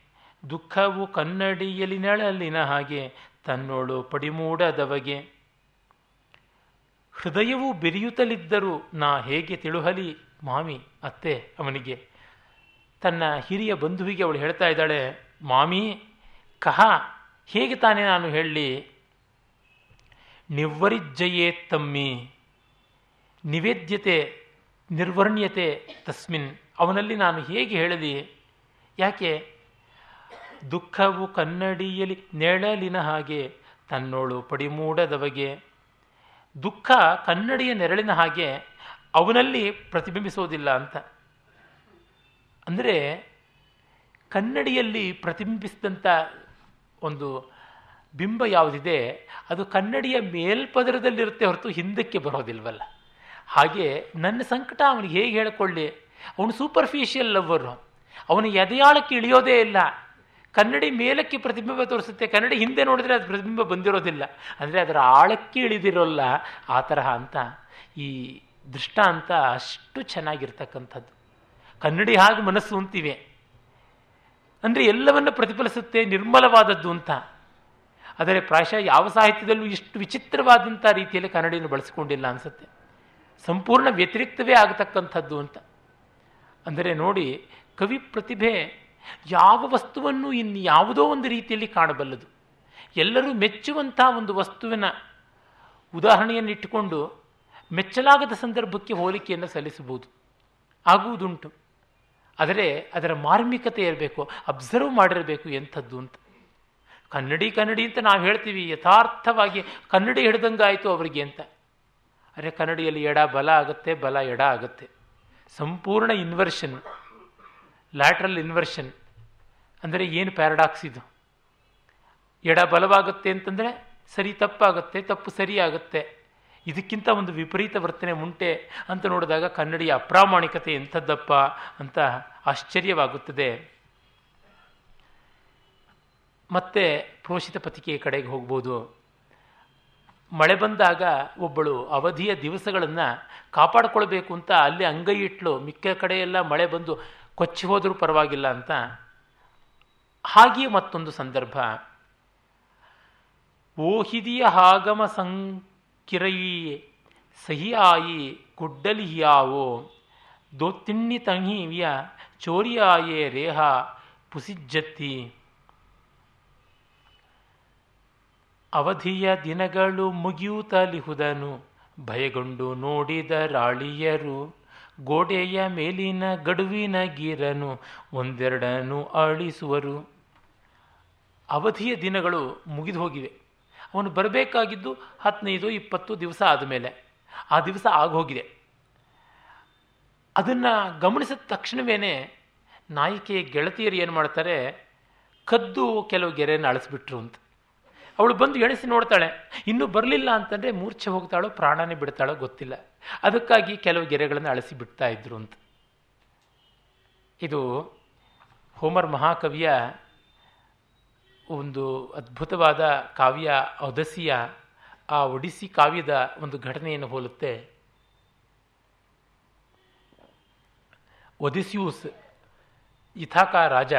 ದುಃಖವು ಕನ್ನಡಿಯಲ್ಲಿ ನೆಳಲಿನ ಹಾಗೆ ತನ್ನೋಳು ಪಡಿಮೂಡದವಗೆ. ಹೃದಯವು ಬೆರೆಯುತ್ತಲಿದ್ದರೂ ನಾ ಹೇಗೆ ತಿಳುಹಲಿ? ಮಾಮಿ, ಅತ್ತೆ, ಅವನಿಗೆ. ತನ್ನ ಹಿರಿಯ ಬಂಧುವಿಗೆ ಅವಳು ಹೇಳ್ತಾ ಇದ್ದಾಳೆ, ಮಾಮಿ, ಕಹ, ಹೇಗೆ ತಾನೇ ನಾನು ಹೇಳಲಿ? ನಿವ್ವರಿಜ್ಜಯೇ ತಮ್ಮಿ ನಿವೇದ್ಯತೆ, ನಿರ್ವರ್ಣ್ಯತೆ ತಸ್ಮಿನ್. ಅವನಲ್ಲಿ ನಾನು ಹೇಗೆ ಹೇಳಲಿ ಯಾಕೆ? ದುಃಖವು ಕನ್ನಡಿಯಲ್ಲಿ ನೆರಳಿನ ಹಾಗೆ, ತನ್ನೋಳು ಪಡಿಮೂಡದವಗೆ. ದುಃಖ ಕನ್ನಡಿಯ ನೆರಳಿನ ಹಾಗೆ, ಅವನಲ್ಲಿ ಪ್ರತಿಬಿಂಬಿಸೋದಿಲ್ಲ ಅಂತ. ಅಂದರೆ ಕನ್ನಡಿಯಲ್ಲಿ ಪ್ರತಿಬಿಂಬಿಸಿದಂಥ ಒಂದು ಬಿಂಬ ಯಾವುದಿದೆ, ಅದು ಕನ್ನಡಿಯ ಮೇಲ್ಪದರದಲ್ಲಿರುತ್ತೆ ಹೊರತು ಹಿಂದಕ್ಕೆ ಬರೋದಿಲ್ವಲ್ಲ. ಹಾಗೆ ನನ್ನ ಸಂಕಟ ಅವನಿಗೆ ಹೇಗೆ ಹೇಳಿಕೊಳ್ಳಿ? ಅವನು ಸೂಪರ್ಫಿಷಿಯಲ್ ಲವ್ವರು ಅವನು ಎದೆಯಾಳಕ್ಕೆ ಇಳಿಯೋದೇ ಇಲ್ಲ. ಕನ್ನಡಿ ಮೇಲಕ್ಕೆ ಪ್ರತಿಬಿಂಬ ತೋರಿಸುತ್ತೆ. ಕನ್ನಡಿ ಹಿಂದೆ ನೋಡಿದ್ರೆ ಅದು ಪ್ರತಿಬಿಂಬ ಬಂದಿರೋದಿಲ್ಲ. ಅಂದರೆ ಅದರ ಆಳಕ್ಕೆ ಇಳಿದಿರೋಲ್ಲ ಆ ತರಹ ಅಂತ. ಈ ದೃಷ್ಟಾಂತ ಅಷ್ಟು ಚೆನ್ನಾಗಿರ್ತಕ್ಕಂಥದ್ದು. ಕನ್ನಡಿ ಹಾಗೆ ಮನಸ್ಸು ಅಂತಿವೆ. ಅಂದರೆ ಎಲ್ಲವನ್ನು ಪ್ರತಿಫಲಿಸುತ್ತೆ ನಿರ್ಮಲವಾದದ್ದು ಅಂತ. ಆದರೆ ಪ್ರಾಯಶಃ ಯಾವ ಸಾಹಿತ್ಯದಲ್ಲೂ ಇಷ್ಟು ವಿಚಿತ್ರವಾದಂಥ ರೀತಿಯಲ್ಲಿ ಕನ್ನಡಿಯನ್ನು ಬಳಸಿಕೊಂಡಿಲ್ಲ ಅನಿಸುತ್ತೆ. ಸಂಪೂರ್ಣ ವ್ಯತಿರಿಕ್ತವೇ ಆಗತಕ್ಕಂಥದ್ದು ಅಂತ. ಅಂದರೆ ನೋಡಿ, ಕವಿ ಪ್ರತಿಭೆ ಯಾವ ವಸ್ತುವನ್ನು ಇನ್ನು ಯಾವುದೋ ಒಂದು ರೀತಿಯಲ್ಲಿ ಕಾಣಬಲ್ಲದು. ಎಲ್ಲರೂ ಮೆಚ್ಚುವಂಥ ಒಂದು ವಸ್ತುವಿನ ಉದಾಹರಣೆಯನ್ನು ಇಟ್ಟುಕೊಂಡು ಮೆಚ್ಚಲಾಗದ ಸಂದರ್ಭಕ್ಕೆ ಹೋಲಿಕೆಯನ್ನು ಸಲ್ಲಿಸಬಹುದು. ಆಗುವುದುಂಟು. ಆದರೆ ಅದರ ಮಾರ್ಮಿಕತೆ ಇರಬೇಕು, ಅಬ್ಸರ್ವ್ ಮಾಡಿರಬೇಕು ಎಂಥದ್ದು ಅಂತ. ಕನ್ನಡಿ ಕನ್ನಡಿ ಅಂತ ನಾವು ಹೇಳ್ತೀವಿ, ಯಥಾರ್ಥವಾಗಿ ಕನ್ನಡಿ ಹಿಡ್ದಂಗಾಯಿತು ಅವರಿಗೆ ಅಂತ. ಅರೆ ಕನ್ನಡಿಯಲ್ಲಿ ಎಡ ಬಲ ಆಗುತ್ತೆ, ಬಲ ಎಡ ಆಗುತ್ತೆ. ಸಂಪೂರ್ಣ ಇನ್ವರ್ಷನ್ ಲ್ಯಾಟ್ರಲ್ ಇನ್ವರ್ಷನ್ ಅಂದರೆ ಏನು ಪ್ಯಾರಡಾಕ್ಸ್ ಇದು? ಎಡ ಬಲವಾಗುತ್ತೆ ಅಂತಂದರೆ ಸರಿ ತಪ್ಪಾಗುತ್ತೆ, ತಪ್ಪು ಸರಿ ಆಗುತ್ತೆ. ಇದಕ್ಕಿಂತ ಒಂದು ವಿಪರೀತ ವರ್ತನೆ ಉಂಟೆ ಅಂತ ನೋಡಿದಾಗ ಕನ್ನಡಿಯ ಅಪ್ರಾಮಾಣಿಕತೆ ಎಂಥದ್ದಪ್ಪ ಅಂತ ಆಶ್ಚರ್ಯವಾಗುತ್ತದೆ. ಮತ್ತೆ ಪ್ರೋಷಿತ ಪತಿಕೆಯ ಕಡೆಗೆ ಹೋಗ್ಬೋದು. ಮಳೆ ಬಂದಾಗ ಒಬ್ಬಳು ಅವಧಿಯ ದಿವಸಗಳನ್ನು ಕಾಪಾಡಿಕೊಳ್ಬೇಕು ಅಂತ ಅಲ್ಲಿ ಅಂಗೈ ಇಟ್ಲು. ಮಿಕ್ಕ ಕಡೆಯೆಲ್ಲ ಮಳೆ ಬಂದು ಕೊಚ್ಚಿ ಹೋದರೂ ಪರವಾಗಿಲ್ಲ ಅಂತ. ಹಾಗೆಯೇ ಮತ್ತೊಂದು ಸಂದರ್ಭ. ಓಹಿದಿಯ ಆಗಮ ಹಾಗಮ ಗುಡ್ಡಲಿ ಹಿಯಾವೋ ದೋತ್ತಿಣ್ಣಿ ತಂಹಿವಿಯ ಚೋರಿಯಾಯೇ ರೇಹ ಪುಸಿಜ್ಜತ್ತಿ. ಅವಧಿಯ ದಿನಗಳು ಮುಗಿಯುತ್ತಲಿಹುದನು. ಭಯಗೊಂಡು ನೋಡಿದ ರಾಳಿಯರು ಗೋಡೆಯ ಮೇಲಿನ ಗಡುವಿನ ಗೀರನು ಒಂದೆರಡನು ಅಳಿಸುವರು ಅವಧಿಯ ದಿನಗಳು ಮುಗಿದು ಹೋಗಿವೆ ಅವನು ಬರಬೇಕಾಗಿದ್ದು ಹದಿನೈದು, ಇಪ್ಪತ್ತು ದಿವಸ ಆದಮೇಲೆ. ಆ ದಿವಸ ಆಗೋಗಿದೆ. ಅದನ್ನು ಗಮನಿಸಿದ ತಕ್ಷಣವೇ ನಾಯಕಿಯ ಗೆಳತಿಯರು ಏನು ಮಾಡ್ತಾರೆ, ಕದ್ದು ಕೆಲವು ಗೆರೆಯನ್ನು ಅಳಿಸ್ಬಿಟ್ರು ಅಂತ. ಅವಳು ಬಂದು ಎಣಿಸಿ ನೋಡ್ತಾಳೆ, ಇನ್ನೂ ಬರಲಿಲ್ಲ ಅಂತಂದರೆ ಮೂರ್ಛೆ ಹೋಗ್ತಾಳೋ, ಪ್ರಾಣನೇ ಬಿಡ್ತಾಳೋ ಗೊತ್ತಿಲ್ಲ. ಅದಕ್ಕಾಗಿ ಕೆಲವು ಗೆರೆಗಳನ್ನು ಅಳಿಸಿ ಬಿಡ್ತಾ ಇದ್ರು ಅಂತ. ಇದು ಹೋಮರ್ ಮಹಾಕವಿಯ ಒಂದು ಅದ್ಭುತವಾದ ಕಾವ್ಯ ಒದಸಿಯ ಆ ಒಡಿಸಿ ಕಾವ್ಯದ ಒಂದು ಘಟನೆಯನ್ನು ಹೋಲುತ್ತೆ. ಒದಿಸ್ಯೂಸ್, ಇಥಾಕ ರಾಜ,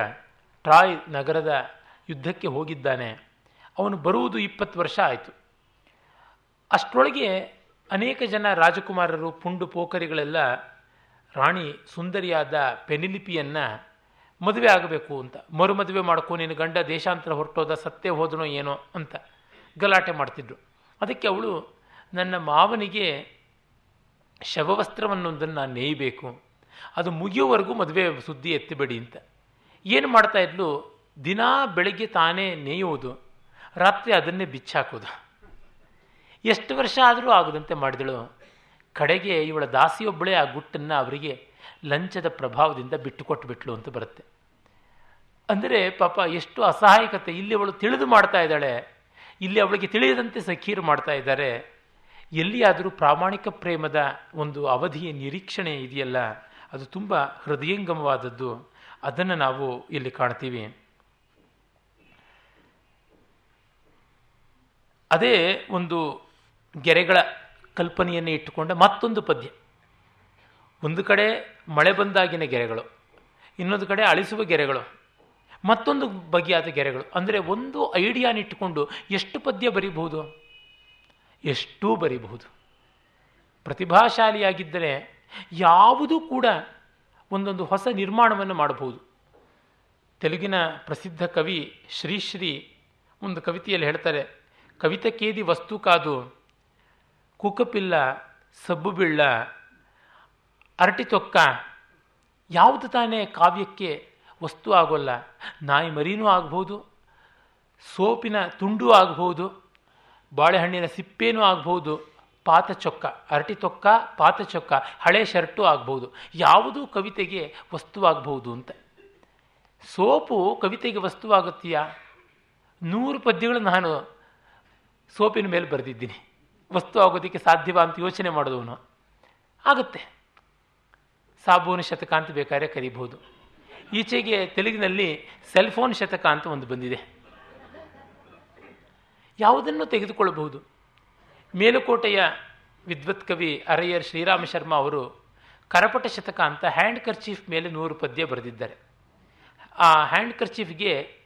ಟ್ರಾಯ್ ನಗರದ ಯುದ್ಧಕ್ಕೆ ಹೋಗಿದ್ದಾನೆ. ಅವನು ಬರುವುದು ಇಪ್ಪತ್ತು ವರ್ಷ ಆಯಿತು. ಅಷ್ಟರೊಳಗೆ ಅನೇಕ ಜನ ರಾಜಕುಮಾರರು, ಪುಂಡು ಪೋಖರಿಗಳೆಲ್ಲ ರಾಣಿ ಸುಂದರಿಯಾದ ಪೆನಿಲಿಪಿಯನ್ನು ಮದುವೆ ಆಗಬೇಕು ಅಂತ. ಮರು ಮದುವೆ ಮಾಡ್ಕೊ, ನಿನ್ನ ಗಂಡ ದೇಶಾಂತರ ಹೊರಟೋದ, ಸತ್ತೇ ಹೋದನೋ ಏನೋ ಅಂತ ಗಲಾಟೆ ಮಾಡ್ತಿದ್ರು. ಅದಕ್ಕೆ ಅವಳು, ನನ್ನ ಮಾವನಿಗೆ ಶವವಸ್ತ್ರವನ್ನೊಂದನ್ನು ನಾನು ನೇಯಬೇಕು. ಅದು ಮುಗಿಯೋವರೆಗೂ ಮದುವೆ ಸುದ್ದಿ ಎತ್ತಿಬೇಡಿ ಅಂತ. ಏನು ಮಾಡ್ತಾಯಿದ್ಲು ದಿನಾ ಬೆಳಗ್ಗೆ ತಾನೇ ನೇಯುವುದು ರಾತ್ರಿ ಅದನ್ನೇ ಬಿಚ್ಚಾಕೋದು. ಎಷ್ಟು ವರ್ಷ ಆದರೂ ಆಗದಂತೆ ಮಾಡಿದಳು. ಕಡೆಗೆ ಇವಳ ದಾಸಿಯೊಬ್ಬಳೇ ಆ ಗುಟ್ಟನ್ನು ಅವರಿಗೆ ಲಂಚದ ಪ್ರಭಾವದಿಂದ ಬಿಟ್ಟುಕೊಟ್ಬಿಟ್ಲು ಅಂತ ಬರುತ್ತೆ. ಅಂದರೆ ಪಾಪ ಎಷ್ಟು ಅಸಹಾಯಕತೆ. ಇಲ್ಲಿ ಅವಳು ತಿಳಿದು ಮಾಡ್ತಾ ಇದ್ದಾಳೆ. ಇಲ್ಲಿ ಅವಳಿಗೆ ತಿಳಿಯದಂತೆ ಸಖೀರು ಮಾಡ್ತಾ ಇದ್ದಾರೆ. ಎಲ್ಲಿಯಾದರೂ ಪ್ರಾಮಾಣಿಕ ಪ್ರೇಮದ ಒಂದು ಅವಧಿಯ ನಿರೀಕ್ಷಣೆ ಇದೆಯಲ್ಲ, ಅದು ತುಂಬ ಹೃದಯಂಗಮವಾದದ್ದು. ಅದನ್ನು ನಾವು ಇಲ್ಲಿ ಕಾಣ್ತೀವಿ. ಅದೇ ಒಂದು ಗೆರೆಗಳ ಕಲ್ಪನೆಯನ್ನು ಇಟ್ಟುಕೊಂಡ ಮತ್ತೊಂದು ಪದ್ಯ. ಒಂದು ಕಡೆ ಮಳೆ ಬಂದಾಗಿನ ಗೆರೆಗಳು, ಇನ್ನೊಂದು ಕಡೆ ಅಳಿಸುವ ಗೆರೆಗಳು, ಮತ್ತೊಂದು ಬಗೆಯಾದ ಗೆರೆಗಳು. ಅಂದರೆ ಒಂದು ಐಡಿಯಾನ ಇಟ್ಟುಕೊಂಡು ಎಷ್ಟು ಪದ್ಯ ಬರೀಬಹುದು? ಎಷ್ಟೂ ಬರೀಬಹುದು. ಪ್ರತಿಭಾಶಾಲಿಯಾಗಿದ್ದರೆ ಯಾವುದೂ ಕೂಡ ಒಂದೊಂದು ಹೊಸ ನಿರ್ಮಾಣವನ್ನು ಮಾಡಬಹುದು. ತೆಲುಗಿನ ಪ್ರಸಿದ್ಧ ಕವಿ ಶ್ರೀಶ್ರೀ ಒಂದು ಕವಿತೆಯಲ್ಲಿ ಹೇಳ್ತಾರೆ ಕವಿತೆ ಕೇದಿ ವಸ್ತು ಕಾದು ಕುಕಪಿಲ್ಲ ಸಬ್ಬು ಬಿಳ್ಳ, ಅರಟಿ ತೊಕ್ಕ, ಯಾವುದು ತಾನೇ ಕಾವ್ಯಕ್ಕೆ ವಸ್ತು ಆಗೋಲ್ಲ. ನಾಯಿ ಮರಿನೂ ಆಗ್ಬೋದು, ಸೋಪಿನ ತುಂಡು ಆಗ್ಬೋದು, ಬಾಳೆಹಣ್ಣಿನ ಸಿಪ್ಪೇನೂ ಆಗ್ಬೋದು, ಪಾತ ಚೊಕ್ಕ, ಅರಟಿ ತೊಕ್ಕ, ಪಾತ ಚೊಕ್ಕ, ಹಳೆ ಶರ್ಟು ಆಗ್ಬೋದು. ಯಾವುದು ಕವಿತೆಗೆ ವಸ್ತುವಾಗಬಹುದು ಅಂತ. ಸೋಪು ಕವಿತೆಗೆ ವಸ್ತುವಾಗುತ್ತೀಯಾ ನೂರು ಪದ್ಯಗಳು ನಾನು ಸೋಪಿನ ಮೇಲೆ ಬರೆದಿದ್ದೀನಿ. ವಸ್ತು ಆಗೋದಕ್ಕೆ ಸಾಧ್ಯವಾ ಅಂತ ಯೋಚನೆ ಮಾಡಿದವನು ಆಗುತ್ತೆ. ಸಾಬೂನು ಶತಕ ಅಂತ ಬೇಕಾದ್ರೆ ಕರಿಬಹುದು. ಈಚೆಗೆ ತೆಲುಗಿನಲ್ಲಿ ಸೆಲ್ಫೋನ್ ಶತಕ ಅಂತ ಒಂದು ಬಂದಿದೆ. ಯಾವುದನ್ನು ತೆಗೆದುಕೊಳ್ಳಬಹುದು? ಮೇಲುಕೋಟೆಯ ವಿದ್ವತ್ ಕವಿ ಅರಯ್ಯರ್ ಶ್ರೀರಾಮ ಶರ್ಮಾ ಅವರು ಕರಪಟ ಶತಕ ಅಂತ ಹ್ಯಾಂಡ್ ಕರ್ಚೀಫ್ ಮೇಲೆ ನೂರು ಪದ್ಯ ಬರೆದಿದ್ದಾರೆ. ಆ ಹ್ಯಾಂಡ್ ಕರ್ಚೀಫ್ಗೆ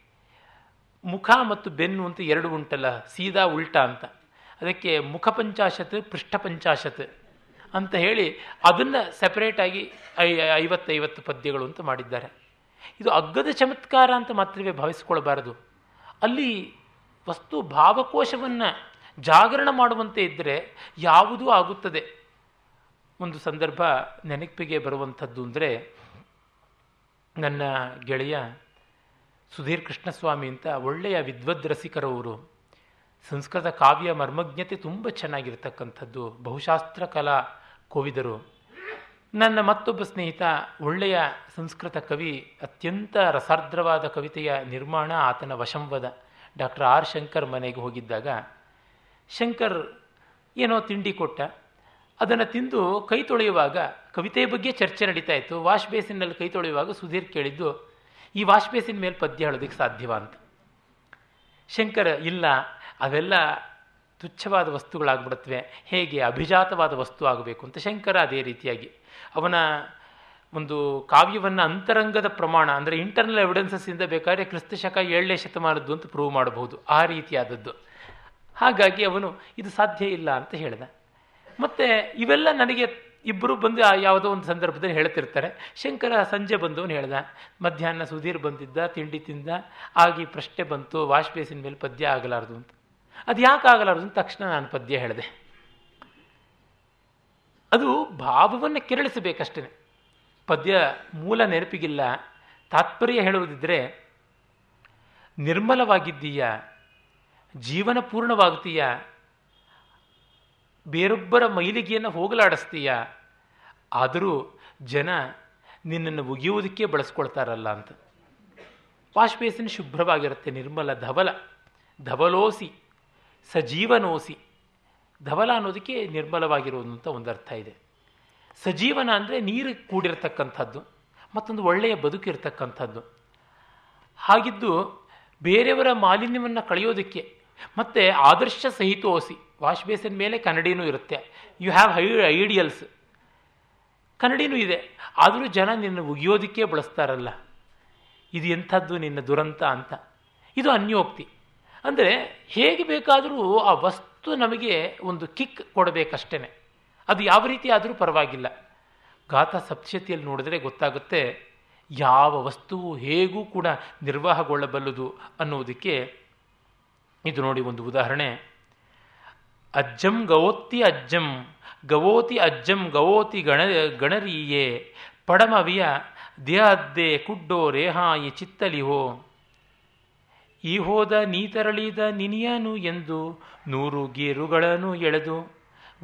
ಮುಖ ಮತ್ತು ಬೆನ್ನು ಅಂತ ಎರಡು ಉಂಟಲ್ಲ, ಸೀದಾ ಉಲ್ಟಾ ಅಂತ. ಅದಕ್ಕೆ ಮುಖ ಪಂಚಾಶತ್, ಪೃಷ್ಠ ಪಂಚಾಶತ್ ಅಂತ ಹೇಳಿ ಅದನ್ನು ಸೆಪರೇಟಾಗಿ ಐ, ಐವತ್ತೈವತ್ತು ಪದ್ಯಗಳು ಅಂತ ಮಾಡಿದ್ದಾರೆ. ಇದು ಅಗ್ಗದ ಚಮತ್ಕಾರ ಅಂತ ಮಾತ್ರವೇ ಭಾವಿಸಿಕೊಳ್ಬಾರದು ಅಲ್ಲಿ ವಸ್ತು ಭಾವಕೋಶವನ್ನು ಜಾಗರಣ ಮಾಡುವಂತೆ ಇದ್ದರೆ ಯಾವುದೂ ಆಗುತ್ತದೆ. ಒಂದು ಸಂದರ್ಭ ನೆನಪಿಗೆ ಬರುವಂಥದ್ದು ಅಂದರೆ ನನ್ನ ಗೆಳೆಯ ಸುಧೀರ್ ಕೃಷ್ಣಸ್ವಾಮಿ ಅಂತ ಒಳ್ಳೆಯ ವಿದ್ವದ್ ರಸಿಕರವರು ಸಂಸ್ಕೃತ ಕಾವ್ಯ ಮರ್ಮಜ್ಞತೆ ತುಂಬ ಚೆನ್ನಾಗಿರ್ತಕ್ಕಂಥದ್ದು, ಬಹುಶಾಸ್ತ್ರ ಕಲಾ ಕೋವಿದರು. ನನ್ನ ಮತ್ತೊಬ್ಬ ಸ್ನೇಹಿತ, ಒಳ್ಳೆಯ ಸಂಸ್ಕೃತ ಕವಿ, ಅತ್ಯಂತ ರಸಾರ್ದ್ರವಾದ ಕವಿತೆಯ ನಿರ್ಮಾಣ ಆತನ ವಶಂವದ. ಡಾಕ್ಟರ್ ಆರ್ ಶಂಕರ್ ಮನೆಗೆ ಹೋಗಿದ್ದಾಗ, ಶಂಕರ್, ಏನೋ ತಿಂಡಿ ಕೊಟ್ಟ? ಅದನ್ನು ತಿಂದು ಕೈ ತೊಳೆಯುವಾಗ ಕವಿತೆಯ ಬಗ್ಗೆ ಚರ್ಚೆ ನಡೀತಾ ಇತ್ತು. ವಾಶ್ ಬೇಸಿನಲ್ಲಿ ಕೈ ತೊಳೆಯುವಾಗ ಸುಧೀರ್ ಕೇಳಿದ್ದು ಈ ವಾಶ್ ಮೇಲೆ ಪದ್ಯ ಹೇಳೋದಕ್ಕೆ ಸಾಧ್ಯವಾ ಅಂತ. ಶಂಕರ, ಇಲ್ಲ, ಅವೆಲ್ಲ ತುಚ್ಛವಾದ ವಸ್ತುಗಳಾಗ್ಬಿಡತ್ವೆ, ಹೇಗೆ ಅಭಿಜಾತವಾದ ವಸ್ತು ಆಗಬೇಕು ಅಂತ ಶಂಕರ ಅದೇ ರೀತಿಯಾಗಿ. ಅವನ ಒಂದು ಕಾವ್ಯವನ್ನು ಅಂತರಂಗದ ಪ್ರಮಾಣ, ಅಂದರೆ ಇಂಟರ್ನಲ್ ಎವಿಡೆನ್ಸಸ್ಸಿಂದ ಬೇಕಾದ್ರೆ ಕ್ರಿಸ್ತ ಶಕ ಏಳನೇ ಶತಮಾನದ್ದು ಅಂತ ಪ್ರೂವ್ ಮಾಡಬಹುದು, ಆ ರೀತಿಯಾದದ್ದು. ಹಾಗಾಗಿ ಅವನು, ಇದು ಸಾಧ್ಯ ಇಲ್ಲ ಅಂತ ಹೇಳಿದ. ಮತ್ತು ಇವೆಲ್ಲ ನನಗೆ ಇಬ್ಬರು ಬಂದು ಯಾವುದೋ ಒಂದು ಸಂದರ್ಭದಲ್ಲಿ ಹೇಳ್ತಿರ್ತಾರೆ. ಶಂಕರ ಸಂಜೆ ಬಂದವನು ಹೇಳ್ದ, ಮಧ್ಯಾಹ್ನ ಸುಧೀರ್ ಬಂದಿದ್ದ, ತಿಂಡಿ ತಿಂದ, ಆಗಿ ಪ್ರಶ್ನೆ ಬಂತು ವಾಶ್ ಬೇಸಿನ ಮೇಲೆ ಪದ್ಯ ಆಗಲಾರದು ಅಂತ. ಅದು ಯಾಕೆ ಆಗಲಾರದು ಅಂತ ತಕ್ಷಣ ನಾನು ಪದ್ಯ ಹೇಳಿದೆ. ಅದು ಭಾವವನ್ನು ಕೆರಳಿಸಬೇಕಷ್ಟೇ ಪದ್ಯ ಮೂಲ ನೆನಪಿಗಿಲ್ಲ. ತಾತ್ಪರ್ಯ ಹೇಳುವುದಿದ್ರೆ, ನಿರ್ಮಲವಾಗಿದ್ದೀಯ? ಜೀವನ ಪೂರ್ಣವಾಗ್ತೀಯ? ಬೇರೊಬ್ಬರ ಮೈಲಿಗೆಯನ್ನು ಹೋಗಲಾಡಿಸ್ತೀಯ? ಆದರೂ ಜನ ನಿನ್ನನ್ನು ಒಗೆಯುವುದಕ್ಕೆ ಬಳಸ್ಕೊಳ್ತಾರಲ್ಲ ಅಂತ. ವಾಶ್ ಶುಭ್ರವಾಗಿರುತ್ತೆ, ನಿರ್ಮಲ ಧವಲ. ಧವಲೋಸಿ, ಸಜೀವನೋಸಿ. ಧವಲ ಅನ್ನೋದಕ್ಕೆ ನಿರ್ಮಲವಾಗಿರೋದು ಅಂತ ಒಂದು ಅರ್ಥ ಇದೆ. ಸಜೀವನ ಅಂದರೆ ನೀರು ಕೂಡಿರತಕ್ಕಂಥದ್ದು, ಮತ್ತೊಂದು ಒಳ್ಳೆಯ ಬದುಕಿರ್ತಕ್ಕಂಥದ್ದು ಹಾಗಿದ್ದು ಬೇರೆಯವರ ಮಾಲಿನ್ಯವನ್ನು ಕಳೆಯೋದಕ್ಕೆ ಮತ್ತು ಆದರ್ಶ ಸಹಿತೋಸಿ ವಾಶ್ ಬೇಸಿನ ಮೇಲೆ ಕನ್ನಡಿನೂ ಇರುತ್ತೆ. ಯು ಹ್ಯಾವ್ ಹೈ ಐಡಿಯಲ್ಸ್ ಕನ್ನಡಿನೂ ಇದೆ. ಆದರೂ ಜನ ನಿನ್ನ ಉಗಿಯೋದಕ್ಕೆ ಬಳಸ್ತಾರಲ್ಲ. ಇದು ಎಂಥದ್ದು ನಿನ್ನ ದುರಂತ ಅಂತ. ಇದು ಅನ್ಯೋಕ್ತಿ. ಅಂದರೆ ಹೇಗೆ ಬೇಕಾದರೂ ಆ ವಸ್ತು ನಮಗೆ ಒಂದು ಕಿಕ್ ಕೊಡಬೇಕಷ್ಟೇ ಅದು ಯಾವ ರೀತಿ ಆದರೂ ಪರವಾಗಿಲ್ಲ. ಗಾತ ಸಪ್ತಶತಿಯಲ್ಲಿ ನೋಡಿದ್ರೆ ಗೊತ್ತಾಗುತ್ತೆ, ಯಾವ ವಸ್ತುವು ಹೇಗೂ ಕೂಡ ನಿರ್ವಾಹಗೊಳ್ಳಬಲ್ಲದು ಅನ್ನುವುದಕ್ಕೆ ಇದು ನೋಡಿ ಒಂದು ಉದಾಹರಣೆ. ಅಜ್ಜಂ ಗವೋತಿ ಅಜ್ಜಂ ಗವೋತಿ ಅಜ್ಜಂ ಗವೋತಿ ಗಣ, ಗಣರೀಯೇ, ಪಡಮವಿಯ ದೇಹದ್ದೆ ಕುಡ್ಡೋ ರೇಹಾಯಿ ಚಿತ್ತಲಿಹೋ ಈ ಹೋದ ನೀತರಳಿದ ನಿನಿಯನು ಎಂದು ನೂರು ಗೀರುಗಳನ್ನು ಎಳೆದು,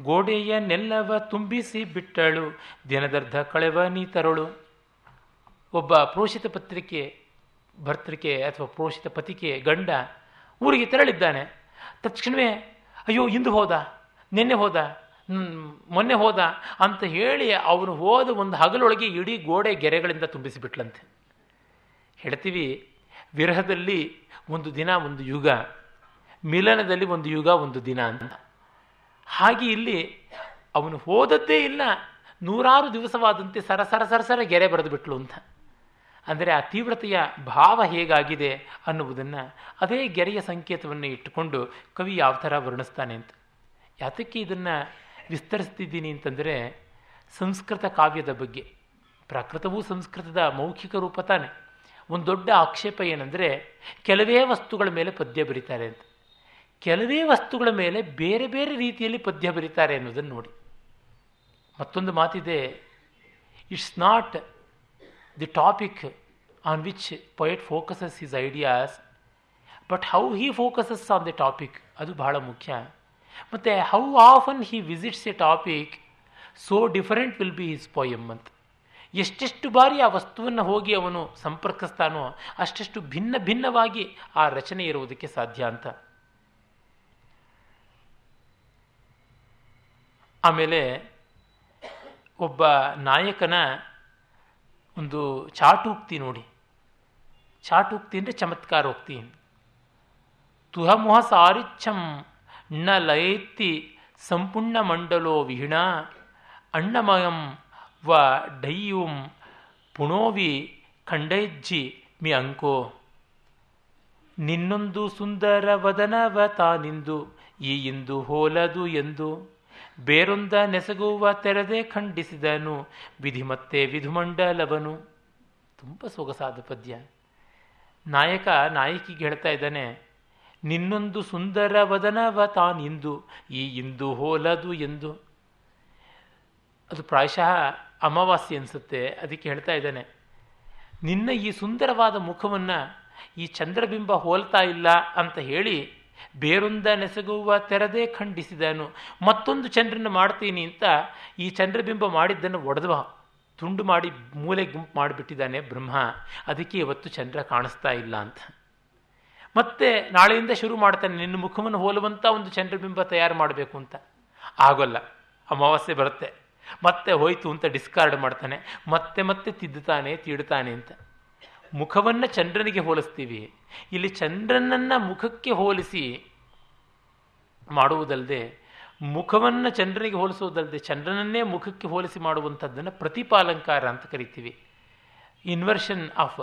ಗೋಡೆಯ ನೆಲ್ಲವ ತುಂಬಿಸಿ ಬಿಟ್ಟಳು, ದಿನದರ್ಧ ಕಳೆವ ನೀತರಳು ಒಬ್ಬ ಪ್ರೋಷಿತ ಪತ್ರಿಕೆ, ಭರ್ತೃಕೆ ಅಥವಾ ಪ್ರೋಷಿತ ಪತಿಕೆ ಗಂಡ ಊರಿಗೆ ತೆರಳಿದ್ದಾನೆ. ತಕ್ಷಣವೇ ಅಯ್ಯೋ, ಇಂದು ಹೋದ, ನಿನ್ನೆ ಹೋದ ಮೊನ್ನೆ ಹೋದ ಅಂತ ಹೇಳಿ ಅವನು ಹೋದ ಒಂದು ಹಗಲೊಳಗೆ ಇಡೀ ಗೋಡೆ ಗೆರೆಗಳಿಂದ ತುಂಬಿಸಿಬಿಟ್ಲಂತೆ. ಹೇಳ್ತೀವಿ, ವಿರಹದಲ್ಲಿ ಒಂದು ದಿನ, ಒಂದು ಯುಗ, ಮಿಲನದಲ್ಲಿ ಒಂದು ಯುಗ, ಒಂದು ದಿನ ಅಂತ. ಹಾಗೆ ಇಲ್ಲಿ ಅವನು ಹೋದದ್ದೇ ಇಲ್ಲ, ನೂರಾರು ದಿವಸವಾದಂತೆ ಸರಸರ ಸರಸರ ಸರ ಸರ ಗೆರೆ ಬರೆದು ಬಿಟ್ಲು ಅಂತ. ಅಂದರೆ ಆ ತೀವ್ರತೆಯ ಭಾವ ಹೇಗಾಗಿದೆ ಅನ್ನುವುದನ್ನು ಅದೇ ಗೆರೆಯ ಸಂಕೇತವನ್ನು ಇಟ್ಟುಕೊಂಡು ಕವಿ ಯಾವ ಥರ ವರ್ಣಿಸ್ತಾನೆ ಅಂತ. ಯಾತಕ್ಕೆ ಇದನ್ನು ವಿಸ್ತರಿಸ್ತಿದ್ದೀನಿ ಅಂತಂದರೆ ಸಂಸ್ಕೃತ ಕಾವ್ಯದ ಬಗ್ಗೆ. ಪ್ರಾಕೃತವೂ ಸಂಸ್ಕೃತದ ಮೌಖಿಕ ರೂಪ ತಾನೆ. ಒಂದು ದೊಡ್ಡ ಆಕ್ಷೇಪ ಏನಂದರೆ ಕೆಲವೇ ವಸ್ತುಗಳ ಮೇಲೆ ಪದ್ಯ ಬರೀತಾರೆ ಅಂತ. ಕೆಲವೇ ವಸ್ತುಗಳ ಮೇಲೆ ಬೇರೆ ಬೇರೆ ರೀತಿಯಲ್ಲಿ ಪದ್ಯ ಬರೀತಾರೆ ಅನ್ನೋದನ್ನು ನೋಡಿ. ಮತ್ತೊಂದು ಮಾತಿದೆ, it's not the topic on which poet focuses his ideas but how he focuses on the topic ಅದು ಬಹಳ ಮುಖ್ಯ. ಮತ್ತು how often he visits a topic so different will be his poem ಅಂತ. ಎಷ್ಟೆಷ್ಟು ಬಾರಿ ಆ ವಸ್ತುವನ್ನು ಹೋಗಿ ಅವನು ಸಂಪರ್ಕಿಸ್ತಾನೋ, ಅಷ್ಟೆಷ್ಟು ಭಿನ್ನ ಭಿನ್ನವಾಗಿ ಆ ರಚನೆ ಇರುವುದಕ್ಕೆ ಸಾಧ್ಯ ಅಂತ. ಆಮೇಲೆ ಒಬ್ಬ ನಾಯಕನ ಒಂದು ಚಾಟೂಕ್ತಿ ನೋಡಿ. ಚಾಟೂಕ್ತಿ ಅಂದರೆ ಚಮತ್ಕಾರೋಕ್ತಿ ತುಹಮುಹ ಸಾರಿಚ್ಛಂ ನ ಲಯೇತ್ತಿ ಸಂಪೂರ್ಣ ಮಂಡಲೋ ವಿಹಿಣ ಅಣ್ಣಮಯಂ ವ ಡೈಯುಂ ಪುಣೋವಿ ಖಂಡೈಜ್ಜಿ ಮಿ ಅಂಕೋ. ನಿನ್ನೊಂದು ಸುಂದರ ವದನವ ತಾನಿಂದು ಈ ಇಂದು ಹೋಲದು ಎಂದು ಬೇರೊಂದ ನೆಸಗುವ ತೆರೆದೆ ಖಂಡಿಸಿದನು ವಿಧಿ ಮತ್ತೆ ವಿಧುಮಂಡಲವನು. ತುಂಬ ಸೊಗಸಾದ ಪದ್ಯ. ನಾಯಕ ನಾಯಕಿಗೆ ಹೇಳ್ತಾ ಇದ್ದಾನೆ, ನಿನ್ನೊಂದು ಸುಂದರ ವದನವ ತಾನಿಂದು, ಈ ಇಂದು ಹೋಲದು ಎಂದು. ಅದು ಪ್ರಾಯಶಃ ಅಮಾವಾಸ್ಯೆ ಅನಿಸುತ್ತೆ, ಅದಕ್ಕೆ ಹೇಳ್ತಾ ಇದ್ದಾನೆ, ನಿನ್ನ ಈ ಸುಂದರವಾದ ಮುಖವನ್ನು ಈ ಚಂದ್ರಬಿಂಬ ಹೋಲ್ತಾ ಇಲ್ಲ ಅಂತ ಹೇಳಿ ಬೇರೊಂದ ನೆಸಗುವ ತೆರದೇ ಖಂಡಿಸಿದನು, ಮತ್ತೊಂದು ಚಂದ್ರನ ಮಾಡ್ತೀನಿ ಅಂತ ಈ ಚಂದ್ರಬಿಂಬ ಮಾಡಿದ್ದನ್ನು ಒಡೆದವ ತುಂಡು ಮಾಡಿ ಮೂಲೆ ಗುಂಪು ಮಾಡಿಬಿಟ್ಟಿದ್ದಾನೆ ಬ್ರಹ್ಮ, ಅದಕ್ಕೆ ಇವತ್ತು ಚಂದ್ರ ಕಾಣಿಸ್ತಾ ಇಲ್ಲ ಅಂತ. ಮತ್ತೆ ನಾಳೆಯಿಂದ ಶುರು ಮಾಡ್ತಾನೆ, ನಿನ್ನ ಮುಖವನ್ನು ಹೋಲುವಂಥ ಒಂದು ಚಂದ್ರಬಿಂಬ ತಯಾರು ಮಾಡಬೇಕು ಅಂತ. ಆಗೋಲ್ಲ, ಅಮಾವಾಸ್ಯೆ ಬರುತ್ತೆ. ಮತ್ತೆ ಹೋಯ್ತು ಅಂತ ಡಿಸ್ಕಾರ್ಡ್ ಮಾಡ್ತಾನೆ, ಮತ್ತೆ ಮತ್ತೆ ತಿದ್ದುತ್ತಾನೆ ತೀಡ್ತಾನೆ ಅಂತ. ಮುಖವನ್ನು ಚಂದ್ರನಿಗೆ ಹೋಲಿಸ್ತೀವಿ. ಇಲ್ಲಿ ಚಂದ್ರನನ್ನು ಮುಖಕ್ಕೆ ಹೋಲಿಸಿ ಮಾಡುವುದಲ್ಲದೆ ಮುಖವನ್ನು ಚಂದ್ರನಿಗೆ ಹೋಲಿಸುವುದಲ್ಲದೆ ಚಂದ್ರನನ್ನೇ ಮುಖಕ್ಕೆ ಹೋಲಿಸಿ ಮಾಡುವಂಥದ್ದನ್ನು ಪ್ರತಿಪಾಲಂಕಾರ ಅಂತ ಕರಿತೀವಿ. ಇನ್ವರ್ಷನ್ ಆಫ್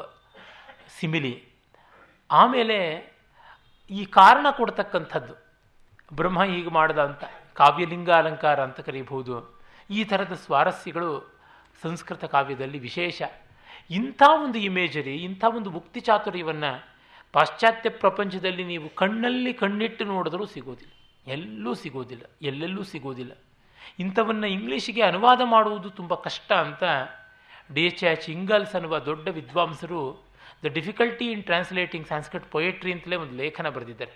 ಸಿಮಿಲಿ ಆಮೇಲೆ ಈ ಕಾರಣ ಕೊಡ್ತಕ್ಕಂಥದ್ದು. ಬ್ರಹ್ಮ ಹೀಗೆ ಮಾಡಿದ ಅಂತ, ಕಾವ್ಯಲಿಂಗ ಅಲಂಕಾರ ಅಂತ ಕರೀಬಹುದು. ಈ ಥರದ ಸ್ವಾರಸ್ಯಗಳು ಸಂಸ್ಕೃತ ಕಾವ್ಯದಲ್ಲಿ ವಿಶೇಷ. ಇಂಥ ಒಂದು ಇಮೇಜರಿ ಇಂಥ ಒಂದು ಮುಕ್ತಿ ಚಾತುರ್ಯವನ್ನು ಪಾಶ್ಚಾತ್ಯ ಪ್ರಪಂಚದಲ್ಲಿ ನೀವು ಕಣ್ಣಲ್ಲಿ ಕಣ್ಣಿಟ್ಟು ನೋಡಿದರೂ ಸಿಗೋದಿಲ್ಲ. ಎಲ್ಲೂ ಸಿಗೋದಿಲ್ಲ. ಎಲ್ಲೆಲ್ಲೂ ಸಿಗೋದಿಲ್ಲ. ಇಂಥವನ್ನು ಇಂಗ್ಲೀಷಿಗೆ ಅನುವಾದ ಮಾಡುವುದು ತುಂಬ ಕಷ್ಟ ಅಂತ ಡಿ ಎಚ್ ಎಚ್ ಇಂಗಲ್ಸ್ ಅನ್ನುವ ದೊಡ್ಡ ವಿದ್ವಾಂಸರು the difficulty in translating Sanskrit poetry ಅಂತಲೇ ಒಂದು ಲೇಖನ ಬರೆದಿದ್ದಾರೆ.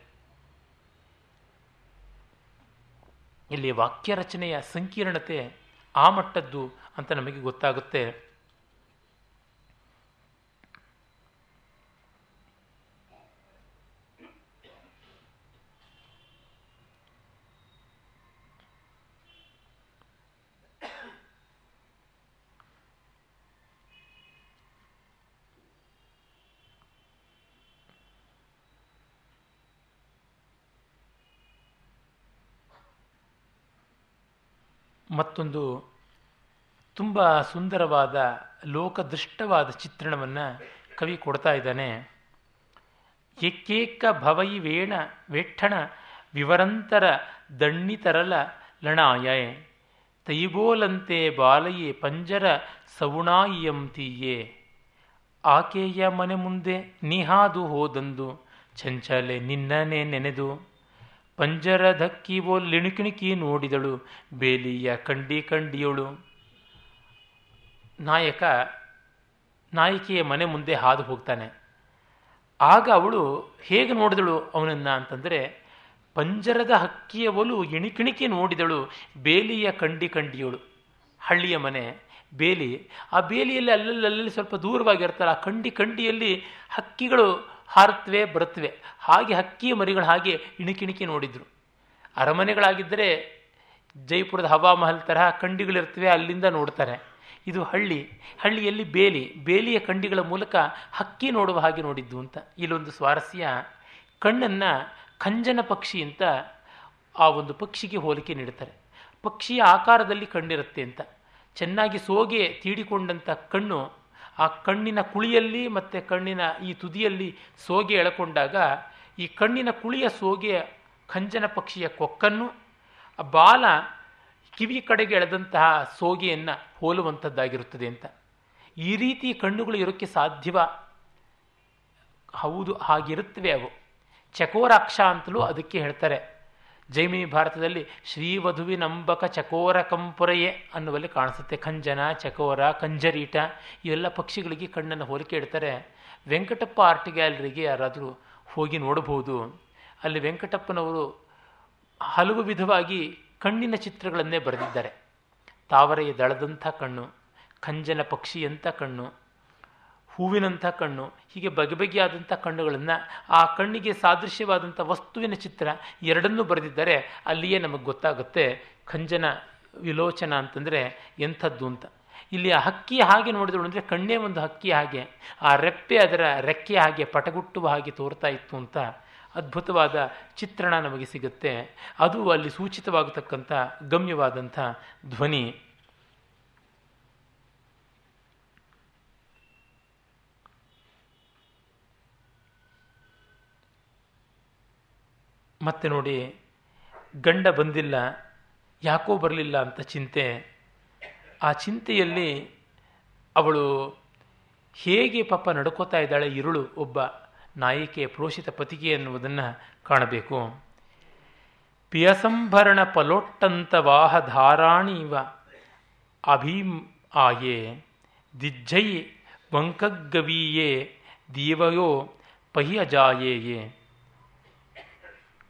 ಇಲ್ಲಿ ವಾಕ್ಯ ರಚನೆಯ ಸಂಕೀರ್ಣತೆ ಆ ಮಟ್ಟದ್ದು ಅಂತ ನಮಗೆ ಗೊತ್ತಾಗುತ್ತೆ. ಮತ್ತೊಂದು ತುಂಬ ಸುಂದರವಾದ ಲೋಕದೃಷ್ಟವಾದ ಚಿತ್ರಣವನ್ನು ಕವಿ ಕೊಡ್ತಾ ಇದ್ದಾನೆ. ಏಕೇಕ ಭವೈ ವೇಣ ವೇಠಣ ವಿವರಂತರ ದಣ್ಣಿತರಲ ಲಣಾಯ ತೈಬೋಲಂತೆ ಬಾಲಯೇ ಪಂಜರ ಸವುಣಾಯಿಯಂತೀಯೇ ಆಕೆಯ ಮನೆ ಮುಂದೆ ನಿಹಾದು ಹೋದಂದು, ಚಂಚಲೆ ನಿನ್ನನೆ ನೆನೆದು. ಪಂಜರದಕ್ಕಿವೋ ಲಿಣುಕಿಣುಕಿ ನೋಡಿದಳು. ಬೇಲಿಯ ಕಂಡಿ ಕಂಡಿಯಳು. ನಾಯಕ, ನಾಯಕಿಯ ಮನೆ ಮುಂದೆ ಹಾದು ಹೋಗ್ತಾನೆ. ಆಗ ಅವಳು ಹೇಗೆ ನೋಡಿದಳು ಅವನನ್ನು ಅಂತಂದರೆ, ಪಂಜರದ ಹಕ್ಕಿಯ ಒಲು ಇಣಿಕಿಣಿಕಿ ನೋಡಿದಳು. ಬೇಲಿಯ ಕಂಡಿ ಕಂಡಿಯೋಳು. ಹಳ್ಳಿಯ ಮನೆ, ಬೇಲಿ. ಆ ಬೇಲಿಯಲ್ಲಿ ಅಲ್ಲಲ್ಲಿ ಸ್ವಲ್ಪ ದೂರವಾಗಿರ್ತಾರೆ ಆ ಕಂಡಿ ಕಂಡಿಯಲ್ಲಿ ಹಕ್ಕಿಗಳು ಹಾರುತ್ತವೆ ಬರುತ್ತವೆ ಹಾಗೆ ಹಕ್ಕಿಯ ಮರಿಗಳು ಹಾಗೆ ಇಣಿಕಿಣಿಕಿ ನೋಡಿದ್ರು. ಅರಮನೆಗಳಾಗಿದ್ದರೆ ಜೈಪುರದ ಹವಾಮಹಲ್ ತರಹ ಕಂಡಿಗಳಿರ್ತವೆ ಅಲ್ಲಿಂದ ನೋಡ್ತಾರೆ. ಇದು ಹಳ್ಳಿ. ಹಳ್ಳಿಯಲ್ಲಿ ಬೇಲಿ. ಬೇಲಿಯ ಕಂಡಿಗಳ ಮೂಲಕ ಹಕ್ಕಿ ನೋಡುವ ಹಾಗೆ ನೋಡಿದ್ದು ಅಂತ. ಇಲ್ಲೊಂದು ಸ್ವಾರಸ್ಯ. ಕಣ್ಣನ್ನು ಖಂಜನ ಪಕ್ಷಿ ಅಂತ ಆ ಒಂದು ಪಕ್ಷಿಗೆ ಹೋಲಿಕೆ ನೀಡ್ತಾರೆ ಪಕ್ಷಿಯ ಆಕಾರದಲ್ಲಿ ಕಣ್ಣಿರುತ್ತೆ ಅಂತ. ಚೆನ್ನಾಗಿ ಸೋಗೆ ತೀಡಿಕೊಂಡಂಥ ಕಣ್ಣು ಆ ಕಣ್ಣಿನ ಕುಳಿಯಲ್ಲಿ ಮತ್ತು ಕಣ್ಣಿನ ಈ ತುದಿಯಲ್ಲಿ ಸೋಗೆ ಎಳಕೊಂಡಾಗ ಈ ಕಣ್ಣಿನ ಕುಳಿಯ ಸೋಗೆ ಖಂಜನ ಪಕ್ಷಿಯ ಕೊಕ್ಕನ್ನು, ಆ ಬಾಲ ಕಿವಿ ಕಡೆಗೆ ಎಳೆದಂತಹ ಸೋಗೆಯನ್ನು ಹೋಲುವಂಥದ್ದಾಗಿರುತ್ತದೆ ಅಂತ. ಈ ರೀತಿ ಕಣ್ಣುಗಳು ಇರೋಕ್ಕೆ ಸಾಧ್ಯವ? ಹೌದು, ಹಾಗಿರುತ್ತವೆ ಅವು. ಚಕೋರಾಕ್ಷ ಅಂತಲೂ ಅದಕ್ಕೆ ಹೇಳ್ತಾರೆ. ಜೈಮಿನಿ ಭಾರತದಲ್ಲಿ ಶ್ರೀವಧುವಿನಂಬಕ ಚಕೋರ ಕಂಪುರೆಯೇ ಅನ್ನುವಲ್ಲಿ ಕಾಣಿಸುತ್ತೆ. ಖಂಜನ, ಚಕೋರ, ಕಂಜರೀಟ ಇವೆಲ್ಲ ಪಕ್ಷಿಗಳಿಗೆ ಕಣ್ಣನ್ನು ಹೋಲಿಕೆ ಇಡ್ತಾರೆ. ವೆಂಕಟಪ್ಪ ಆರ್ಟ್ ಗ್ಯಾಲರಿಗೆ ಯಾರಾದರೂ ಹೋಗಿ ನೋಡಬಹುದು. ಅಲ್ಲಿ ವೆಂಕಟಪ್ಪನವರು ಹಲವು ವಿಧವಾಗಿ ಕಣ್ಣಿನ ಚಿತ್ರಗಳನ್ನೇ ಬರೆದಿದ್ದಾರೆ. ತಾವರೆಯ ದಳದಂಥ ಕಣ್ಣು, ಖಂಜನ ಪಕ್ಷಿಯಂಥ ಕಣ್ಣು ಹೂವಿನಂಥ ಕಣ್ಣು, ಹೀಗೆ ಬಗೆ ಬಗೆಯಾದಂಥ ಕಣ್ಣುಗಳನ್ನು ಆ ಕಣ್ಣಿಗೆ ಸಾದೃಶ್ಯವಾದಂಥ ವಸ್ತುವಿನ ಚಿತ್ರ ಎರಡನ್ನೂ ಬರೆದಿದ್ದರೆ ಅಲ್ಲಿಯೇ ನಮಗೆ ಗೊತ್ತಾಗುತ್ತೆ ಖಂಜನ ವಿಲೋಚನ ಅಂತಂದರೆ ಎಂಥದ್ದು ಅಂತ. ಇಲ್ಲಿ ಆ ಹಕ್ಕಿ ಹಾಗೆ ನೋಡಿದ್ರು ಅಂದರೆ ಕಣ್ಣೇ ಒಂದು ಹಕ್ಕಿ ಹಾಗೆ, ಆ ರೆಪ್ಪೆ ಅದರ ರೆಕ್ಕೆ ಹಾಗೆ ಪಟಗುಟ್ಟುವ ಹಾಗೆ ತೋರ್ತಾ ಇತ್ತು ಅಂತ ಅದ್ಭುತವಾದ ಚಿತ್ರಣ ನಮಗೆ ಸಿಗುತ್ತೆ. ಅದು ಅಲ್ಲಿ ಸೂಚಿತವಾಗತಕ್ಕಂಥ ಗಮ್ಯವಾದಂಥ ಧ್ವನಿ. ಮತ್ತೆ ನೋಡಿ, ಗಂಡ ಬಂದಿಲ್ಲ, ಯಾಕೋ ಬರಲಿಲ್ಲ ಅಂತ ಚಿಂತೆ. ಆ ಚಿಂತೆಯಲ್ಲಿ ಅವಳು ಹೇಗೆ ಪಾಪ ನಡ್ಕೋತಾ ಇದ್ದಾಳೆ ಇರುಳು ಒಬ್ಬ ನಾಯಕಿಯ ಪ್ರೋಷಿತ ಪತಿಗೆ ಎನ್ನುವುದನ್ನು ಕಾಣಬೇಕು. ಪಿಯಸಂಭರಣ ಪಲೋಟ್ಟಂತವಾಹ ಧಾರಾಣಿವ ಅಭೀಂ ಆಯೇ, ದಿಜ್ಜೈ ವಂಕಗ್ಗವೀಯೇ, ದೀವಯೋ ಪಹಿಯಜಾಯೇಯೇ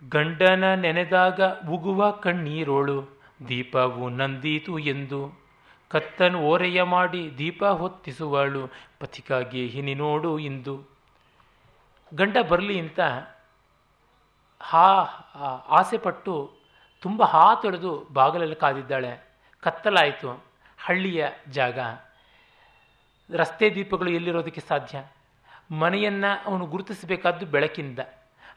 ಗಂಡನ ನೆನೆದಾಗ ಉಗುವ ಕಣ್ಣೀರೋಳು, ದೀಪವು ನಂದೀತು ಎಂದು. ಕತ್ತನು ಓರೆಯ ಮಾಡಿ ದೀಪ ಹೊತ್ತಿಸುವಳು, ಪಥಿಕಾಗಿ ಹಿನಿ ನೋಡು ಇಂದು. ಗಂಡ ಬರಲಿ ಅಂತ ಹಾ ಆಸೆಪಟ್ಟು ತುಂಬ ಹಾ ತೊಳೆದು ಬಾಗಿಲಲ್ಲಿ ಕಾದಿದ್ದಾಳೆ. ಕತ್ತಲಾಯಿತು, ಹಳ್ಳಿಯ ಜಾಗ. ರಸ್ತೆ ದೀಪಗಳು ಎಲ್ಲಿರೋದಕ್ಕೆ ಸಾಧ್ಯ? ಮನೆಯನ್ನು ಅವನು ಗುರುತಿಸಬೇಕಾದ್ದು ಬೆಳಕಿಂದ.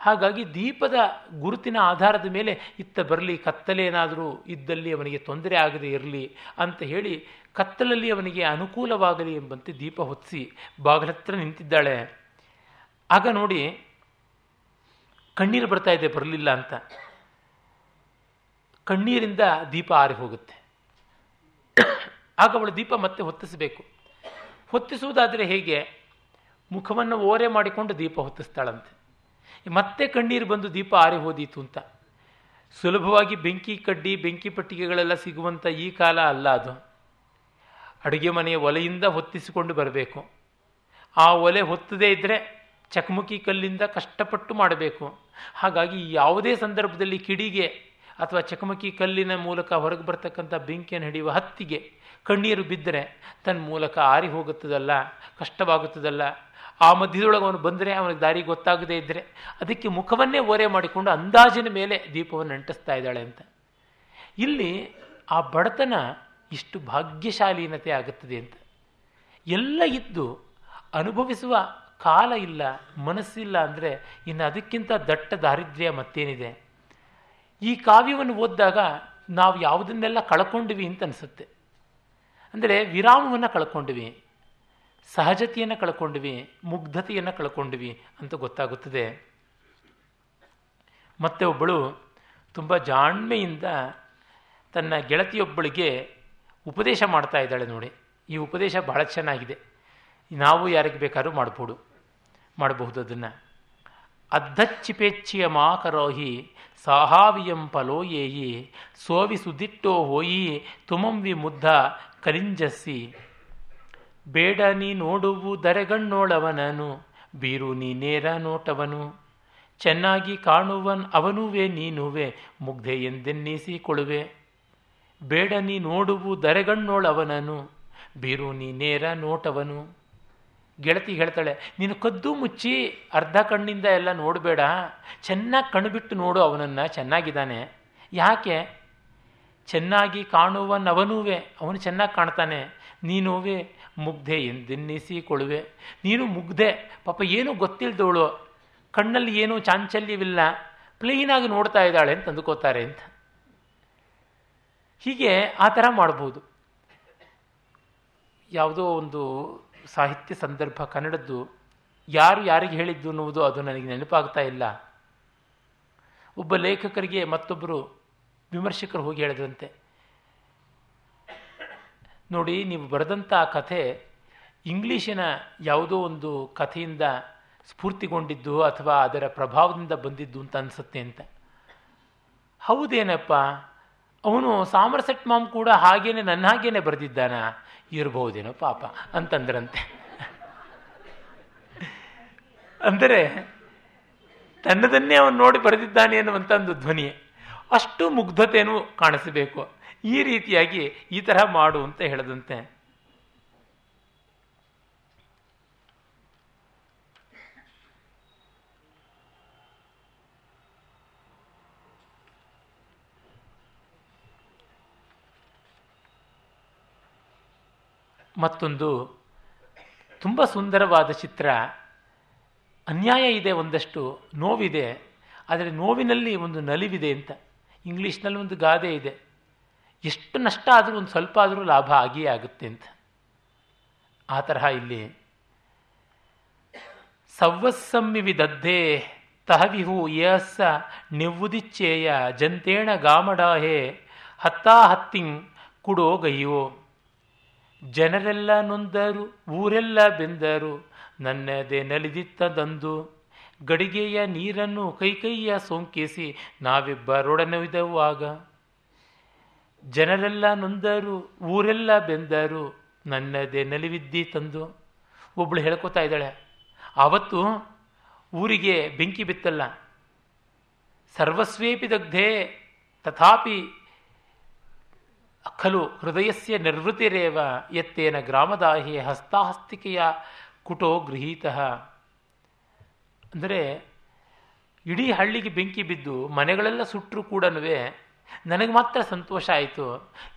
ಹಾಗಾಗಿ ದೀಪದ ಗುರುತಿನ ಆಧಾರದ ಮೇಲೆ ಇತ್ತ ಬರಲಿ, ಕತ್ತಲೇನಾದರೂ ಇದ್ದಲ್ಲಿ ಅವನಿಗೆ ತೊಂದರೆ ಆಗದೆ ಇರಲಿ ಅಂತ ಹೇಳಿ ಕತ್ತಲಲ್ಲಿ ಅವನಿಗೆ ಅನುಕೂಲವಾಗಲಿ ಎಂಬಂತೆ ದೀಪ ಹೊತ್ತಿಸಿ ಬಾಗಿಲತ್ರ ನಿಂತಿದ್ದಾಳೆ. ಆಗ ನೋಡಿ ಕಣ್ಣೀರು ಬರ್ತಾ ಇದೆ, ಬರಲಿಲ್ಲ ಅಂತ. ಕಣ್ಣೀರಿಂದ ದೀಪ ಆರಿ ಹೋಗುತ್ತೆ. ಆಗ ಅವಳು ದೀಪ ಮತ್ತೆ ಹೊತ್ತಿಸಬೇಕು. ಹೊತ್ತಿಸುವುದಾದರೆ ಹೇಗೆ? ಮುಖವನ್ನು ಓರೆ ಮಾಡಿಕೊಂಡು ದೀಪ ಹೊತ್ತಿಸ್ತಾಳಂತೆ. ಮತ್ತೆ ಕಣ್ಣೀರು ಬಂದು ದೀಪ ಆರಿ ಹೋದೀತು ಅಂತ. ಸುಲಭವಾಗಿ ಬೆಂಕಿ ಕಡ್ಡಿ, ಬೆಂಕಿ ಪಟ್ಟಿಗೆಗಳೆಲ್ಲ ಸಿಗುವಂಥ ಈ ಕಾಲ ಅಲ್ಲ ಅದು. ಅಡುಗೆ ಮನೆಯ ಒಲೆಯಿಂದ ಹೊತ್ತಿಸಿಕೊಂಡು ಬರಬೇಕು. ಆ ಒಲೆ ಹೊತ್ತದೇ ಇದ್ದರೆ ಚಕಮಕಿ ಕಲ್ಲಿಂದ ಕಷ್ಟಪಟ್ಟು ಮಾಡಬೇಕು. ಹಾಗಾಗಿ ಯಾವುದೇ ಸಂದರ್ಭದಲ್ಲಿ ಕಿಡಿಗೆ ಅಥವಾ ಚಕಮಕಿ ಕಲ್ಲಿನ ಮೂಲಕ ಹೊರಗೆ ಬರ್ತಕ್ಕಂಥ ಬೆಂಕಿಯನ್ನು ಹಿಡಿಯುವ ಹತ್ತಿಗೆ ಕಣ್ಣೀರು ಬಿದ್ದರೆ ತನ್ನ ಮೂಲಕ ಆರಿ ಹೋಗುತ್ತದಲ್ಲ, ಕಷ್ಟವಾಗುತ್ತದಲ್ಲ. ಆ ಮಧ್ಯದೊಳಗೆ ಅವನು ಬಂದರೆ ಅವನಿಗೆ ದಾರಿ ಗೊತ್ತಾಗದೇ ಇದ್ದರೆ ಅದಕ್ಕೆ ಮುಖವನ್ನೇ ಓರೆ ಮಾಡಿಕೊಂಡು ಅಂದಾಜಿನ ಮೇಲೆ ದೀಪವನ್ನು ಅಂಟಿಸ್ತಾ ಇದ್ದಾಳೆ ಅಂತ. ಇಲ್ಲಿ ಆ ಬಡತನ ಇಷ್ಟು ಭಾಗ್ಯಶಾಲೀನತೆ ಆಗುತ್ತದೆ ಅಂತ. ಎಲ್ಲ ಇದ್ದು ಅನುಭವಿಸುವ ಕಾಲ ಇಲ್ಲ ಮನಸ್ಸಿಲ್ಲ ಅಂದರೆ ಇನ್ನು ಅದಕ್ಕಿಂತ ದಟ್ಟ ದಾರಿದ್ರ್ಯ ಮತ್ತೇನಿದೆ. ಈ ಕಾವ್ಯವನ್ನು ಓದಿದಾಗ ನಾವು ಯಾವುದನ್ನೆಲ್ಲ ಕಳ್ಕೊಂಡ್ವಿ ಅಂತ ಅನಿಸುತ್ತೆ. ಅಂದರೆ ವಿರಾಮವನ್ನು ಕಳ್ಕೊಂಡ್ವಿ. ಸಹಜತೆಯನ್ನು ಕಳ್ಕೊಂಡ್ವಿ, ಮುಗ್ಧತೆಯನ್ನು ಕಳ್ಕೊಂಡ್ವಿ ಅಂತ ಗೊತ್ತಾಗುತ್ತದೆ. ಮತ್ತೆ ಒಬ್ಬಳು ತುಂಬ ಜಾಣ್ಮೆಯಿಂದ ತನ್ನ ಗೆಳತಿಯೊಬ್ಬಳಿಗೆ ಉಪದೇಶ ಮಾಡ್ತಾ ಇದ್ದಾಳೆ ನೋಡಿ. ಈ ಉಪದೇಶ ಬಹಳ ಚೆನ್ನಾಗಿದೆ. ನಾವು ಯಾರಿಗೆ ಬೇಕಾದ್ರೂ ಮಾಡ್ಬೋದು ಮಾಡಬಹುದು ಅದನ್ನು ಅರ್ಧಚ್ಚಿಪೇಚ್ಛಿಯ ಮಾಕರೋಹಿ, ಸಾಹಾವಿಯಂ ಪಲೋಯೇಯಿ ಸೋವಿ ಸುದಿಟ್ಟೋ ಹೋಯಿ, ತುಮಂವಿ ಮುದ್ದ ಕಲಿಂಜಸ್ಸಿ ಬೇಡ ನೀ ನೋಡುವು ದರೆಗಣ್ಣೋಳವನನು, ಬೀರು ನೀ ನೇರ ನೋಟವನು. ಚೆನ್ನಾಗಿ ಕಾಣುವನ್ ಅವನುವೇ ನೀನುವೆ, ಮುಗ್ಧೆ ಎಂದೆನ್ನಿಸಿಕೊಳ್ಳುವೆ ಬೇಡ ನೀ ನೋಡುವು ದರೆಗಣ್ಣೋಳವನನು, ಬೀರು ನೀ ನೇರ ನೋಟವನು. ಗೆಳತಿ ಹೇಳ್ತಾಳೆ, ನೀನು ಕದ್ದು ಮುಚ್ಚಿ ಅರ್ಧ ಕಣ್ಣಿಂದ ಎಲ್ಲ ನೋಡಬೇಡ. ಚೆನ್ನಾಗಿ ಕಣ್ಣು ಬಿಟ್ಟು ನೋಡು ಅವನನ್ನು, ಚೆನ್ನಾಗಿದ್ದಾನೆ. ಯಾಕೆ? ಚೆನ್ನಾಗಿ ಕಾಣುವನವನೂವೆ, ಅವನು ಚೆನ್ನಾಗಿ ಕಾಣ್ತಾನೆ. ನೀನುವೇ ಮುಗ್ಧೆ ಎಂದೆನ್ನಿಸಿಕೊಳ್ಳುವೆ ನೀನು ಮುಗ್ಧೆ. ಪಾಪ ಏನೂ ಗೊತ್ತಿಲ್ದವಳು. ಕಣ್ಣಲ್ಲಿ ಏನೂ ಚಾಂಚಲ್ಯವಿಲ್ಲ. ಪ್ಲೇನಾಗಿ ನೋಡ್ತಾ ಇದ್ದಾಳೆ ಅಂತ ಅಂದುಕೋತಾರೆ ಅಂತ. ಹೀಗೆ ಆ ಥರ ಮಾಡ್ಬೋದು. ಯಾವುದೋ ಒಂದು ಸಾಹಿತ್ಯ ಸಂದರ್ಭ ಕನ್ನಡದ್ದು ಯಾರು ಯಾರಿಗೆ ಹೇಳಿದ್ದು ಅನ್ನುವುದು ಅದು ನನಗೆ ನೆನಪಾಗ್ತಾ ಇಲ್ಲ. ಒಬ್ಬ ಲೇಖಕರಿಗೆ ಮತ್ತೊಬ್ಬರು ವಿಮರ್ಶಕರು ಹೋಗಿ ಹೇಳಿದ್ರಂತೆ. ನೋಡಿ, ನೀವು ಬರೆದಂಥ ಕಥೆ ಇಂಗ್ಲೀಷಿನ ಯಾವುದೋ ಒಂದು ಕಥೆಯಿಂದ ಸ್ಫೂರ್ತಿಗೊಂಡಿದ್ದು ಅಥವಾ ಅದರ ಪ್ರಭಾವದಿಂದ ಬಂದಿದ್ದು ಅಂತ ಅನಿಸುತ್ತೆ ಅಂತ. ಹೌದೇನಪ್ಪ? ಅವನು ಸಾಮರಸೆಟ್ ಮಾಮ್ ಕೂಡ ಹಾಗೇನೆ, ನನ್ನ ಹಾಗೇನೆ ಬರೆದಿದ್ದಾನ? ಇರಬಹುದೇನೋ ಪಾಪ, ಅಂತಂದ್ರಂತೆ. ಅಂದರೆ, ತನ್ನದನ್ನೇ ಅವನು ನೋಡಿ ಬರೆದಿದ್ದಾನೆ ಅನ್ನುವಂಥ ಒಂದು ಧ್ವನಿ. ಅಷ್ಟು ಮುಗ್ಧತೆಯೂ ಕಾಣಿಸಬೇಕು. ಈ ರೀತಿಯಾಗಿ ಈ ತರಹ ಮಾಡು ಅಂತ ಹೇಳದಂತೆ. ಮತ್ತೊಂದು ತುಂಬ ಸುಂದರವಾದ ಚಿತ್ರ. ಅನ್ಯಾಯ ಇದೆ ಒಂದಷ್ಟು, ನೋವಿದೆ. ಆದರೆ ನೋವಿನಲ್ಲಿ ಒಂದು ನಲಿವಿದೆ ಅಂತ. ಇಂಗ್ಲೀಷ್ನಲ್ಲಿ ಒಂದು ಗಾದೆ ಇದೆ. ಎಷ್ಟು ನಷ್ಟ ಆದರೂ, ಒಂದು ಸ್ವಲ್ಪ ಆದರೂ ಲಾಭ ಆಗಿಯೇ ಆಗುತ್ತೆ ಅಂತ. ಆ ತರಹ ಇಲ್ಲಿ. ಸವ್ವಸ್ಸಮ್ಮಿವಿದದ್ದೇ ತಹವಿಹು ಯಸ್ಸ ನಿವ್ವುದಿಚ್ಚೇಯ ಜಂತೇಣ ಗಾಮಡಾಹೆ ಹತ್ತಾ ಹತ್ತಿಂಗ್ ಕುಡೋ ಗಯ್ಯೋ ಜನರೆಲ್ಲ ನೊಂದರು, ಊರೆಲ್ಲ ಬೆಂದರು, ನನ್ನದೇ ನಲಿದಿತ್ತದಂದು. ಗಡಿಗೆಯ ನೀರನ್ನು ಕೈಕೈಯ ಸೋಂಕಿಸಿ ನಾವಿಬ್ಬರೊಡನಿದೆವಾಗ ಜನರೆಲ್ಲ ನೊಂದರು, ಊರೆಲ್ಲ ಬೆಂದರು, ನನ್ನದೇ ನಲಿವಿದ್ದಿ ತಂದು. ಒಬ್ಬಳು ಹೇಳ್ಕೊತಾ ಇದ್ದಾಳೆ ಆವತ್ತು ಊರಿಗೆ ಬೆಂಕಿ ಬಿತ್ತಲ್ಲ. ಸರ್ವಸ್ವೇಪಿ ದಗ್ಧೆ, ತಥಾಪಿ ಖಲು ಹೃದಯಸ್ಯ ನಿರ್ವೃತಿರೇವ ಎತ್ತೇನ ಗ್ರಾಮದಾಹಿ ಹಸ್ತಾಹಸ್ತಿಕೆಯ ಕುಟೋ ಗೃಹೀತ. ಅಂದರೆ ಇಡೀ ಹಳ್ಳಿಗೆ ಬೆಂಕಿ ಬಿದ್ದು ಮನೆಗಳೆಲ್ಲ ಸುಟ್ಟರೂ ಕೂಡ ನನಗೆ ಮಾತ್ರ ಸಂತೋಷ ಆಯಿತು.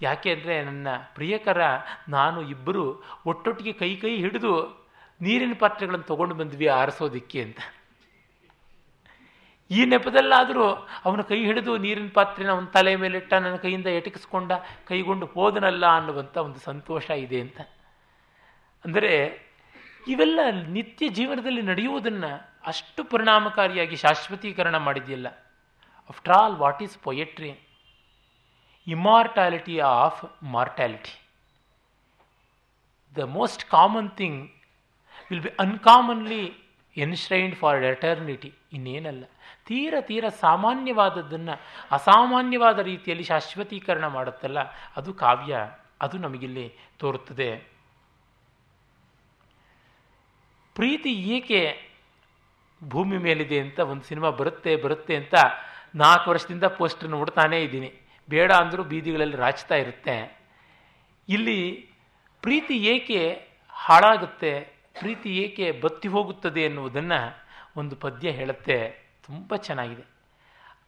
ಯಾಕೆ ಅಂದರೆ ನನ್ನ ಪ್ರಿಯಕರ ನಾನು ಇಬ್ಬರು ಒಟ್ಟೊಟ್ಟಿಗೆ ಕೈ ಕೈ ಹಿಡಿದು ನೀರಿನ ಪಾತ್ರೆಗಳನ್ನು ತೊಗೊಂಡು ಬಂದ್ವಿ ಆರಿಸೋದಿಕ್ಕೆ ಅಂತ. ಈ ನೆಪದಲ್ಲಾದರೂ ಅವನ ಕೈ ಹಿಡಿದು ನೀರಿನ ಪಾತ್ರೆನ ಅವನ ತಲೆ ಮೇಲಿಟ್ಟ ನನ್ನ ಕೈಯಿಂದ ಎಟಕಿಸ್ಕೊಂಡ ಕೈಗೊಂಡು ಹೋದನಲ್ಲ ಅನ್ನುವಂಥ ಒಂದು ಸಂತೋಷ ಇದೆ ಅಂತ. ಅಂದರೆ ಇವೆಲ್ಲ ನಿತ್ಯ ಜೀವನದಲ್ಲಿ ನಡೆಯುವುದನ್ನು ಅಷ್ಟು ಪರಿಣಾಮಕಾರಿಯಾಗಿ ಶಾಶ್ವತೀಕರಣ ಮಾಡಿದೆಯಲ್ಲ. After all what is poetry immortality of mortality the most common thing will be uncommonly enshrined for eternity ಇನ್ನೇನಲ್ಲ. ತೀರ ತೀರ ಸಾಮಾನ್ಯವಾದದ್ದನ್ನು, ಅಸಾಮಾನ್ಯವಾದ ರೀತಿಯಲ್ಲಿ ಶಾಶ್ವತೀಕರಣ ಮಾಡುತ್ತಲ್ಲ, ಅದು ಕಾವ್ಯ, ಅದು ನಮಗಿಲ್ಲಿ ತೋರುತ್ತದೆ. ಪ್ರೀತಿ ಏಕೆ ಭೂಮಿ ಮೇಲಿದೆ ಅಂತ, ಒಂದು ಸಿನಿಮಾ ಬರುತ್ತೆ ಬರುತ್ತೆ ಅಂತ ನಾಲ್ಕು ವರ್ಷದಿಂದ ಪೋಸ್ಟರ್ ನೋಡ್ತಾನೇ ಇದ್ದೀನಿ. ಬೇಡ ಅಂದರೂ ಬೀದಿಗಳಲ್ಲಿ ರಾಚ್ತಾ ಇರುತ್ತೆ. ಇಲ್ಲಿ ಪ್ರೀತಿ ಏಕೆ ಹಾಳಾಗುತ್ತೆ, ಪ್ರೀತಿ ಏಕೆ ಬತ್ತಿ ಹೋಗುತ್ತದೆ ಎನ್ನುವುದನ್ನು ಒಂದು ಪದ್ಯ ಹೇಳುತ್ತೆ. ತುಂಬ ಚೆನ್ನಾಗಿದೆ.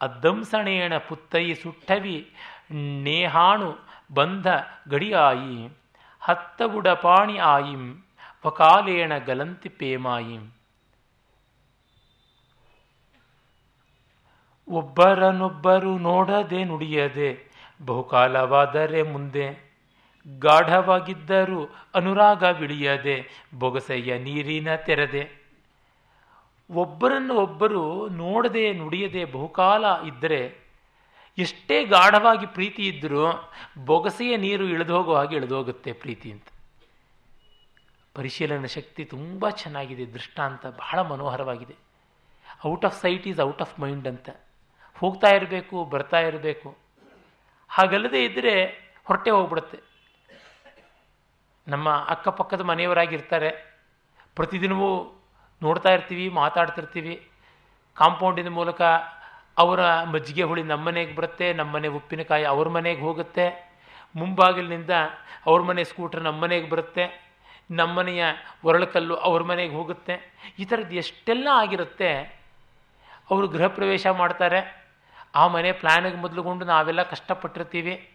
ಅದ್ದಂಸಣೇಣ ಪುತ್ತೈ ಸುಟ್ಟವಿ, ನೇಹಾಣು ಬಂಧ ಗಡಿಯಾಯಿ ಹತ್ತಗುಡ ಪಾಣಿ ಆಯಿಂ, ವಕಾಲೇಣ ಗಲಂತಿ ಪೇಮಾಯಿಂ. ಒಬ್ಬರನ್ನೊಬ್ಬರು ನೋಡದೆ ನುಡಿಯದೆ, ಬಹುಕಾಲವಾದರೆ ಮುಂದೆ. ಗಾಢವಾಗಿದ್ದರೂ ಅನುರಾಗ ಬಿಳಿಯದೆ ಬೊಗಸೆಯ ನೀರಿನ ತೆರೆದೆ. ಒಬ್ಬರನ್ನು ಒಬ್ಬರು ನೋಡದೆ ನುಡಿಯದೆ ಬಹುಕಾಲ ಇದ್ದರೆ, ಎಷ್ಟೇ ಗಾಢವಾಗಿ ಪ್ರೀತಿ ಇದ್ದರೂ ಬೊಗಸೆಯ ನೀರು ಇಳಿದು ಹೋಗೋ ಹಾಗೆ ಇಳಿದು ಹೋಗುತ್ತೆ ಪ್ರೀತಿ ಅಂತ. ಪರಿಶೀಲನೆ ಶಕ್ತಿ ತುಂಬ ಚೆನ್ನಾಗಿದೆ, ದೃಷ್ಟಾಂತ ಬಹಳ ಮನೋಹರವಾಗಿದೆ. Out of sight is out of mind ಅಂತ. ಹೋಗ್ತಾ ಇರಬೇಕು, ಬರ್ತಾ ಇರಬೇಕು. ಹಾಗಲ್ಲದೆ ಇದ್ದರೆ ಹೊರಟೆ ಹೋಗ್ಬಿಡುತ್ತೆ. ನಮ್ಮ ಅಕ್ಕಪಕ್ಕದ ಮನೆಯವರಾಗಿರ್ತಾರೆ. ಪ್ರತಿದಿನವೂ ನೋಡ್ತಾ ಇರ್ತೀವಿ, ಮಾತಾಡ್ತಿರ್ತೀವಿ. ಕಾಂಪೌಂಡಿನ ಮೂಲಕ ಅವರ ಮಜ್ಜಿಗೆ ಹುಳಿ ನಮ್ಮ ಮನೆಗೆ ಬರುತ್ತೆ, ನಮ್ಮ ಮನೆ ಉಪ್ಪಿನಕಾಯಿ ಅವ್ರ ಮನೆಗೆ ಹೋಗುತ್ತೆ. ಮುಂಬಾಗಿಲಿನಿಂದ ಅವ್ರ ಮನೆ ಸ್ಕೂಟ್ರ್ ನಮ್ಮ ಮನೆಗೆ ಬರುತ್ತೆ. ನಮ್ಮನೆಯ ಒರಳಕಲ್ಲು ಅವ್ರ ಮನೆಗೆ ಹೋಗುತ್ತೆ. ಈ ಥರದ್ದು ಎಷ್ಟೆಲ್ಲ ಆಗಿರುತ್ತೆ, ಅವರು ಗೃಹ ಪ್ರವೇಶ ಮಾಡ್ತಾರೆ. ಆ ಮನೆ ಪ್ಲ್ಯಾನಿಗೆ ಮೊದಲುಗೊಂಡು ನಾವೆಲ್ಲ ಕಷ್ಟಪಟ್ಟಿರ್ತೀವಿ.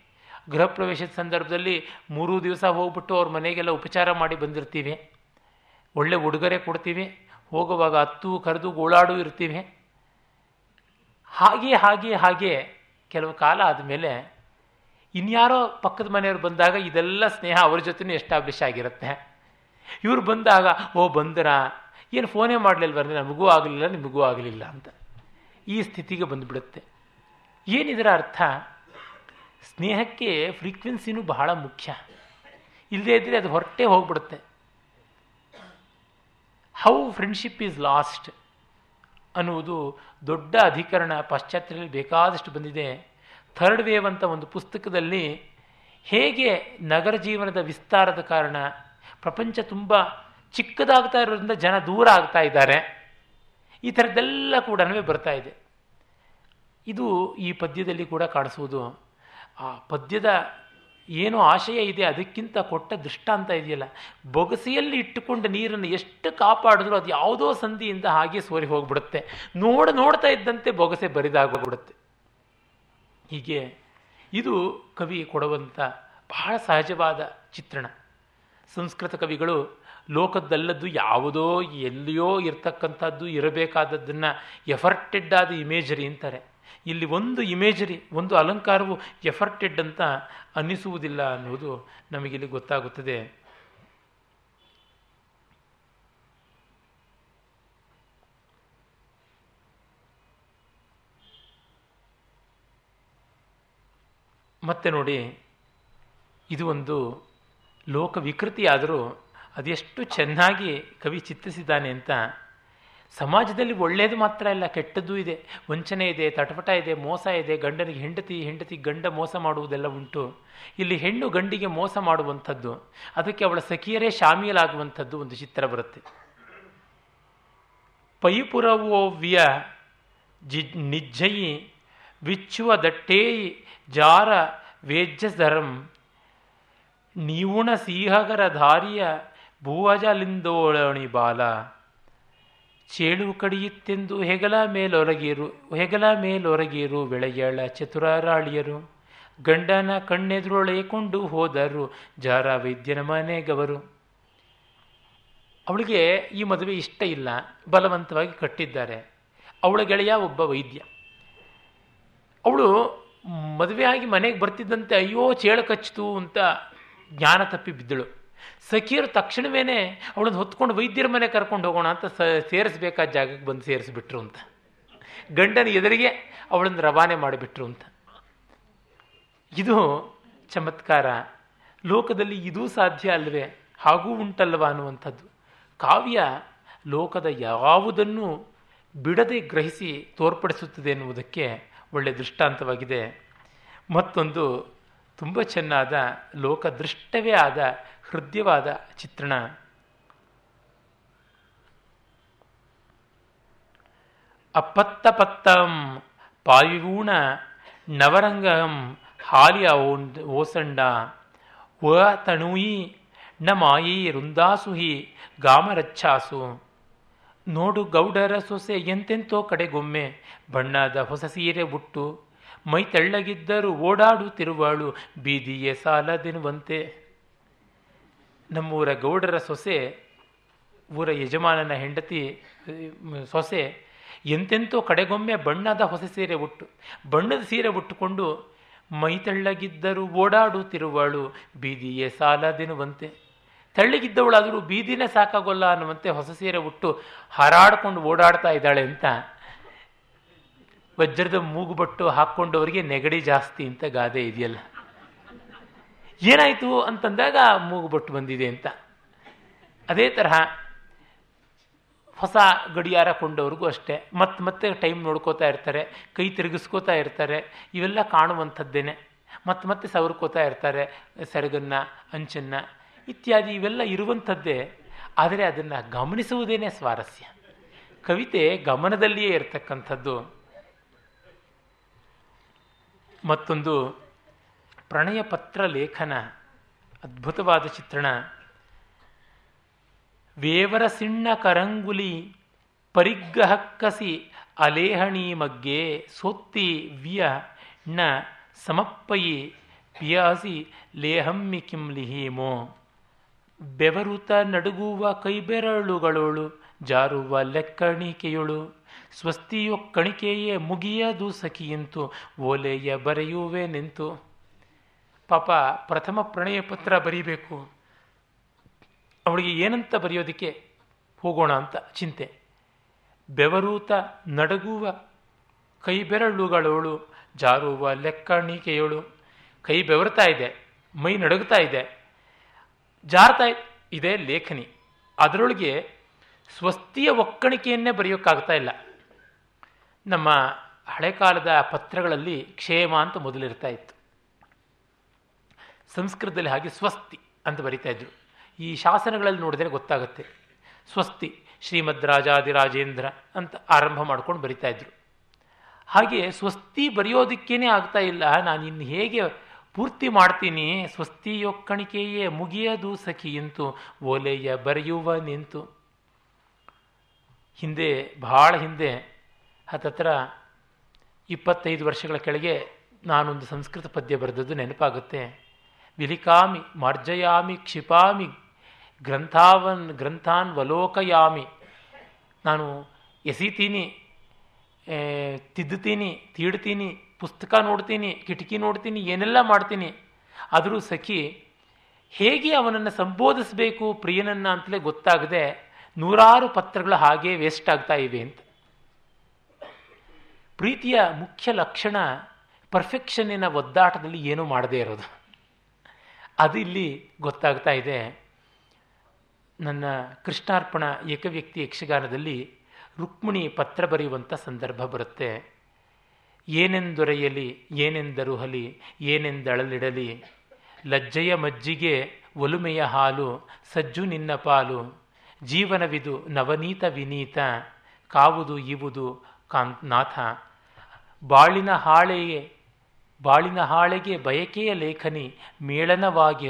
ಗೃಹ ಪ್ರವೇಶದ ಸಂದರ್ಭದಲ್ಲಿ ಮೂರು ದಿವಸ ಹೋಗ್ಬಿಟ್ಟು ಅವ್ರ ಮನೆಗೆಲ್ಲ ಉಪಚಾರ ಮಾಡಿ ಬಂದಿರ್ತೀವಿ. ಒಳ್ಳೆ ಉಡುಗೊರೆ ಕೊಡ್ತೀವಿ. ಹೋಗುವಾಗ ಹತ್ತು ಕರೆದು, ಗೋಳಾಡು ಇರ್ತೀವಿ. ಹಾಗೆ ಹಾಗೆ ಹಾಗೆ ಕೆಲವು ಕಾಲ ಆದಮೇಲೆ ಇನ್ಯಾರೋ ಪಕ್ಕದ ಮನೆಯವ್ರು ಬಂದಾಗ ಇದೆಲ್ಲ ಸ್ನೇಹ ಅವ್ರ ಜೊತೆನೂ ಎಸ್ಟಾಬ್ಲಿಷ್ ಆಗಿರುತ್ತೆ. ಇವ್ರು ಬಂದಾಗ, ಓ, ಬಂದರ? ಏನು ಫೋನೇ ಮಾಡಲಿಲ್ವಂದ್ರೆ ನಮಗೂ ಆಗಲಿಲ್ಲ, ನಿಮಗೂ ಆಗಲಿಲ್ಲ ಅಂತ ಈ ಸ್ಥಿತಿಗೆ ಬಂದುಬಿಡುತ್ತೆ. ಏನಿದರ ಅರ್ಥ? ಸ್ನೇಹಕ್ಕೆ ಫ್ರೀಕ್ವೆನ್ಸಿನೂ ಬಹಳ ಮುಖ್ಯ. ಇಲ್ಲದೇ ಇದ್ದರೆ ಅದು ಹೊರಟೇ ಹೋಗ್ಬಿಡುತ್ತೆ. ಹೌ ಫ್ರೆಂಡ್ಶಿಪ್ ಈಸ್ ಲಾಸ್ಟ್ ಅನ್ನುವುದು ದೊಡ್ಡ ಅಧಿಕರಣ ಪಾಶ್ಚಾತ್ಯದಲ್ಲಿ ಬೇಕಾದಷ್ಟು ಬಂದಿದೆ. ಥರ್ಡ್ ವೇವ್ ಅಂತ ಒಂದು ಪುಸ್ತಕದಲ್ಲಿ ಹೇಗೆ ನಗರ ಜೀವನದ ವಿಸ್ತಾರದ ಕಾರಣ, ಪ್ರಪಂಚ ತುಂಬ ಚಿಕ್ಕದಾಗ್ತಾ ಇರೋದ್ರಿಂದ ಜನ ದೂರ ಆಗ್ತಾ ಇದ್ದಾರೆ. ಈ ಥರದ್ದೆಲ್ಲ ಕೂಡ ಬರ್ತಾ ಇದೆ. ಇದು ಈ ಪದ್ಯದಲ್ಲಿ ಕೂಡ ಕಾಣಿಸುವುದು. ಆ ಪದ್ಯದ ಏನು ಆಶಯ ಇದೆ ಅದಕ್ಕಿಂತ ಕೊಟ್ಟ ದೃಷ್ಟಾಂತ ಇದೆಯಲ್ಲ. ಬೊಗಸೆಯಲ್ಲಿ ಇಟ್ಟುಕೊಂಡ ನೀರನ್ನು ಎಷ್ಟು ಕಾಪಾಡಿದ್ರೂ ಅದು ಯಾವುದೋ ಸಂಧಿಯಿಂದ ಹಾಗೆ ಸೋರಿ ಹೋಗ್ಬಿಡುತ್ತೆ. ನೋಡ ನೋಡ್ತಾ ಇದ್ದಂತೆ ಬೊಗಸೆ ಬರಿದಾಗೋಗ್ಬಿಡುತ್ತೆ ಹೀಗೆ ಇದು ಕವಿ ಕೊಡುವಂಥ ಬಹಳ ಸಹಜವಾದ ಚಿತ್ರಣ. ಸಂಸ್ಕೃತ ಕವಿಗಳು ಲೋಕದಲ್ಲದ್ದು ಯಾವುದೋ ಎಲ್ಲಿಯೋ ಇರ್ತಕ್ಕಂಥದ್ದು ಇರಬೇಕಾದದ್ದನ್ನು ಎಫರ್ಟೆಡ್ ಆದ ಇಮೇಜರಿ ಅಂತಾರೆ. ಇಲ್ಲಿ ಒಂದು ಇಮೇಜರಿ, ಒಂದು ಅಲಂಕಾರವು ಎಫರ್ಟೆಡ್ ಅಂತ ಅನ್ನಿಸುವುದಿಲ್ಲ ಅನ್ನುವುದು ನಮಗಿಲ್ಲಿ ಗೊತ್ತಾಗುತ್ತದೆ. ಮತ್ತೆ ನೋಡಿ, ಇದು ಒಂದು ಲೋಕ ವಿಕೃತಿಯಾದರೂ ಅದೆಷ್ಟು ಚೆನ್ನಾಗಿ ಕವಿ ಚಿತ್ರಿಸಿದ್ದಾನೆ ಅಂತ ಸಮಾಜದಲ್ಲಿ ಒಳ್ಳೆಯದು ಮಾತ್ರ ಇಲ್ಲ ಕೆಟ್ಟದ್ದು ಇದೆ. ವಂಚನೆ ಇದೆ, ತಟಪಟ ಇದೆ, ಮೋಸ ಇದೆ. ಗಂಡನಿಗೆ ಹೆಂಡತಿ ಹೆಂಡತಿ ಗಂಡ ಮೋಸ ಮಾಡುವುದೆಲ್ಲ ಉಂಟು. ಇಲ್ಲಿ ಹೆಣ್ಣು ಗಂಡಿಗೆ ಮೋಸ ಮಾಡುವಂಥದ್ದು, ಅದಕ್ಕೆ ಅವಳ ಸಖಿಯರೇ ಶಾಮೀಲಾಗುವಂಥದ್ದು ಒಂದು ಚಿತ್ರ ಬರುತ್ತೆ. ಪೈಪುರವೋವ್ಯ ಜಿ ನಿಜ್ಜಯಿ ವಿಚ್ಚುವ ದಟ್ಟೇಯಿ ಜಾರ ವೇಜ್ಯಧರಂ ನೀವುಣ ಸೀಹಗರ ಧಾರಿಯ ಭೂವಜಲಿಂದೋಳಣಿ ಬಾಲ. ಚೇಳು ಕಡಿಯುತ್ತೆಂದು ಹೆಗಲ ಮೇಲೊರಗೀರು ಹೆಗಲ ಮೇಲೊರಗೀರು ಬೆಳೆಯಳ ಚತುರಾರಾಳಿಯರು. ಗಂಡನ ಕಣ್ಣೆದುರೊಳೆಯಕೊಂಡು ಹೋದರು ಜಾರ ವೈದ್ಯನ ಮನೆಗವರು. ಅವಳಿಗೆ ಈ ಮದುವೆ ಇಷ್ಟ ಇಲ್ಲ, ಬಲವಂತವಾಗಿ ಕಟ್ಟಿದ್ದಾರೆ. ಅವಳ ಗೆಳೆಯ ಒಬ್ಬ ವೈದ್ಯ. ಅವಳು ಮದುವೆಯಾಗಿ ಮನೆಗೆ ಬರ್ತಿದ್ದಂತೆ, ಅಯ್ಯೋ, ಚೇಳು ಕಚ್ಚಿತು ಅಂತ ಜ್ಞಾನ ತಪ್ಪಿ ಬಿದ್ದಳು. ಸಖಿಯರು ತಕ್ಷಣವೇ ಅವಳನ್ನು ಹೊತ್ಕೊಂಡು ವೈದ್ಯರ ಮನೆ ಕರ್ಕೊಂಡು ಹೋಗೋಣ ಅಂತ ಸ, ಸೇರಿಸ್ಬೇಕಾದ ಜಾಗಕ್ಕೆ ಬಂದು ಸೇರಿಸ್ಬಿಟ್ರು ಅಂತ. ಗಂಡನ ಎದುರಿಗೆ ಅವಳನ್ನು ರವಾನೆ ಮಾಡಿಬಿಟ್ರು ಅಂತ. ಇದು ಚಮತ್ಕಾರ. ಲೋಕದಲ್ಲಿ ಇದೂ ಸಾಧ್ಯ ಅಲ್ವೇ? ಹಾಗೂ ಉಂಟಲ್ವ ಅನ್ನುವಂಥದ್ದು. ಕಾವ್ಯ ಲೋಕದ ಯಾವುದನ್ನು ಬಿಡದೆ ಗ್ರಹಿಸಿ ತೋರ್ಪಡಿಸುತ್ತದೆ ಎನ್ನುವುದಕ್ಕೆ ಒಳ್ಳೆಯ ದೃಷ್ಟಾಂತವಾಗಿದೆ. ಮತ್ತೊಂದು ತುಂಬ ಚೆನ್ನಾದ ಲೋಕದೃಷ್ಟವೇ ಆದ ಹೃದಯವಾದ ಚಿತ್ರಣ. ಅಪ್ಪತ್ತ ಪತ್ತಂ ನವರಂಗಂ ಹಾಲಿಯ ಓಸಂಡ. ವ ತಣುಯಿ ನ ಮಾಯಿ ರುಂದಾಸುಹಿ ಗಾಮರಚ್ಛಾಸು. ನೋಡು ಗೌಡರ ಸೊಸೆ ಎಂತೆಂತೋ ಕಡೆಗೊಮ್ಮೆ ಬಣ್ಣದ ಹೊಸ ಸೀರೆ ಉಟ್ಟು ಮೈ ತೆಳ್ಳಗಿದ್ದರೂ ಓಡಾಡುತ್ತಿರುವಳು ತಿರುವಾಳು ಬೀದಿಯೇ ಸಾಲದೆನ್ನುವಂತೆ. ನಮ್ಮೂರ ಗೌಡರ ಸೊಸೆ, ಊರ ಯಜಮಾನನ ಹೆಂಡತಿ ಸೊಸೆ, ಎಂತೆಂತೋ ಕಡೆಗೊಮ್ಮೆ ಬಣ್ಣದ ಹೊಸ ಸೀರೆ ಉಟ್ಟು, ಬಣ್ಣದ ಸೀರೆ ಉಟ್ಟುಕೊಂಡು ಮೈ ತೆಳ್ಳಗಿದ್ದರೂ ಓಡಾಡುತ್ತಿರುವಳು, ಬೀದಿಯೇ ಸಾಲದೆನ್ನುವಂತೆ. ತೆಳ್ಳಗಿದ್ದವಳಾದರೂ ಬೀದಿನೇ ಸಾಕಾಗೋಲ್ಲ ಅನ್ನುವಂತೆ ಹೊಸ ಸೀರೆ ಉಟ್ಟು ಹಾರಾಡಿಕೊಂಡು ಓಡಾಡ್ತಾ ಇದ್ದಾಳೆ ಅಂತ. ವಜ್ರದ ಮೂಗುಬಟ್ಟು ಹಾಕ್ಕೊಂಡವರಿಗೆ ನೆಗಡಿ ಜಾಸ್ತಿ ಅಂತ ಗಾದೆ ಇದೆಯಲ್ಲ. ಏನಾಯಿತು ಅಂತಂದಾಗ ಮೂಗುಬಟ್ಟು ಬಂದಿದೆ ಅಂತ. ಅದೇ ತರಹ ಹೊಸ ಗಡಿಯಾರ ಕೊಂಡವ್ರಿಗೂ ಅಷ್ಟೇ. ಮತ್ತೆ ಮತ್ತೆ ಟೈಮ್ ನೋಡ್ಕೋತಾ ಇರ್ತಾರೆ, ಕೈ ತಿರುಗಿಸ್ಕೋತಾ ಇರ್ತಾರೆ, ಇವೆಲ್ಲ ಕಾಣುವಂಥದ್ದೇನೆ. ಮತ್ತೆ ಮತ್ತೆ ಸವರ್ಕೋತಾ ಇರ್ತಾರೆ, ಸೆರಗನ್ನ, ಅಂಚನ್ನ, ಇತ್ಯಾದಿ ಇವೆಲ್ಲ ಇರುವಂಥದ್ದೇ. ಆದರೆ ಅದನ್ನು ಗಮನಿಸುವುದೇನೆ ಸ್ವಾರಸ್ಯ. ಕವಿತೆ ಗಮನದಲ್ಲಿಯೇ ಇರತಕ್ಕಂಥದ್ದು. ಮತ್ತೊಂದು ಪ್ರಣಯ ಪತ್ರ ಲೇಖನ, ಅದ್ಭುತವಾದ ಚಿತ್ರಣ. ವೇವರ ಸಿಣ್ಣ ಕರಂಗುಲಿ ಪರಿಗ್ರಹಕ್ಕಸಿ ಅಲೇಹಣಿ ಮಗ್ಗೆ, ಸೊತ್ತಿ ವ್ಯ ಣ ಸಮಪ್ಪಯಿ, ಪಿಯಾಸಿ ಲೇಹಮ್ಮಿ ಕಿಂಲಿಹೀಮೋ ಬೆವರುತ ನಡುಗುವ ಕೈಬೆರಳುಗಳೋಳು, ಜಾರುವ ಲೆಕ್ಕಣಿಕೆಯೊಳು. ಸ್ವಸ್ತಿಯೊಕ್ಕಣಿಕೆಯೇ ಮುಗಿಯದು ಸಖಿಯಂತು, ಓಲೆಯ ಬರೆಯುವೆ ನಿಂತು. ಪಾಪ ಪ್ರಥಮ ಪ್ರಣಯ ಪತ್ರ ಬರೀಬೇಕು. ಅವಳಿಗೆ ಏನಂತ ಬರೆಯೋದಕ್ಕೆ ಹೋಗೋಣ ಅಂತ ಚಿಂತೆ. ಬೆವರೂತ ನಡಗುವ ಕೈ ಬೆರಳುಗಳವಳು ಜಾರುವ ಲೆಕ್ಕಣಿಕೆಯೋಳು. ಕೈ ಬೆವರ್ತಾ ಇದೆ, ಮೈ ನಡುಗ್ತಾ ಇದೆ. ಜಾರ್ತಾ ಇದೆ ಲೇಖನಿ. ಅದರೊಳಗೆ ಸ್ವಸ್ತಿಯ ಒಕ್ಕಣಿಕೆಯನ್ನೇ ಬರೆಯೋಕ್ಕಾಗ್ತಾ ಇಲ್ಲ. ನಮ್ಮ ಹಳೆ ಕಾಲದ ಪತ್ರಗಳಲ್ಲಿ ಕ್ಷೇಮ ಅಂತ ಮೊದಲಿರ್ತಾ ಇತ್ತು. ಸಂಸ್ಕೃತದಲ್ಲಿ ಹಾಗೆ ಸ್ವಸ್ತಿ ಅಂತ ಬರಿತಾ ಇದ್ರು. ಈ ಶಾಸನಗಳಲ್ಲಿ ನೋಡಿದರೆ ಗೊತ್ತಾಗುತ್ತೆ. ಸ್ವಸ್ತಿ, ಶ್ರೀಮದ್ ರಾಜಾದಿರಾಜೇಂದ್ರ ಅಂತ ಆರಂಭ ಮಾಡ್ಕೊಂಡು ಬರಿತಾ ಇದ್ರು. ಹಾಗೆ ಸ್ವಸ್ತಿ ಬರೆಯೋದಕ್ಕೇನೆ ಆಗ್ತಾ ಇಲ್ಲ. ನಾನು ಇನ್ನು ಹೇಗೆ ಪೂರ್ತಿ ಮಾಡ್ತೀನಿ? ಸ್ವಸ್ತಿಯೊಕ್ಕಣಿಕೆಯೇ ಮುಗಿಯದು ಸಖಿ ಎಂತು ಓಲೆಯ ಬರೆಯುವ ನಿಂತು. ಹಿಂದೆ ಬಹಳ ಹಿಂದೆ, ಹತ್ತತ್ರ ಇಪ್ಪತ್ತೈದು ವರ್ಷಗಳ ಕೆಳಗೆ ನಾನೊಂದು ಸಂಸ್ಕೃತ ಪದ್ಯ ಬರೆದದ್ದು ನೆನಪಾಗುತ್ತೆ. ವಿಲಿಕಾಮಿ ಮಾರ್ಜಯಾಮಿ, ಕ್ಷಿಪಾಮಿ, ಗ್ರಂಥಾವನ್ ಗ್ರಂಥಾನ್ ವಲೋಕಯಾಮಿ ನಾನು ಎಸಿತೀನಿ ತಿದ್ದುತ್ತೀನಿ, ತೀಡ್ತೀನಿ, ಪುಸ್ತಕ ನೋಡ್ತೀನಿ, ಕಿಟಕಿ ನೋಡ್ತೀನಿ, ಏನೆಲ್ಲ ಮಾಡ್ತೀನಿ. ಆದರೂ ಸಖಿ, ಹೇಗೆ ಅವನನ್ನು ಸಂಬೋಧಿಸಬೇಕು ಪ್ರಿಯನನ್ನು ಅಂತಲೇ ಗೊತ್ತಾಗದೆ ನೂರಾರು ಪತ್ರಗಳು ಹಾಗೆ ವೇಸ್ಟ್ ಆಗ್ತಾ ಇವೆ ಅಂತ. ಪ್ರೀತಿಯ ಮುಖ್ಯ ಲಕ್ಷಣ ಪರ್ಫೆಕ್ಷನ್ನಿನ ಒದ್ದಾಟದಲ್ಲಿ ಏನೂ ಮಾಡದೇ ಇರೋದು. ಅದು ಇಲ್ಲಿ ಗೊತ್ತಾಗ್ತಾ ಇದೆ, ನನ್ನ ಕೃಷ್ಣಾರ್ಪಣ ಏಕವ್ಯಕ್ತಿ ಯಕ್ಷಗಾನದಲ್ಲಿ ರುಕ್ಮಿಣಿ ಪತ್ರ ಬರೆಯುವಂಥ ಸಂದರ್ಭ ಬರುತ್ತೆ. ಏನೆಂದೊರೆಯಲಿ, ಏನೆಂದರುಹಲಿ, ಏನೆಂದಳಲಿಡಲಿ, ಲಜ್ಜೆಯ ಮಜ್ಜಿಗೆ ಒಲುಮೆಯ ಹಾಲು, ಸಜ್ಜು ನಿನ್ನ ಪಾಲು, ಜೀವನವಿದು ನವನೀತ ವಿನೀತ, ಕಾವುದು ಇವುದು ಕಾಂತ್ ನಾಥ, ಬಾಳಿನ ಹಾಳೆಗೆ ಬಾಳಿನ ಹಾಳೆಗೆ ಬಯಕೆಯ ಲೇಖನಿ ಮೇಳನವಾಗಿ,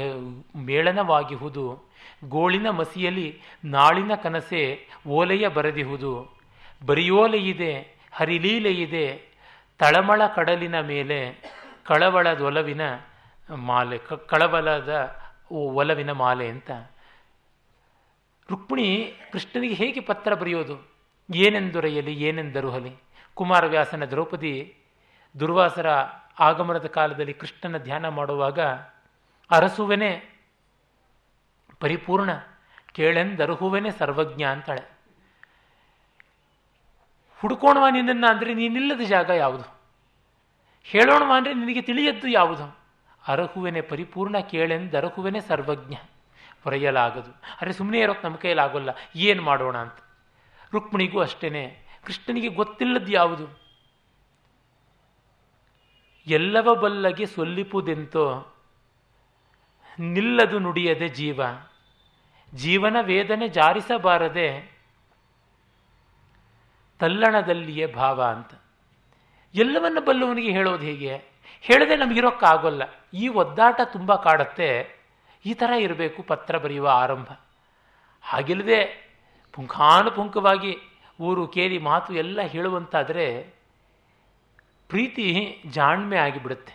ಮೇಳನವಾಗಿಹುದು. ಗೋಳಿನ ಮಸಿಯಲಿ ನಾಳಿನ ಕನಸೆ ಓಲೆಯ ಬರೆದಿಹುದು. ಬರಿಯೋಲೆಯಿದೆ, ಹರಿಲೀಲೆಯಿದೆ, ತಳಮಳ ಕಡಲಿನ ಮೇಲೆ ಕಳವಳದೊಲವಿನ ಮಾಲೆ ಕಳವಳದ ಒಲವಿನ ಮಾಲೆ ಅಂತ. ರುಕ್ಮಿಣಿ ಕೃಷ್ಣನಿಗೆ ಹೇಗೆ ಪತ್ರ ಬರೆಯೋದು? ಏನೆಂದೊರೆಯಲಿ, ಏನೆಂದರುಹಲಿ? ಕುಮಾರವ್ಯಾಸನ ದ್ರೌಪದಿ ದುರ್ವಾಸರ ಆಗಮನದ ಕಾಲದಲ್ಲಿ ಕೃಷ್ಣನ ಧ್ಯಾನ ಮಾಡುವಾಗ ಅರಸುವೆನೆ ಪರಿಪೂರ್ಣ, ಕೇಳೆಂದರುಹುವೆನೆ ಸರ್ವಜ್ಞ ಅಂತಾಳೆ. ಹುಡ್ಕೋಣವ ನಿನ್ನನ್ನು ಅಂದರೆ ನೀನಿಲ್ಲದ ಜಾಗ ಯಾವುದು? ಹೇಳೋಣವಾ ಅಂದರೆ ನಿನಗೆ ತಿಳಿಯದ್ದು ಯಾವುದು? ಅರಹುವೆನೆ ಪರಿಪೂರ್ಣ, ಕೇಳೆಂದರಹುವೆನೆ ಸರ್ವಜ್ಞ. ಹೊರೆಯಲಾಗದು ಅರೆ ಸುಮ್ಮನೆ ಇರೋಕ್ಕೆ ನಮ್ಮ ಕೈಯಲ್ಲಾಗೋಲ್ಲ ಏನು ಮಾಡೋಣ ಅಂತ. ರುಕ್ಮಿಣಿಗೂ ಅಷ್ಟೇನೆ. ಕೃಷ್ಣನಿಗೆ ಗೊತ್ತಿಲ್ಲದ್ದು ಯಾವುದು? ಎಲ್ಲವ ಬಲ್ಲಗೆ ಸೊಲ್ಲಿಪುದೆಂತೋ? ನಿಲ್ಲದು ನುಡಿಯದೆ ಜೀವ. ಜೀವನ ವೇದನೆ ಜಾರಿಸಬಾರದೆ. ತಲ್ಲಣದಲ್ಲಿಯೇ ಭಾವ ಅಂತ. ಎಲ್ಲವನ್ನು ಬಲ್ಲವನಿಗೆ ಹೇಳೋದು ಹೇಗೆ? ಹೇಳದೆ ನಮಗಿರೋಕ್ಕಾಗೋಲ್ಲ ಈ ಒದ್ದಾಟ ತುಂಬ ಕಾಡುತ್ತೆ. ಈ ಥರ ಇರಬೇಕು ಪತ್ರ ಬರೆಯುವ ಆರಂಭ. ಹಾಗಿಲ್ಲದೆ ಪುಂಖಾನುಪುಂಖವಾಗಿ ಊರು ಕೇರಿ ಮಾತು ಎಲ್ಲ ಹೇಳುವಂತಾದರೆ ಪ್ರೀತಿ ಜಾಣ್ಮೆ ಆಗಿಬಿಡುತ್ತೆ.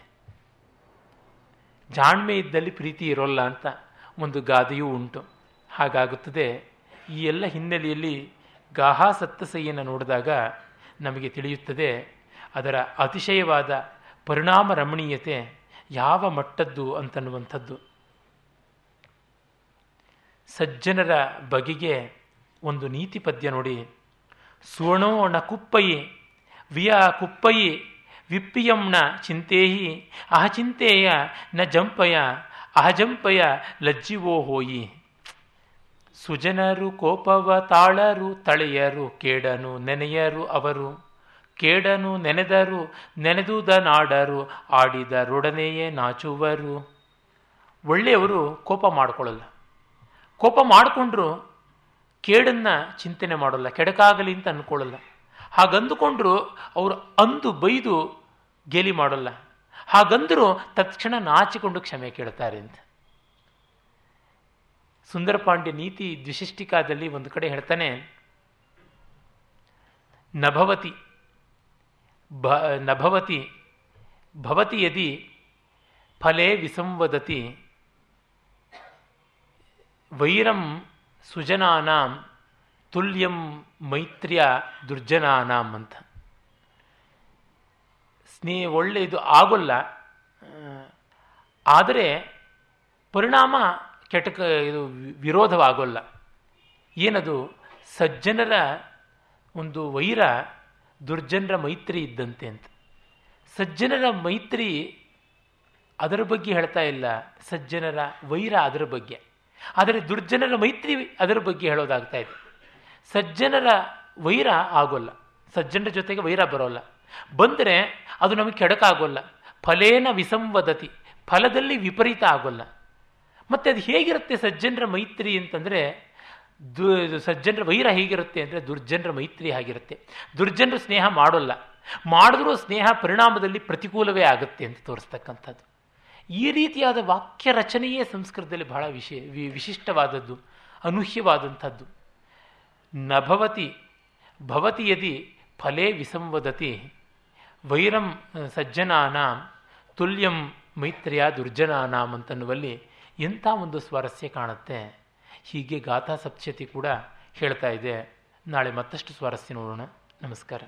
ಜಾಣ್ಮೆ ಇದ್ದಲ್ಲಿ ಪ್ರೀತಿ ಇರೋಲ್ಲ ಅಂತ ಒಂದು ಗಾದೆಯೂ ಉಂಟು. ಹಾಗಾಗುತ್ತದೆ, ಈ ಎಲ್ಲ ಹಿನ್ನೆಲೆಯಲ್ಲಿ ಗಾಹಾ ಸತ್ತಸೈಯನ್ನು ನೋಡಿದಾಗ ನಮಗೆ ತಿಳಿಯುತ್ತದೆ, ಅದರ ಅತಿಶಯವಾದ ಪರಿಣಾಮ ರಮಣೀಯತೆ ಯಾವ ಮಟ್ಟದ್ದು ಅಂತನ್ನುವಂಥದ್ದು. ಸಜ್ಜನರ ಬಗೆಗೆ ಒಂದು ನೀತಿ ಪದ್ಯ ನೋಡಿ ಸುವರ್ಣೋಣ ಕುಪ್ಪಯಿ, ವಿಯ ಕುಪ್ಪಯಿ ವಿಪ್ಪಿಯಂನ ಚಿಂತೆಹಿ ಅಹಚಿಂತೆಯ ನ ಜಂಪಯ ಅಹಜಂಪಯ ಲಜ್ಜಿವೋ ಹೋಯಿ. ಸುಜನರು ಕೋಪವ ತಾಳರು ತಳೆಯರು ಕೇಡನು ನೆನೆಯರು ಅವರು. ಕೇಡನು ನೆನೆದರು ನೆನೆದುದ ನಾಡರು ಆಡಿದರೊಡನೆಯೇ ನಾಚುವರು. ಒಳ್ಳೆಯವರು ಕೋಪ ಮಾಡಿಕೊಳ್ಳಲ್ಲ. ಕೋಪ ಮಾಡಿಕೊಂಡ್ರು ಕೇಡನ್ನು ಚಿಂತನೆ ಮಾಡೋಲ್ಲ, ಕೆಡಕಾಗಲಿ ಅಂತ ಅಂದ್ಕೊಳ್ಳಲ್ಲ ಹಾಗಂದುಕೊಂಡ್ರು ಅವರು ಅಂದು ಬೈದು ಗೇಲಿ ಮಾಡೋಲ್ಲ. ಹಾಗಂದರೂ ತಕ್ಷಣ ನಾಚಿಕೊಂಡು ಕ್ಷಮೆ ಕೇಳ್ತಾರೆ ಅಂತ. ಸುಂದರ ಪಾಂಡ್ಯ ನೀತಿ ದ್ವಿಶಿಷ್ಟಿಕಾದಲ್ಲಿ ಒಂದು ಕಡೆ ಹೇಳ್ತಾನೆ, ನಭವತಿ, ಭ, ನಭವತಿ, ಭವತಿ ಯದಿ ಫಲೇ ವಿಸಂವದತಿ ವೈರಂ ಸುಜನಾನಾಂ ತುಲ್ಯಂ ಮೈತ್ರ್ಯ ದುರ್ಜನಾನಾಂ ಅಂತ. ಸ್ನೇಹ ಒಳ್ಳೆ ಇದು ಆಗೋಲ್ಲ. ಆದರೆ ಪರಿಣಾಮ ಕೆಟಕ ಇದು ವಿರೋಧವಾಗೋಲ್ಲ. ಏನದು? ಸಜ್ಜನರ ಒಂದು ವೈರ ದುರ್ಜನರ ಮೈತ್ರಿ ಇದ್ದಂತೆ ಅಂತ. ಸಜ್ಜನರ ಮೈತ್ರಿ ಅದರ ಬಗ್ಗೆ ಹೇಳ್ತಾ ಇಲ್ಲ. ಸಜ್ಜನರ ವೈರ ಅದರ ಬಗ್ಗೆ. ಆದರೆ ದುರ್ಜನರ ಮೈತ್ರಿ ಅದರ ಬಗ್ಗೆ ಹೇಳೋದಾಗ್ತಾ ಇದೆ. ಸಜ್ಜನರ ವೈರ ಆಗೋಲ್ಲ. ಸಜ್ಜನರ ಜೊತೆಗೆ ವೈರ ಬರೋಲ್ಲ. ಬಂದರೆ ಅದು ನಮಗೆ ಕೆಡಕಾಗೋಲ್ಲ. ಫಲೇನ ವಿಸಂವದತಿ, ಫಲದಲ್ಲಿ ವಿಪರೀತ ಆಗೋಲ್ಲ. ಮತ್ತು ಅದು ಹೇಗಿರುತ್ತೆ ಸಜ್ಜನರ ಮೈತ್ರಿ ಅಂತಂದರೆ, ದು, ಸಜ್ಜನರ ವೈರ ಹೇಗಿರುತ್ತೆ ಅಂದರೆ ದುರ್ಜನರ ಮೈತ್ರಿ ಆಗಿರುತ್ತೆ. ದುರ್ಜನರ ಸ್ನೇಹ ಮಾಡೋಲ್ಲ. ಮಾಡಿದ್ರೂ ಸ್ನೇಹ ಪರಿಣಾಮದಲ್ಲಿ ಪ್ರತಿಕೂಲವೇ ಆಗುತ್ತೆ ಅಂತ ತೋರಿಸ್ತಕ್ಕಂಥದ್ದು. ಈ ರೀತಿಯಾದ ವಾಕ್ಯ ರಚನೆಯೇ ಸಂಸ್ಕೃತದಲ್ಲಿ ಬಹಳ ವಿಶೇ ವಿಶಿಷ್ಟವಾದದ್ದು, ಅನೂಹ್ಯವಾದಂಥದ್ದು. ನಭವತಿ ಭವತಿ ಯದಿ ಫಲೇ ವಿಸಂವದತಿ. ವೈರಂ ಸಜ್ಜನಾನಾಂ, ತುಲ್ಯಂ ಮೈತ್ರಿಯ ದುರ್ಜನಾನಾಂ ಅಂತನ್ನುವಲ್ಲಿ ಎಂಥ ಒಂದು ಸ್ವಾರಸ್ಯ ಕಾಣುತ್ತೆ? ಹೀಗೆ ಗಾಥಾ ಸಪ್ತತಿ ಕೂಡ ಹೇಳ್ತಾ ಇದೆ. ನಾಳೆ ಮತ್ತಷ್ಟು ಸ್ವಾರಸ್ಯ ನೋಡೋಣ. ನಮಸ್ಕಾರ.